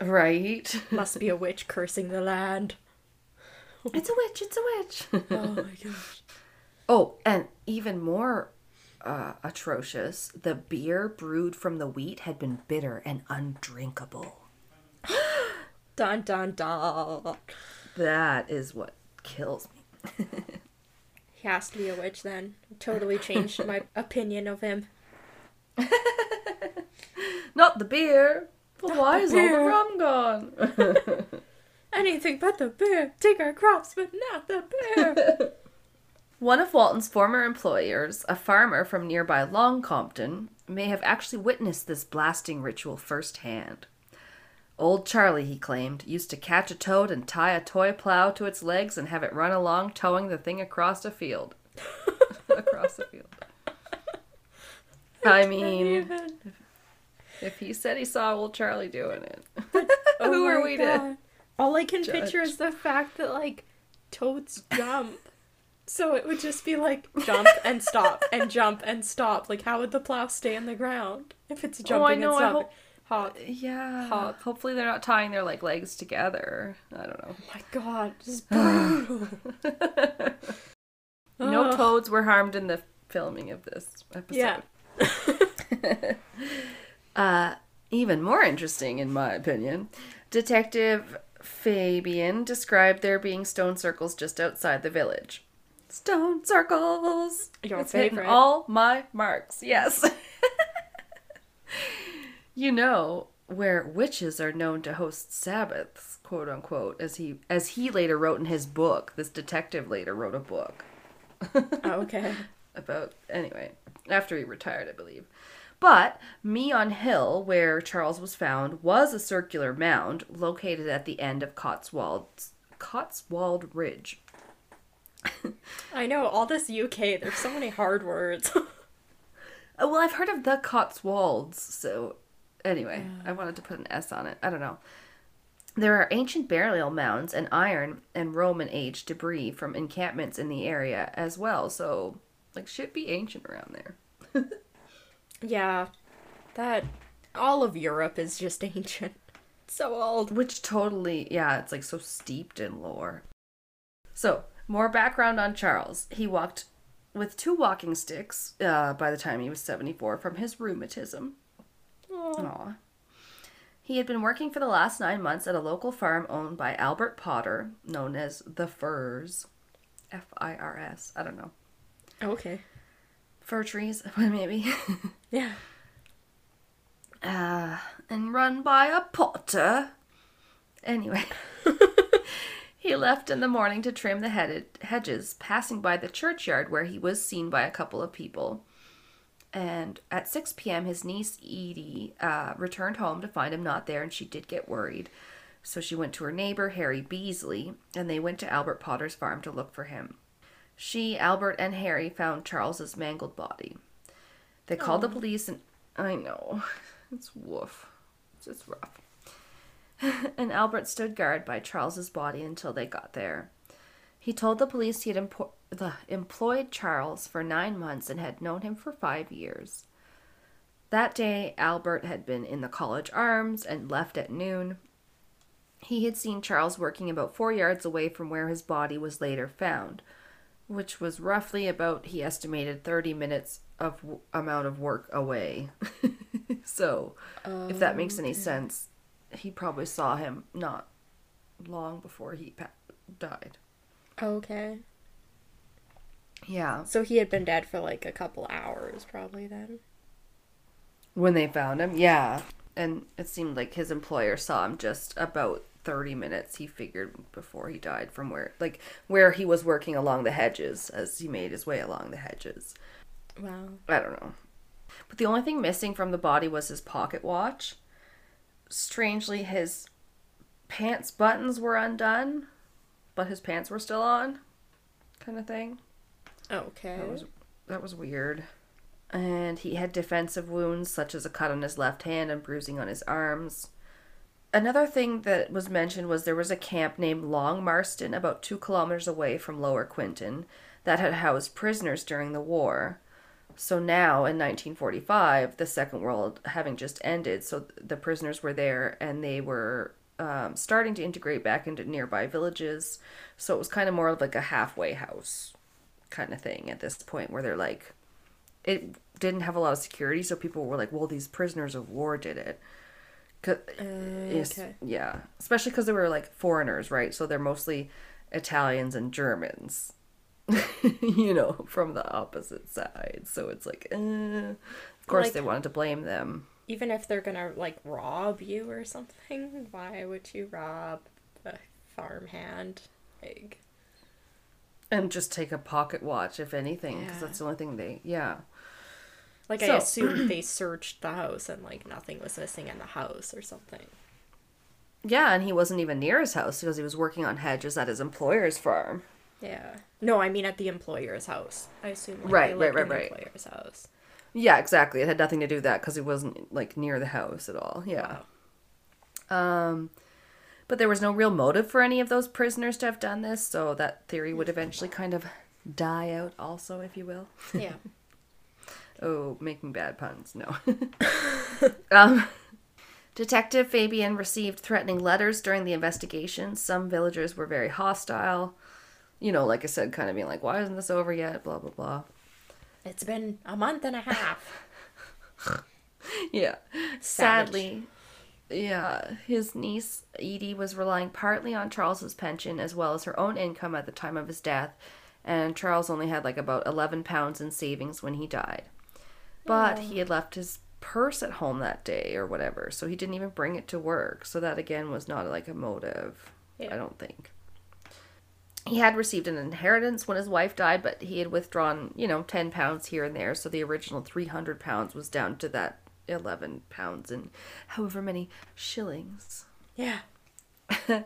Right? Must be a witch cursing the land. it's a witch. It's a witch. Oh my gosh. oh, and even more uh, atrocious, the beer brewed from the wheat had been bitter and undrinkable. Dun dun dun. That is what kills me. He has to be a witch then. Totally changed my opinion of him. Not the beer. But why is all the rum gone? Anything but the beer. Take our crops, but not the beer. One of Walton's former employers, a farmer from nearby Long Compton, may have actually witnessed this blasting ritual firsthand. Old Charlie, he claimed, used to catch a toad and tie a toy plow to its legs and have it run along towing the thing across a field. across the field. I mean, Even. If he said he saw old Charlie doing it, Oh who are we to? All I can judge? picture is the fact that like toads jump. So it would just be like jump and stop and jump and stop. Like how would the plow stay in the ground if it's oh, jumping Oh, I know, and I stopping? hope- Hop. Yeah. Hop. Hopefully they're not tying their like legs together. I don't know. Oh my god, just brutal. No toads were harmed in the filming of this episode. Yeah. Uh, even more interesting, in my opinion, Detective Fabian described there being stone circles just outside the village. Stone circles. Your It's hitting favorite. all my marks. Yes. you know where witches are known to host sabbaths, quote unquote, as he as he later wrote in his book. This detective later wrote a book okay. about anyway after he retired i believe But Meon Hill, where Charles was found, was a circular mound located at the end of Cotswold Cotswold Ridge. I know all this UK. There's so many hard words. Oh, well, I've heard of the Cotswolds, so anyway, I wanted to put an S on it. I don't know. There are ancient burial mounds and iron and Roman age debris from encampments in the area as well, so like should be ancient around there. yeah, that all of Europe is just ancient. So old. Which totally, yeah, it's like so steeped in lore. So, more background on Charles. He walked with two walking sticks uh, by the time he was 74 from his rheumatism. Aw. He had been working for the last nine months at a local farm owned by Albert Potter, known as the Firs. F I R S. I don't know. Okay. Fir trees, maybe. Yeah. uh, and run by a potter. Anyway, he left in the morning to trim the headed hedges, passing by the churchyard where he was seen by a couple of people. And at 6 p.m., his niece Edie uh, returned home to find him not there, and she did get worried. So she went to her neighbor, Harry Beasley, and they went to Albert Potter's farm to look for him. She, Albert, and Harry found Charles's mangled body. They called the oh. police, and I know it's woof, it's just rough. and Albert stood guard by Charles's body until they got there. He told the police he had empo- the, employed Charles for nine months and had known him for five years. That day, Albert had been in the college arms and left at noon. He had seen Charles working about four yards away from where his body was later found, which was roughly about, he estimated, 30 minutes of w- amount of work away. so, if that makes any sense, he probably saw him not long before he pa- died. Okay. Yeah. So he had been dead for like a couple hours, probably then. When they found him, yeah. And it seemed like his employer saw him just about 30 minutes, he figured, before he died from where, like, where he was working along the hedges as he made his way along the hedges. Wow. I don't know. But the only thing missing from the body was his pocket watch. Strangely, his pants buttons were undone, but his pants were still on, kind of thing. Okay. That was that was weird. And he had defensive wounds such as a cut on his left hand and bruising on his arms. Another thing that was mentioned was there was a camp named Long Marston about two kilometers away from Lower Quinton that had housed prisoners during the war. So now in 1945, the Second World having just ended, so the prisoners were there and they were um, starting to integrate back into nearby villages. So it was kind of more of like a halfway house kind of thing at this point where they're like, it didn't have a lot of security, so people were like, well, these prisoners of war did it. 'Cause- yes, okay. yeah, especially because they were like foreigners, right? So they're mostly Italians and Germans, you know, from the opposite side. So it's like, uh, of course, Like- they wanted to blame them. Even if they're gonna like rob you or something, why would you rob the farmhand? Like, And just take a pocket watch, if anything, because Yeah. that's the only thing they, yeah. Like So- I assumed they searched the house and like nothing was missing in the house or something. Yeah, and he wasn't even near his house because he was working on hedges at his employer's farm. Yeah. No, I mean at the employer's house. I assume like, Right, right, right, right. employer's house. Yeah, exactly. It had nothing to do with that because he wasn't like near the house at all. Yeah. Um, but there was no real motive for any of those prisoners to have done this, so that theory would eventually kind of die out, also, if you will. Yeah. Oh, making bad puns. No. um, Detective Fabian received threatening letters during the investigation. Some villagers were very hostile. You know, like I said, kind of being like, why isn't this over yet? Blah, blah, blah. it's been a month and a half. Yeah. Savage. Sadly, yeah, his niece Edie was relying partly on Charles's pension as well as her own income at the time of his death, and Charles only had like about 11 pounds in savings when he died. But he had left his purse at home that day or whatever, so he didn't even bring it to work. So that again was not like a motive, Yeah. I don't think. he had received an inheritance when his wife died, but he had withdrawn, you know, 10 pounds here and there. So the original 300 pounds was down to that 11 pounds and however many shillings. Yeah.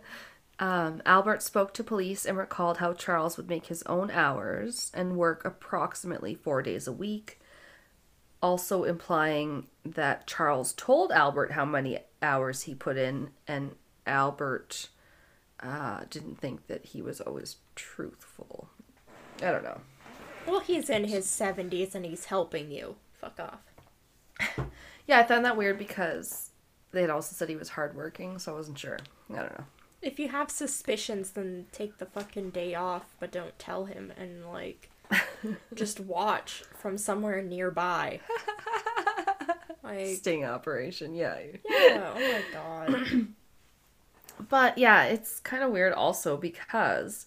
Um, Albert spoke to police and recalled how Charles would make his own hours and work approximately four days a week, also implying that Charles told Albert how many hours he put in, and Albert uh, didn't think that he was always truthful. I don't know. Well, he's in his 70s and he's helping you. Fuck off. Yeah, I found that weird because they had also said he was hardworking, so I wasn't sure. I don't know. If you have suspicions, then take the fucking day off, but don't tell him and, like, just watch from somewhere nearby. Like, Sting operation, yeah. yeah, oh my god. But yeah, it's kind of weird also because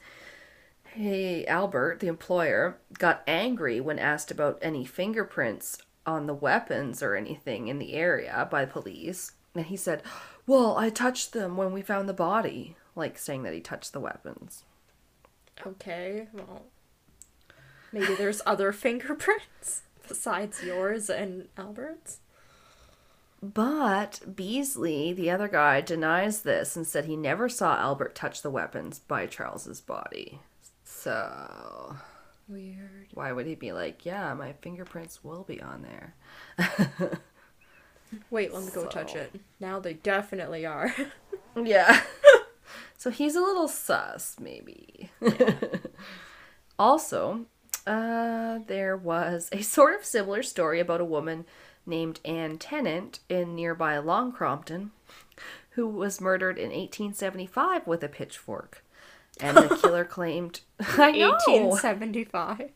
hey, Albert, the employer, got angry when asked about any fingerprints on the weapons or anything in the area by police. And he said, Well, I touched them when we found the body. Like saying that he touched the weapons. Okay, well, maybe there's other fingerprints besides yours and Albert's. But Beasley, the other guy, denies this and said he never saw Albert touch the weapons by Charles's body. So, Weird. why would he be like, yeah, my fingerprints will be on there? Wait, let me go touch it. Now they definitely are. Yeah. so he's a little sus, maybe. also, uh, there was a sort of similar story about a woman named Anne Tennant in nearby Long Compton who was murdered in 1875 with a pitchfork. And the killer claimed, I know. 1875.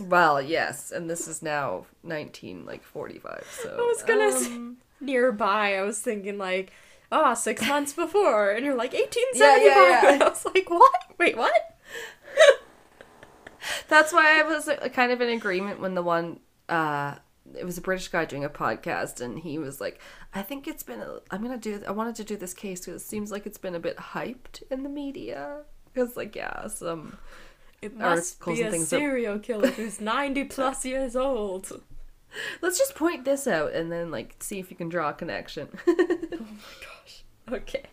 Well, yes, and this is now 19 like 45. So I was gonna say um, nearby. I was thinking like, ah, six months before, and you're like 1875. Yeah, yeah, yeah. I was like, what? Wait, what? That's why I was uh, kind of in agreement when the one uh it was a British guy doing a podcast and he was like, I think it's been a, I'm to do I wanted to do this case because it seems like it's been a bit hyped in the media. Cuz like yeah, some It must Articles be and a serial killer who's 90 plus years old. Let's just point this out and then like see if you can draw a connection. Oh my gosh. Okay.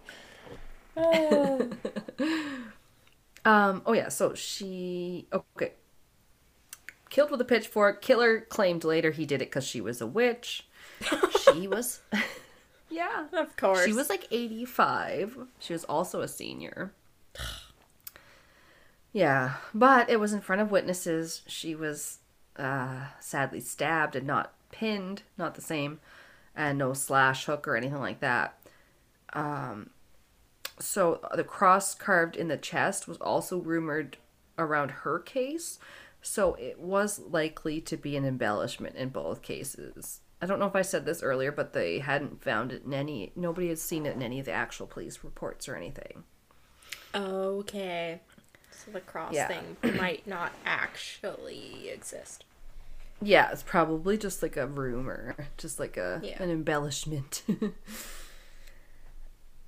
Oh. um oh yeah, so she okay. Killed with a pitchfork. Killer claimed later he did it cuz she was a witch. she was Yeah. of course. She was like 85. She was also a senior. Yeah, but it was in front of witnesses. She was uh, sadly stabbed and not pinned, not the same, and no slash hook or anything like that. Um, so uh, the cross carved in the chest was also rumored around her case, so it was likely to be an embellishment in both cases. I don't know if I said this earlier, but they hadn't found it in any. Nobody had seen it in any of the actual police reports or anything. Okay. So the cross Yeah. thing might not actually exist. Yeah, it's probably just like a rumor, just like a Yeah. an embellishment.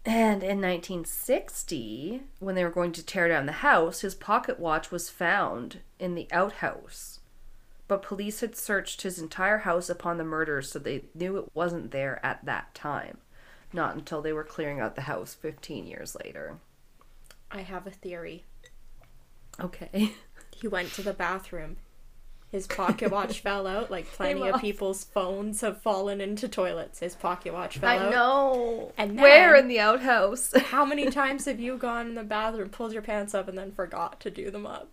and in 1960, when they were going to tear down the house, his pocket watch was found in the outhouse. But police had searched his entire house upon the murder, so they knew it wasn't there at that time. Not until they were clearing out the house 15 years later. I have a theory. Okay. He went to the bathroom. His pocket watch fell out, like plenty of people's phones have fallen into toilets. His pocket watch fell I out. I know. And Where in the outhouse? How many times have you gone in the bathroom, pulled your pants up, and then forgot to do them up?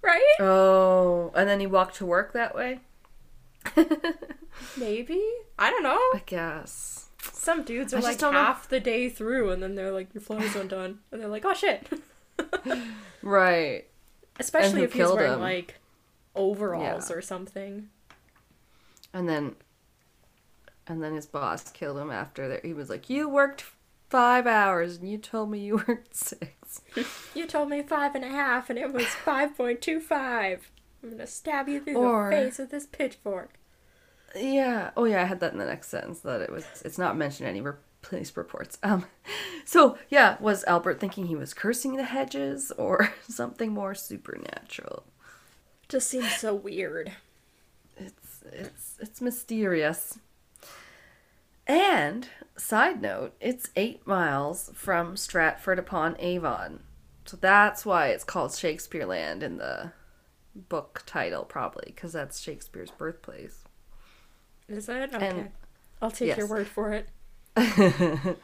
right? Oh, and then he walked to work that way? Maybe? I don't know. I guess. Some dudes are just like don't know. half the day through, and then they're like, your flow's undone. And they're like, oh shit. Right. Especially if he's wearing him? like overalls Yeah. or something. And then and then his boss killed him after that. He was like, "You worked 5 hours and you told me you worked 6." You told me five and a half, and it was 5.25. I'm gonna stab you through Or- the face with this pitchfork. Yeah. Oh yeah, I had that in the next sentence that it was it's not mentioned any re- police reports. Um, so yeah, was Albert thinking he was cursing the hedges or something more supernatural? Just seems so weird. It's it's it's mysterious. And side note, it's eight miles from Stratford upon Avon, so that's why it's called Shakespeare Land in the book title, probably because that's Shakespeare's birthplace. Is it? Okay. And- I'll take your word for it.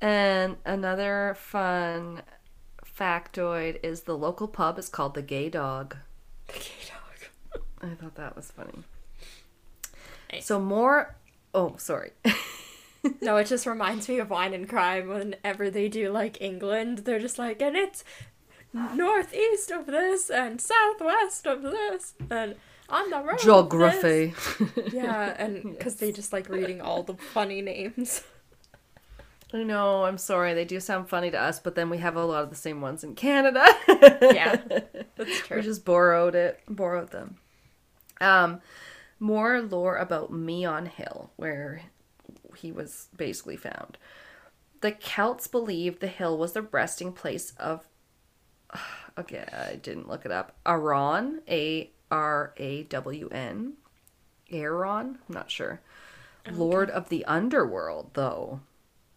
and another fun factoid is the local pub is called the Gay Dog. The gay dog. I thought that was funny. So more. Oh, sorry. No, it just reminds me of Wine and Crime whenever they do like England. They're just like, and it's northeast of this and southwest of this and on the road. Geography. this." Yeah, and because they just like reading all the funny names. I know. I'm sorry. They do sound funny to us, but then we have a lot of the same ones in Canada. Yeah, that's true. we just borrowed it, borrowed them. Um, more lore about Meon Hill, where he was basically found. The Celts believed the hill was the resting place of. Okay, I didn't look it up. Arawn, A R A W N, Aaron. I'm not sure. Lord of the underworld, though.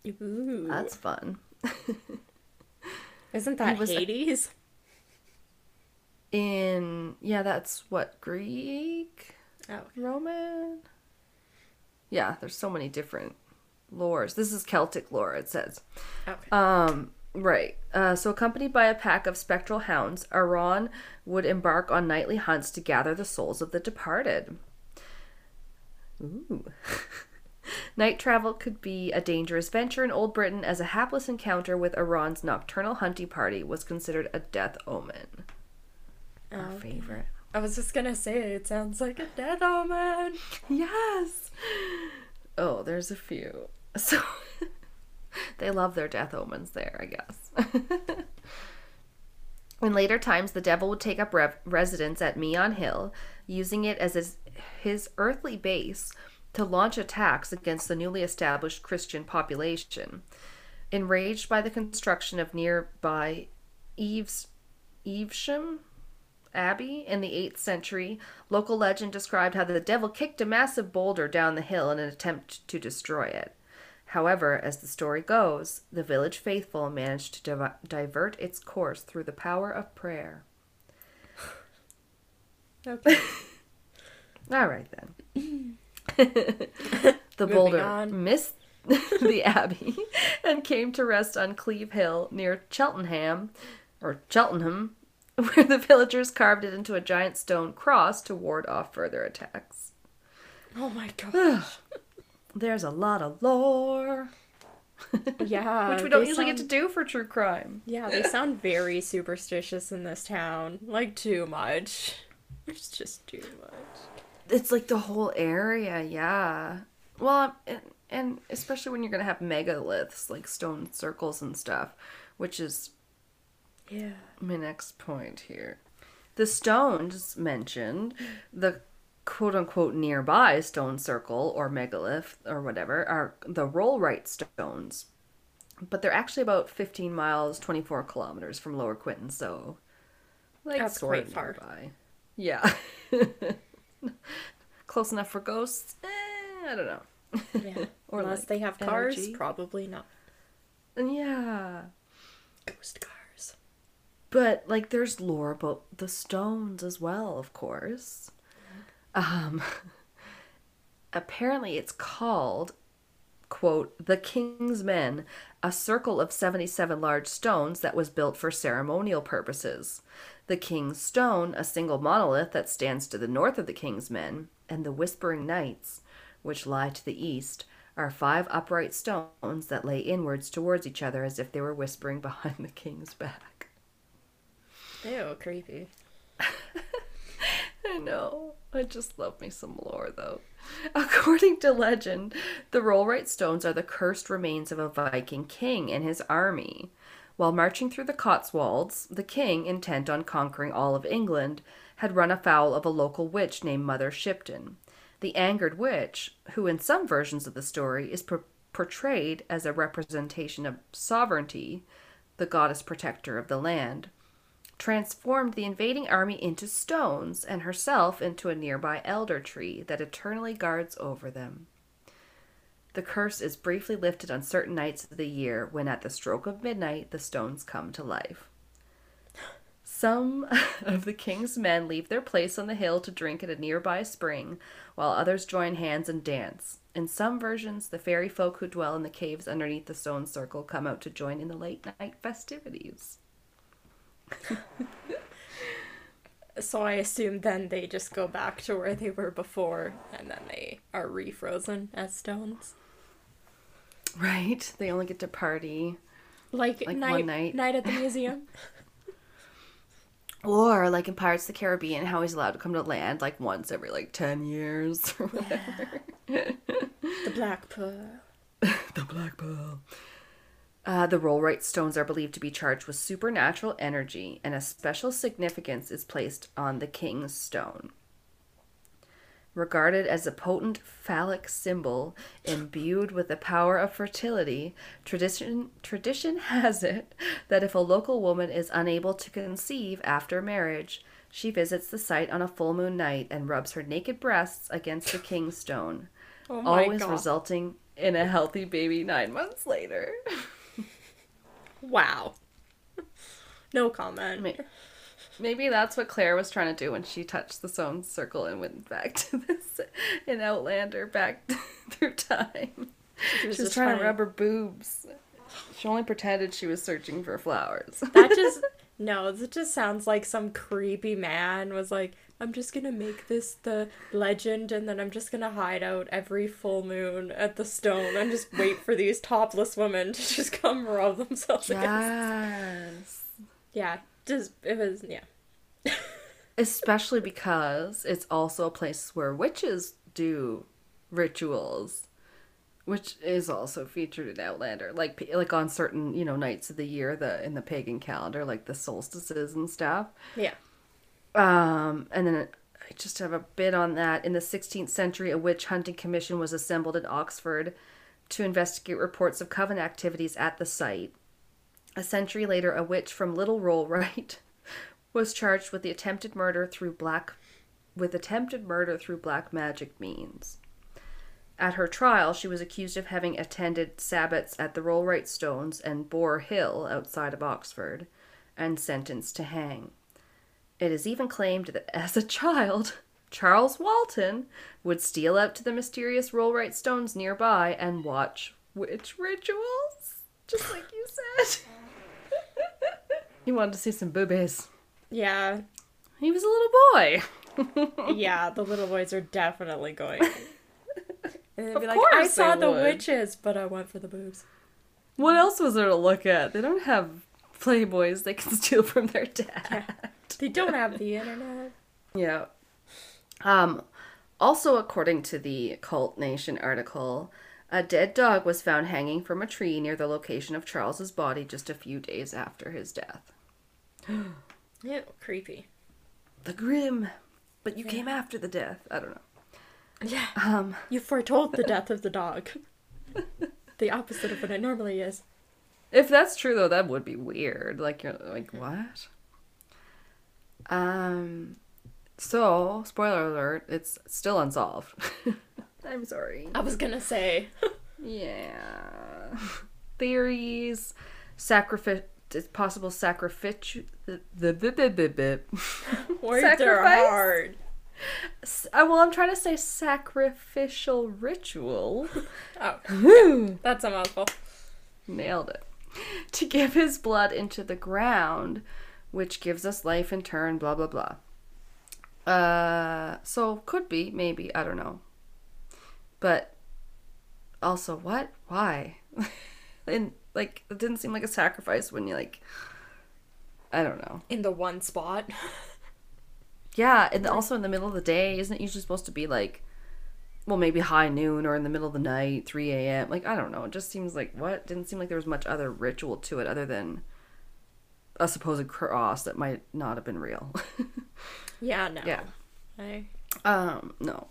Ooh. That's fun. Isn't that was Hades? In yeah, that's what Greek, Oh, Roman. Yeah, there's so many different lores. This is Celtic lore. It says. okay. Um, right. Uh, so, accompanied by a pack of spectral hounds, Arawn would embark on nightly hunts to gather the souls of the departed. Ooh. Night travel could be a dangerous venture in Old Britain, as a hapless encounter with Arawn's nocturnal hunting party was considered a death omen. Our Oh. favorite. I was just gonna say it sounds like a death omen. Yes. Oh, there's a few. So they love their death omens there, I guess. In later times, the devil would take up rev- residence at Meon Hill, using it as his, his earthly base to launch attacks against the newly established Christian population. Enraged by the construction of nearby Eves, Evesham Abbey in the 8th century, local legend described how the devil kicked a massive boulder down the hill in an attempt to destroy it. However, as the story goes, the village faithful managed to div- divert its course through the power of prayer. Okay. All right then. the boulder missed the abbey and came to rest on Cleeve Hill near Cheltenham, or Cheltenham, where the villagers carved it into a giant stone cross to ward off further attacks. oh my gosh. There's a lot of lore, Yeah. which we don't usually get to do for true crime. Yeah, they sound very superstitious in this town. Like too much. It's just too much. It's like the whole area, yeah. Well, and, and especially when you're gonna have megaliths like stone circles and stuff, which is Yeah. my next point here. The stones mentioned, the quote unquote nearby stone circle or megalith or whatever, are the Rollright stones. But they're actually about 15 miles, 24 kilometers from Lower Quinton, so like That's quite far. nearby. Yeah. Close enough for ghosts? Eh, I don't know. Yeah. Or Unless like they have cars, energy. probably not. Yeah. Ghost cars. But like there's lore about the stones as well, of course. Um apparently it's called quote the king's men a circle of 77 large stones that was built for ceremonial purposes the king's stone a single monolith that stands to the north of the king's men and the whispering knights which lie to the east are five upright stones that lay inwards towards each other as if they were whispering behind the king's back Ew, creepy. I know. I just love me some lore, though. According to legend, the Rollright stones are the cursed remains of a Viking king and his army. While marching through the Cotswolds, the king, intent on conquering all of England, had run afoul of a local witch named Mother Shipton. The angered witch, who in some versions of the story is pro- portrayed as a representation of sovereignty, the goddess protector of the land, transformed the invading army into stones and herself into a nearby elder tree that eternally guards over them. The curse is briefly lifted on certain nights of the year when, at the stroke of midnight, the stones come to life. Some of the king's men leave their place on the hill to drink at a nearby spring, while others join hands and dance. In some versions, the fairy folk who dwell in the caves underneath the stone circle come out to join in the late night festivities. So I assume then they just go back to where they were before and then they are refrozen as stones. Right? They only get to party. Like, Like night, one night. night at the museum. Or like in Pirates of the Caribbean, how he's allowed to come to land like once every like 10 years or whatever. the Black Pearl. the Black Pearl. Uh, the Rollright stones are believed to be charged with supernatural energy, and a special significance is placed on the King's Stone. Regarded as a potent phallic symbol imbued with the power of fertility, tradition, tradition has it that if a local woman is unable to conceive after marriage, she visits the site on a full moon night and rubs her naked breasts against the King's Stone, Oh always god. resulting in a healthy baby nine months later. Wow. No comment. May- Maybe that's what Claire was trying to do when she touched the stone circle and went back to this in Outlander back through time. She was, just trying to rub her boobs. She only pretended she was searching for flowers. That just no, that just sounds like some creepy man was like, I'm just gonna make this the legend and then I'm just gonna hide out every full moon at the stone and just wait for these topless women to just come rub themselves against. yes. Yeah, just it was yeah. Especially because it's also a place where witches do rituals, which is also featured in Outlander, like like on certain you know nights of the year, the in the pagan calendar, like the solstices and stuff. Yeah. Um, and then I just have a bit on that. In the 16th century, a witch hunting commission was assembled in Oxford to investigate reports of coven activities at the site. A century later, a witch from Little Rollright was charged with the attempted murder through black with attempted murder through black magic means. At her trial, she was accused of having attended sabbats at the Rollright Stones and Boar Hill outside of Oxford, and sentenced to hang. It is even claimed that as a child, Charles Walton would steal out to the mysterious Rollright Stones nearby and watch witch rituals, just like you said. he wanted to see some boobies. Yeah. He was a little boy. Yeah, the little boys are definitely going. And they'd Of be like, I saw the would. witches, but I went for the boobs. What else was there to look at? They don't have playboys they can steal from their dad. They don't have the internet. Yeah. Um, also, according to the Cult Nation article, a dead dog was found hanging from a tree near the location of Charles's body just a few days after his death. Ew, creepy. The grim. But you came after the death. I don't know. Yeah. Um, You foretold the death of the dog. the opposite of what it normally is. if that's true though, that would be weird. Like you're like what? Um, so spoiler alert, it's still unsolved. I'm sorry. I was gonna say. Yeah. Theories, sacrifice, possible sacrifice. The, the, the, the, the, the. Words are Sacrifice? hard. S- uh, well, I'm trying to say sacrificial ritual. Oh, Woo! that's a mouthful. Nailed it. To give his blood into the ground, which gives us life in turn, blah, blah, blah. Uh, so could be, maybe, I don't know. But also, what? Why? and, like, it didn't seem like a sacrifice when you, like, I don't know. In the one spot. Yeah, and also in the middle of the day, isn't it usually supposed to be like, well, maybe high noon or in the middle of the night, 3 a.m.? Like, I don't know. It just seems like, what? Didn't seem like there was much other ritual to it other than a supposed cross that might not have been real. Yeah, no. Yeah. I, um, no.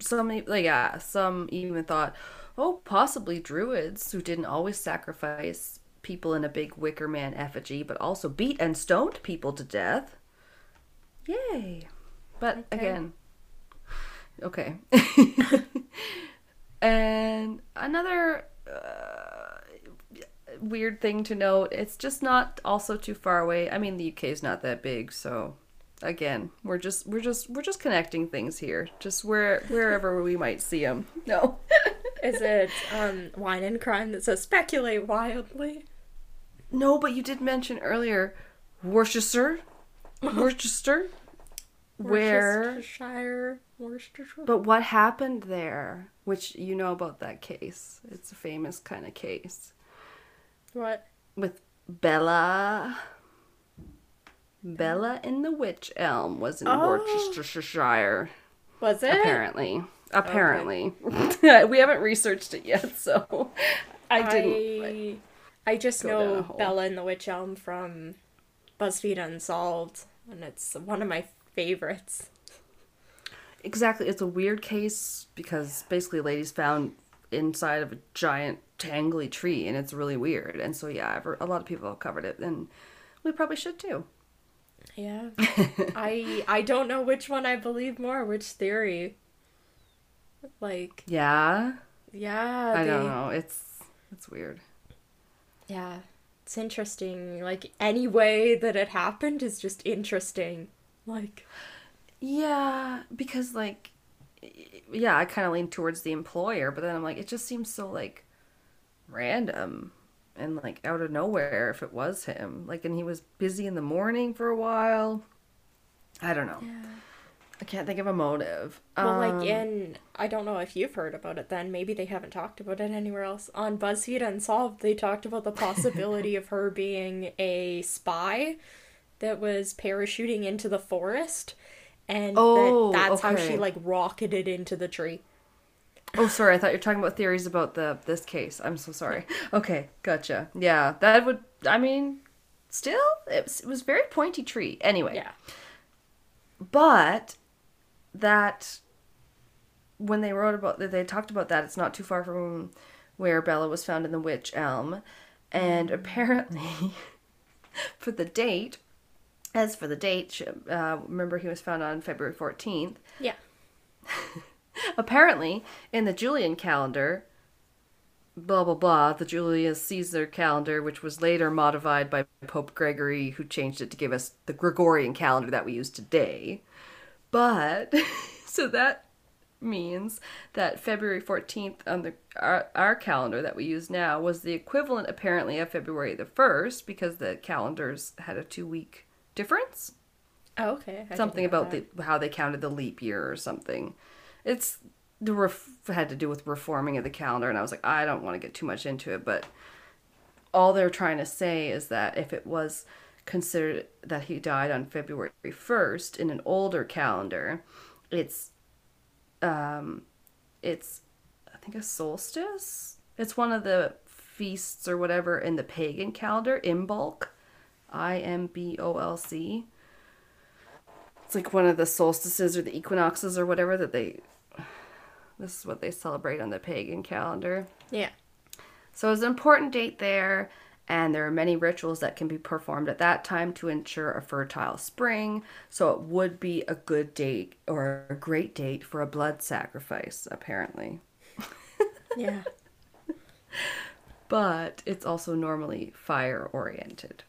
Some, like, yeah, some even thought, oh, possibly druids who didn't always sacrifice people in a big wicker man effigy, but also beat and stoned people to death. Yay! But Okay. again, okay. and another uh, weird thing to note it's just not also too far away. I mean, the UK is not that big, so again, we're just we're just we're just connecting things here, just where wherever we might see them. No. Is it um, wine and crime that says speculate wildly? No, but you did mention earlier Worcester, Worcester, where. Worcestershire, Worcestershire. But what happened there? Which you know about that case? It's a famous kind of case What? with Bella. Bella in the Witch Elm was in Oh. Worcestershire. Was it? Apparently, apparently, we haven't researched it yet, so I didn't. I, I just go down a know. Bella in the Witch Elm from BuzzFeed Unsolved, and it's one of my favorites. Exactly. It's a weird case because basically ladies found inside of a giant tangly tree and it's really weird. And so yeah, I've, a lot of people have covered it and we probably should too. Yeah. I I don't know which one I believe more, which theory. Like, Yeah. yeah, I they- don't know. It's it's weird. Yeah. It's interesting. Like any way that it happened is just interesting. Like Yeah, because like yeah, I kind of lean towards the employer, but then I'm like it just seems so like random and like out of nowhere if it was him. Like and he was busy in the morning for a while. I don't know. I can't think of a motive. Well, Um, like in, I don't know if you've heard about it then, maybe they haven't talked about it anywhere else. On BuzzFeed Unsolved, they talked about the possibility of her being a spy that was parachuting into the forest, and Oh, that that's how she, like, rocketed into the tree. Oh, sorry. I thought you were talking about theories about the this case. I'm so sorry. Okay, gotcha. Yeah, that would. I mean, still, it was, it was very pointy tree. Anyway, Yeah. but that when they wrote about that, they talked about that. It's not too far from where Bella was found in the witch elm, and apparently, for the date. As for the date, uh, remember he was found on February 14th. Yeah. Apparently, in the Julian calendar, blah blah blah, the Julius Caesar calendar, which was later modified by Pope Gregory, who changed it to give us the Gregorian calendar that we use today. But so that means that February 14th on the our, our calendar that we use now was the equivalent apparently of February the 1st because the calendars had a 2 week difference Oh, okay. I something about the how they counted the leap year or something. It's the ref- had to do with reforming of the calendar, and I was like, I don't want to get too much into it, but all they're trying to say is that if it was considered that he died on February first in an older calendar, it's um, it's I think a solstice. It's one of the feasts or whatever in the pagan calendar, Imbolc, I M B O L C it's like one of the solstices or the equinoxes or whatever that they this is what they celebrate on the pagan calendar Yeah. so it's an important date there and there are many rituals that can be performed at that time to ensure a fertile spring so it would be a good date or a great date for a blood sacrifice apparently Yeah. but it's also normally fire oriented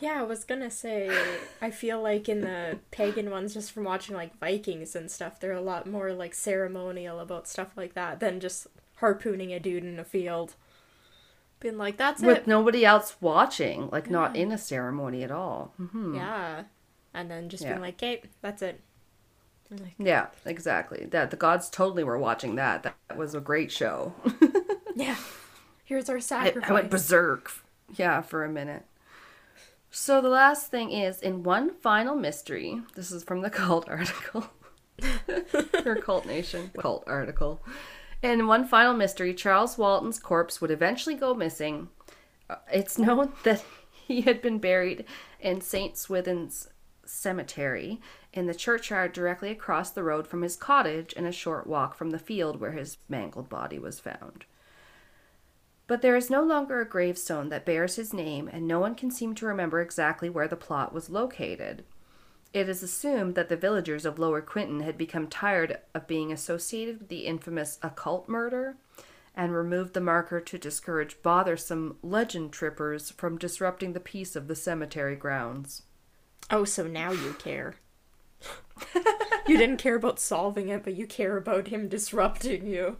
Yeah, I was gonna say, I feel like in the pagan ones, just from watching like Vikings and stuff, they're a lot more like ceremonial about stuff like that than just harpooning a dude in a field. Being like, that's with it. With nobody else watching like not in a ceremony at all hmm Yeah. And then just Yeah. being like, okay, that's it. Like, Yeah, exactly. That the gods totally were watching that. That was a great show. yeah, here's our I, sacrifice. I went berserk. Yeah, for a minute. So the last thing is in one final mystery. This is from the cult article. or Cult Nation cult article. In one final mystery, Charles Walton's corpse would eventually go missing. Uh, It's known that he had been buried in St. Swithin's Cemetery in the churchyard directly across the road from his cottage and a short walk from the field where his mangled body was found. But there is no longer a gravestone that bears his name, and no one can seem to remember exactly where the plot was located. It is assumed that the villagers of Lower Quinton had become tired of being associated with the infamous occult murder and removed the marker to discourage bothersome legend trippers from disrupting the peace of the cemetery grounds. Oh, so now you care. you didn't care about solving it, but you care about him disrupting you.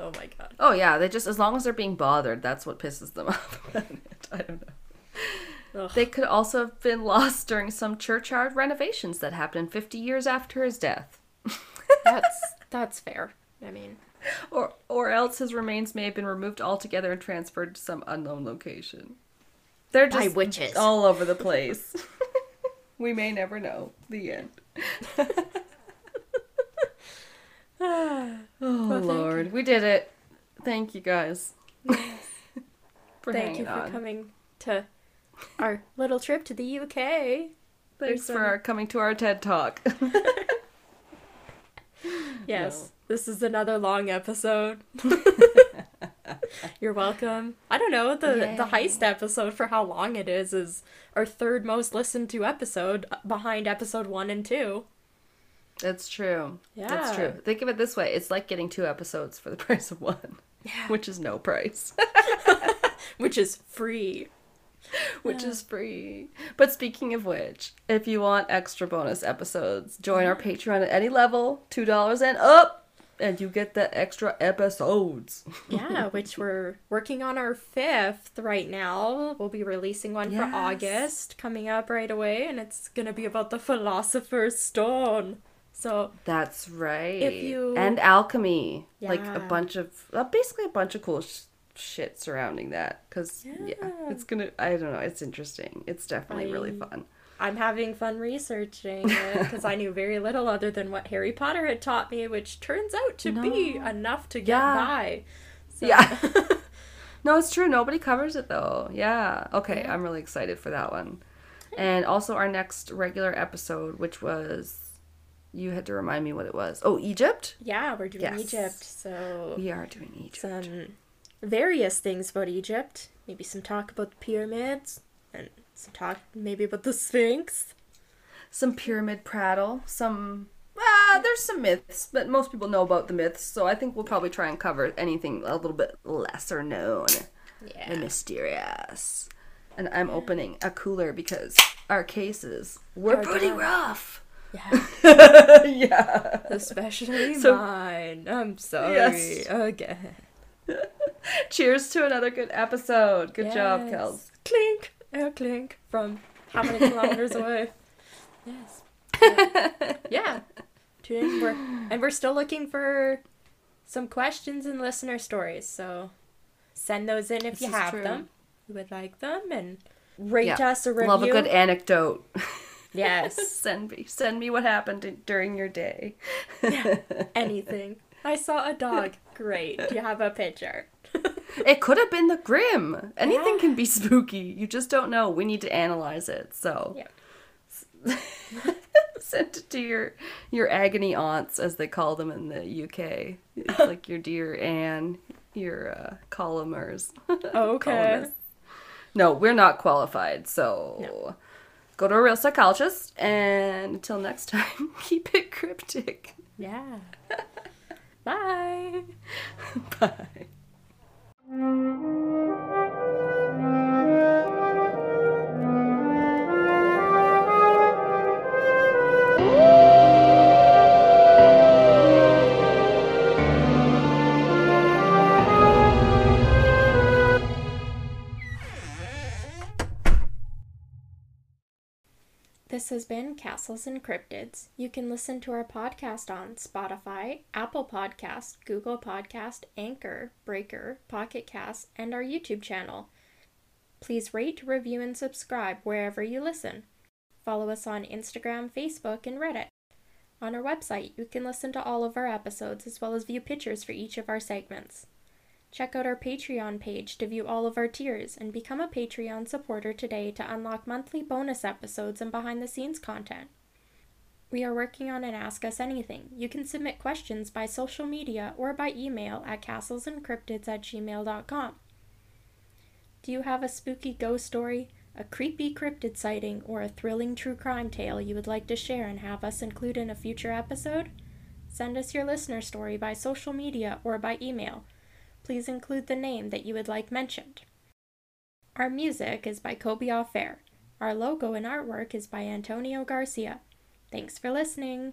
Oh my god. Oh yeah, they just as long as they're being bothered, that's what pisses them off. I don't know. Ugh. They could also have been lost during some churchyard renovations that happened 50 years after his death. That's that's fair. I mean, Or or else his remains may have been removed altogether and transferred to some unknown location. They're by just witches. all over the place. we may never know. The end. Oh thank Lord, we did it. Thank you guys. for Thank you for on. coming to our little trip to the UK. Thanks There's for some- our coming to our TED Talk. Yes, this is another long episode. You're welcome. I don't know the the heist episode for how long it is is our third most listened to episode behind episode one and two. That's true. Yeah. That's true. Think of it this way: it's like getting two episodes for the price of one, Yeah. which is no price. which is free. which is free. But speaking of which, if you want extra bonus episodes, join our Patreon at any level, two dollars and up, and you get the extra episodes. Yeah, which we're working on our fifth right now. We'll be releasing one Yes. for August coming up right away, and it's gonna be about the Philosopher's Stone. So That's right. If you- and alchemy, like a bunch of uh, basically a bunch of cool sh- shit surrounding that. Because yeah. Yeah. it's gonna. I don't know. It's interesting. It's definitely really fun. I'm having fun researching it because I knew very little other than what Harry Potter had taught me, which turns out to be enough to get Yeah. by. So, Yeah. no, it's true. Nobody covers it though. Yeah. Okay, Yeah. I'm really excited for that one. And also our next regular episode, which was you had to remind me what it was. Oh, Egypt? yeah, we're doing Yes. Egypt. So We are doing Egypt. some various things about Egypt. Maybe some talk about the pyramids and some talk maybe about the Sphinx. Some pyramid prattle, some ah, there's some myths, but most people know about the myths, so I think we'll probably try and cover anything a little bit lesser known Yeah. and mysterious. And I'm opening a cooler because our cases were Are pretty done. rough. Yeah. yeah. Especially So- mine. I'm sorry. Yes. Again. Cheers to another good episode. Good job, Kels. Clink, air clink from how many kilometers away? Yes. Yeah. yeah. Tune in. We're, and we're still looking for some questions and listener stories. So send those in if This you have true. them. You would like them and rate Yeah. us a review. Love a good anecdote. Yes. send me, send me what happened during your day. Anything. I saw a dog. Great. Do you have a picture? It could have been the Grim. Anything Yeah. can be spooky. You just don't know. We need to analyze it. So Yeah. send it to your your agony aunts, as they call them in the UK, It's like your dear Anne, your uh, columners. Okay. No, we're not qualified. So No. Go to a real psychologist. And until next time, keep it cryptic. Yeah. Bye. Bye. This has been Castles and Cryptids. You can listen to our podcast on Spotify, Apple Podcast, Google Podcast, Anchor, Breaker, Pocket Cast, and our YouTube channel. Please rate, review, and subscribe wherever you listen. Follow us on Instagram, Facebook, and Reddit. On our website, you can listen to all of our episodes as well as view pictures for each of our segments. Check out our Patreon page to view all of our tiers and become a Patreon supporter today to unlock monthly bonus episodes and behind the scenes content. We are working on an Ask Us Anything. You can submit questions by social media or by email at castlesencryptids at gmail.com. Do you have a spooky ghost story, a creepy cryptid sighting, or a thrilling true crime tale you would like to share and have us include in a future episode? Send us your listener story by social media or by email. Please include the name that you would like mentioned. Our music is by Kobe Fair. Our logo and artwork is by Antonio Garcia. Thanks for listening.